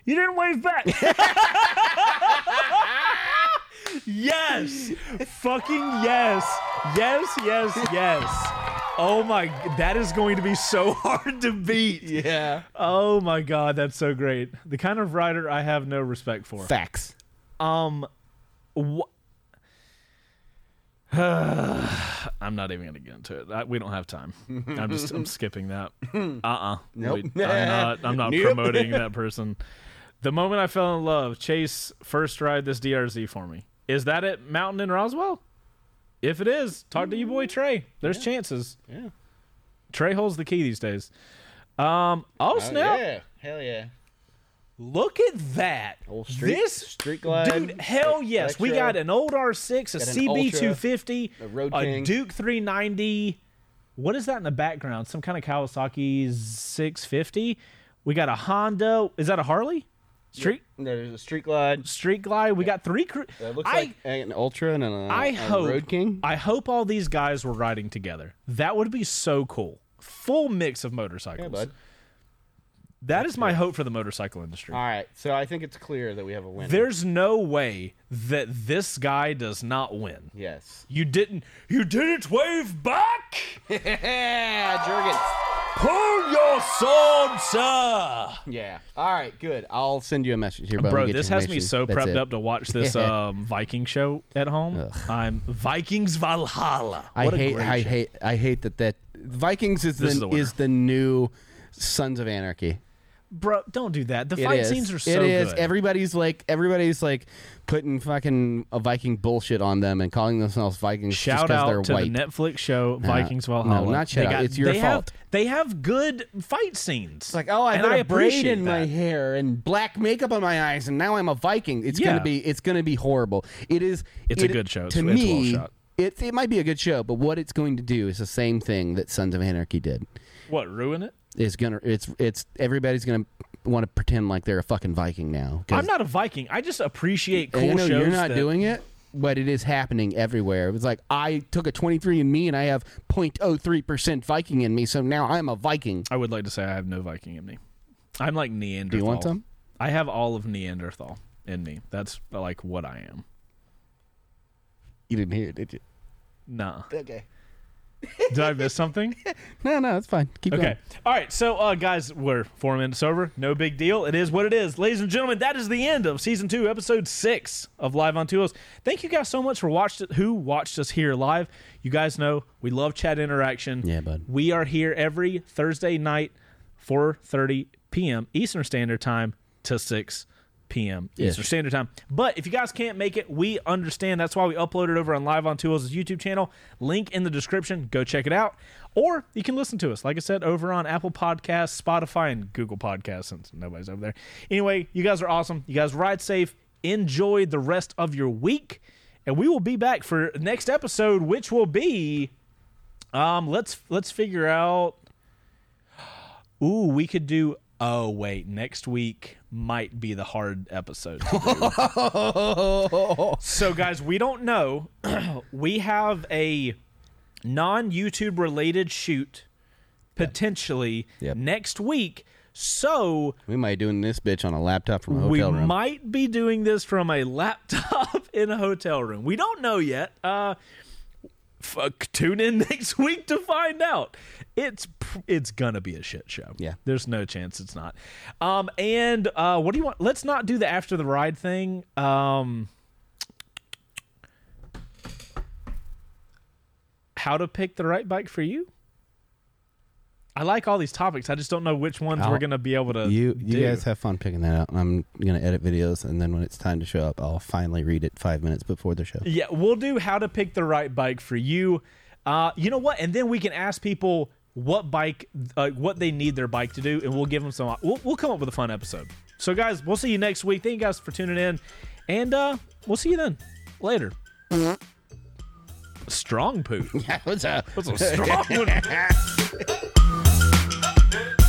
[SPEAKER 2] You didn't wave back. yes. Fucking yes. Yes, yes, yes. Oh my, that is going to be so hard to beat.
[SPEAKER 1] Yeah.
[SPEAKER 2] Oh my god, that's so great. The kind of rider I have no respect for.
[SPEAKER 1] Facts.
[SPEAKER 2] Um, wh- I'm not even gonna get into it. I, we don't have time. I'm just I'm skipping that. Uh uh
[SPEAKER 1] Nope.
[SPEAKER 2] I'm not. I'm not
[SPEAKER 1] Nope.
[SPEAKER 2] promoting that person. The moment I fell in love, Chase first ride this DRZ for me. Is that at Mountain in Roswell? If it is, talk to you boy Trey. There's chances.
[SPEAKER 1] Yeah.
[SPEAKER 2] Trey holds the key these days. Um. Oh snap!
[SPEAKER 1] yeah. Hell yeah.
[SPEAKER 2] Look at that.
[SPEAKER 1] Old street-
[SPEAKER 2] this
[SPEAKER 1] street glide,
[SPEAKER 2] dude. Hell yes, we got an old R6, a CB
[SPEAKER 1] Ultra,
[SPEAKER 2] 250,
[SPEAKER 1] a
[SPEAKER 2] Duke 390. What is that in the background? Some kind of Kawasaki 650. We got a Honda. Is that a Harley? Street
[SPEAKER 1] There's a street glide.
[SPEAKER 2] Street Glide. We got three. Cru-
[SPEAKER 1] That looks
[SPEAKER 2] I,
[SPEAKER 1] like an Ultra and a,
[SPEAKER 2] I
[SPEAKER 1] a
[SPEAKER 2] hope
[SPEAKER 1] Road King.
[SPEAKER 2] I hope all these guys were riding together. That would be so cool. Full mix of motorcycles.
[SPEAKER 1] Bud.
[SPEAKER 2] That is my hope for the motorcycle industry.
[SPEAKER 1] All right, so I think it's clear that we have a winner.
[SPEAKER 2] There's no way that this guy does not win.
[SPEAKER 1] yes.
[SPEAKER 2] You didn't. You didn't wave back.
[SPEAKER 1] Yeah, Jurgens.
[SPEAKER 2] Pull your sword, sir.
[SPEAKER 1] Yeah. All right, good. I'll send you a message here.
[SPEAKER 2] Bro, this has me so
[SPEAKER 1] That's
[SPEAKER 2] prepped
[SPEAKER 1] it.
[SPEAKER 2] up to watch this um, Viking show at home. I'm Vikings Valhalla.
[SPEAKER 1] I
[SPEAKER 2] What a
[SPEAKER 1] hate.
[SPEAKER 2] great
[SPEAKER 1] I
[SPEAKER 2] show.
[SPEAKER 1] hate. I hate that. That Vikings is
[SPEAKER 2] This is
[SPEAKER 1] the,
[SPEAKER 2] the
[SPEAKER 1] is the new Sons of Anarchy.
[SPEAKER 2] Bro, don't do that. The fight scenes are so
[SPEAKER 1] It is.
[SPEAKER 2] good.
[SPEAKER 1] Everybody's like. Everybody's like putting fucking a Viking bullshit on them and calling themselves Vikings just
[SPEAKER 2] Shout
[SPEAKER 1] they're
[SPEAKER 2] out to
[SPEAKER 1] white.
[SPEAKER 2] the Netflix show
[SPEAKER 1] No,
[SPEAKER 2] Vikings
[SPEAKER 1] no,
[SPEAKER 2] Valhalla.
[SPEAKER 1] not shout
[SPEAKER 2] They
[SPEAKER 1] out. It's your
[SPEAKER 2] they
[SPEAKER 1] fault.
[SPEAKER 2] Have, they have good fight scenes.
[SPEAKER 1] It's like, oh, I
[SPEAKER 2] and
[SPEAKER 1] put a braid
[SPEAKER 2] appreciate
[SPEAKER 1] in my
[SPEAKER 2] that.
[SPEAKER 1] hair and black makeup on my eyes, and now I'm a Viking. It's
[SPEAKER 2] Yeah.
[SPEAKER 1] gonna be, it's gonna be horrible. It is.
[SPEAKER 2] It's a
[SPEAKER 1] it-
[SPEAKER 2] good show.
[SPEAKER 1] To
[SPEAKER 2] It's- it's well
[SPEAKER 1] me,
[SPEAKER 2] shot.
[SPEAKER 1] it it might be a good show, but what it's going to do is the same thing that Sons of Anarchy did.
[SPEAKER 2] What ruin it? it?
[SPEAKER 1] Is gonna it's it's everybody's gonna want to pretend like they're a fucking Viking now. 'cause-
[SPEAKER 2] I'm not a Viking. I just appreciate cool
[SPEAKER 1] And I know
[SPEAKER 2] shows.
[SPEAKER 1] you're not
[SPEAKER 2] that-
[SPEAKER 1] doing it, but it is happening everywhere. It was like I took a 23 and me, and I have 0.03 percent Viking in me, so now I'm a Viking.
[SPEAKER 2] I would like to say I have no Viking in me. I'm like Neanderthal.
[SPEAKER 1] Do you want some?
[SPEAKER 2] I have all of Neanderthal in me. That's like what I am.
[SPEAKER 1] You didn't hear it, did you?
[SPEAKER 2] Nah.
[SPEAKER 1] Okay.
[SPEAKER 2] Did I miss something?
[SPEAKER 1] No, no, it's fine. Keep
[SPEAKER 2] Okay.
[SPEAKER 1] going.
[SPEAKER 2] All right. So, uh, guys, we're four minutes over. No big deal. It is what it is. Ladies and gentlemen, that is the end of season two, episode six of Live on Two Wheels. Thank you guys so much for watched it, who watched us here live. You guys know we love chat interaction.
[SPEAKER 1] Yeah, bud.
[SPEAKER 2] We are here every Thursday night, 4.30 p.m. Eastern Standard Time to 6 p.m.
[SPEAKER 1] Yes.
[SPEAKER 2] Eastern Standard Time. But if you guys can't make it, we understand. That's why we upload it over on Live on Two Wheels' YouTube channel. Link in the description. Go check it out. Or you can listen to us, like I said, over on Apple Podcasts, Spotify, and Google Podcasts, since nobody's over there. Anyway, you guys are awesome. You guys ride safe. Enjoy the rest of your week. And we will be back for next episode, which will be um let's let's figure out Ooh, we could do Oh wait, next week might be the hard episode. so guys, we don't know. we have a non-YouTube related shoot potentially
[SPEAKER 1] Yep.
[SPEAKER 2] next week. So
[SPEAKER 1] We might be doing this bitch on a laptop from a
[SPEAKER 2] we
[SPEAKER 1] hotel room.
[SPEAKER 2] We might be doing this from a laptop in a hotel room. We don't know yet. Uh, fuck, tune in next week to find out. It's it's gonna be a shit show.
[SPEAKER 1] Yeah.
[SPEAKER 2] there's no chance it's not. Um, and uh, what do you want? Let's not do the after the ride thing. Um, how to pick the right bike for you? I like all these topics. I just don't know which ones we're gonna be able to.
[SPEAKER 1] you you
[SPEAKER 2] do.
[SPEAKER 1] guys have fun picking that out. I'm gonna edit videos, and then when it's time to show up, I'll finally read it five minutes before the show.
[SPEAKER 2] Yeah, we'll do how to pick the right bike for you. Uh, you know what? And then we can ask people what bike, uh, what they need their bike to do, and we'll give them some. We'll, we'll come up with a fun episode. So, guys, we'll see you next week. Thank you guys for tuning in, and uh, we'll see you then. Later. Strong poop.
[SPEAKER 1] What's up?
[SPEAKER 2] That's a strong one. Hey.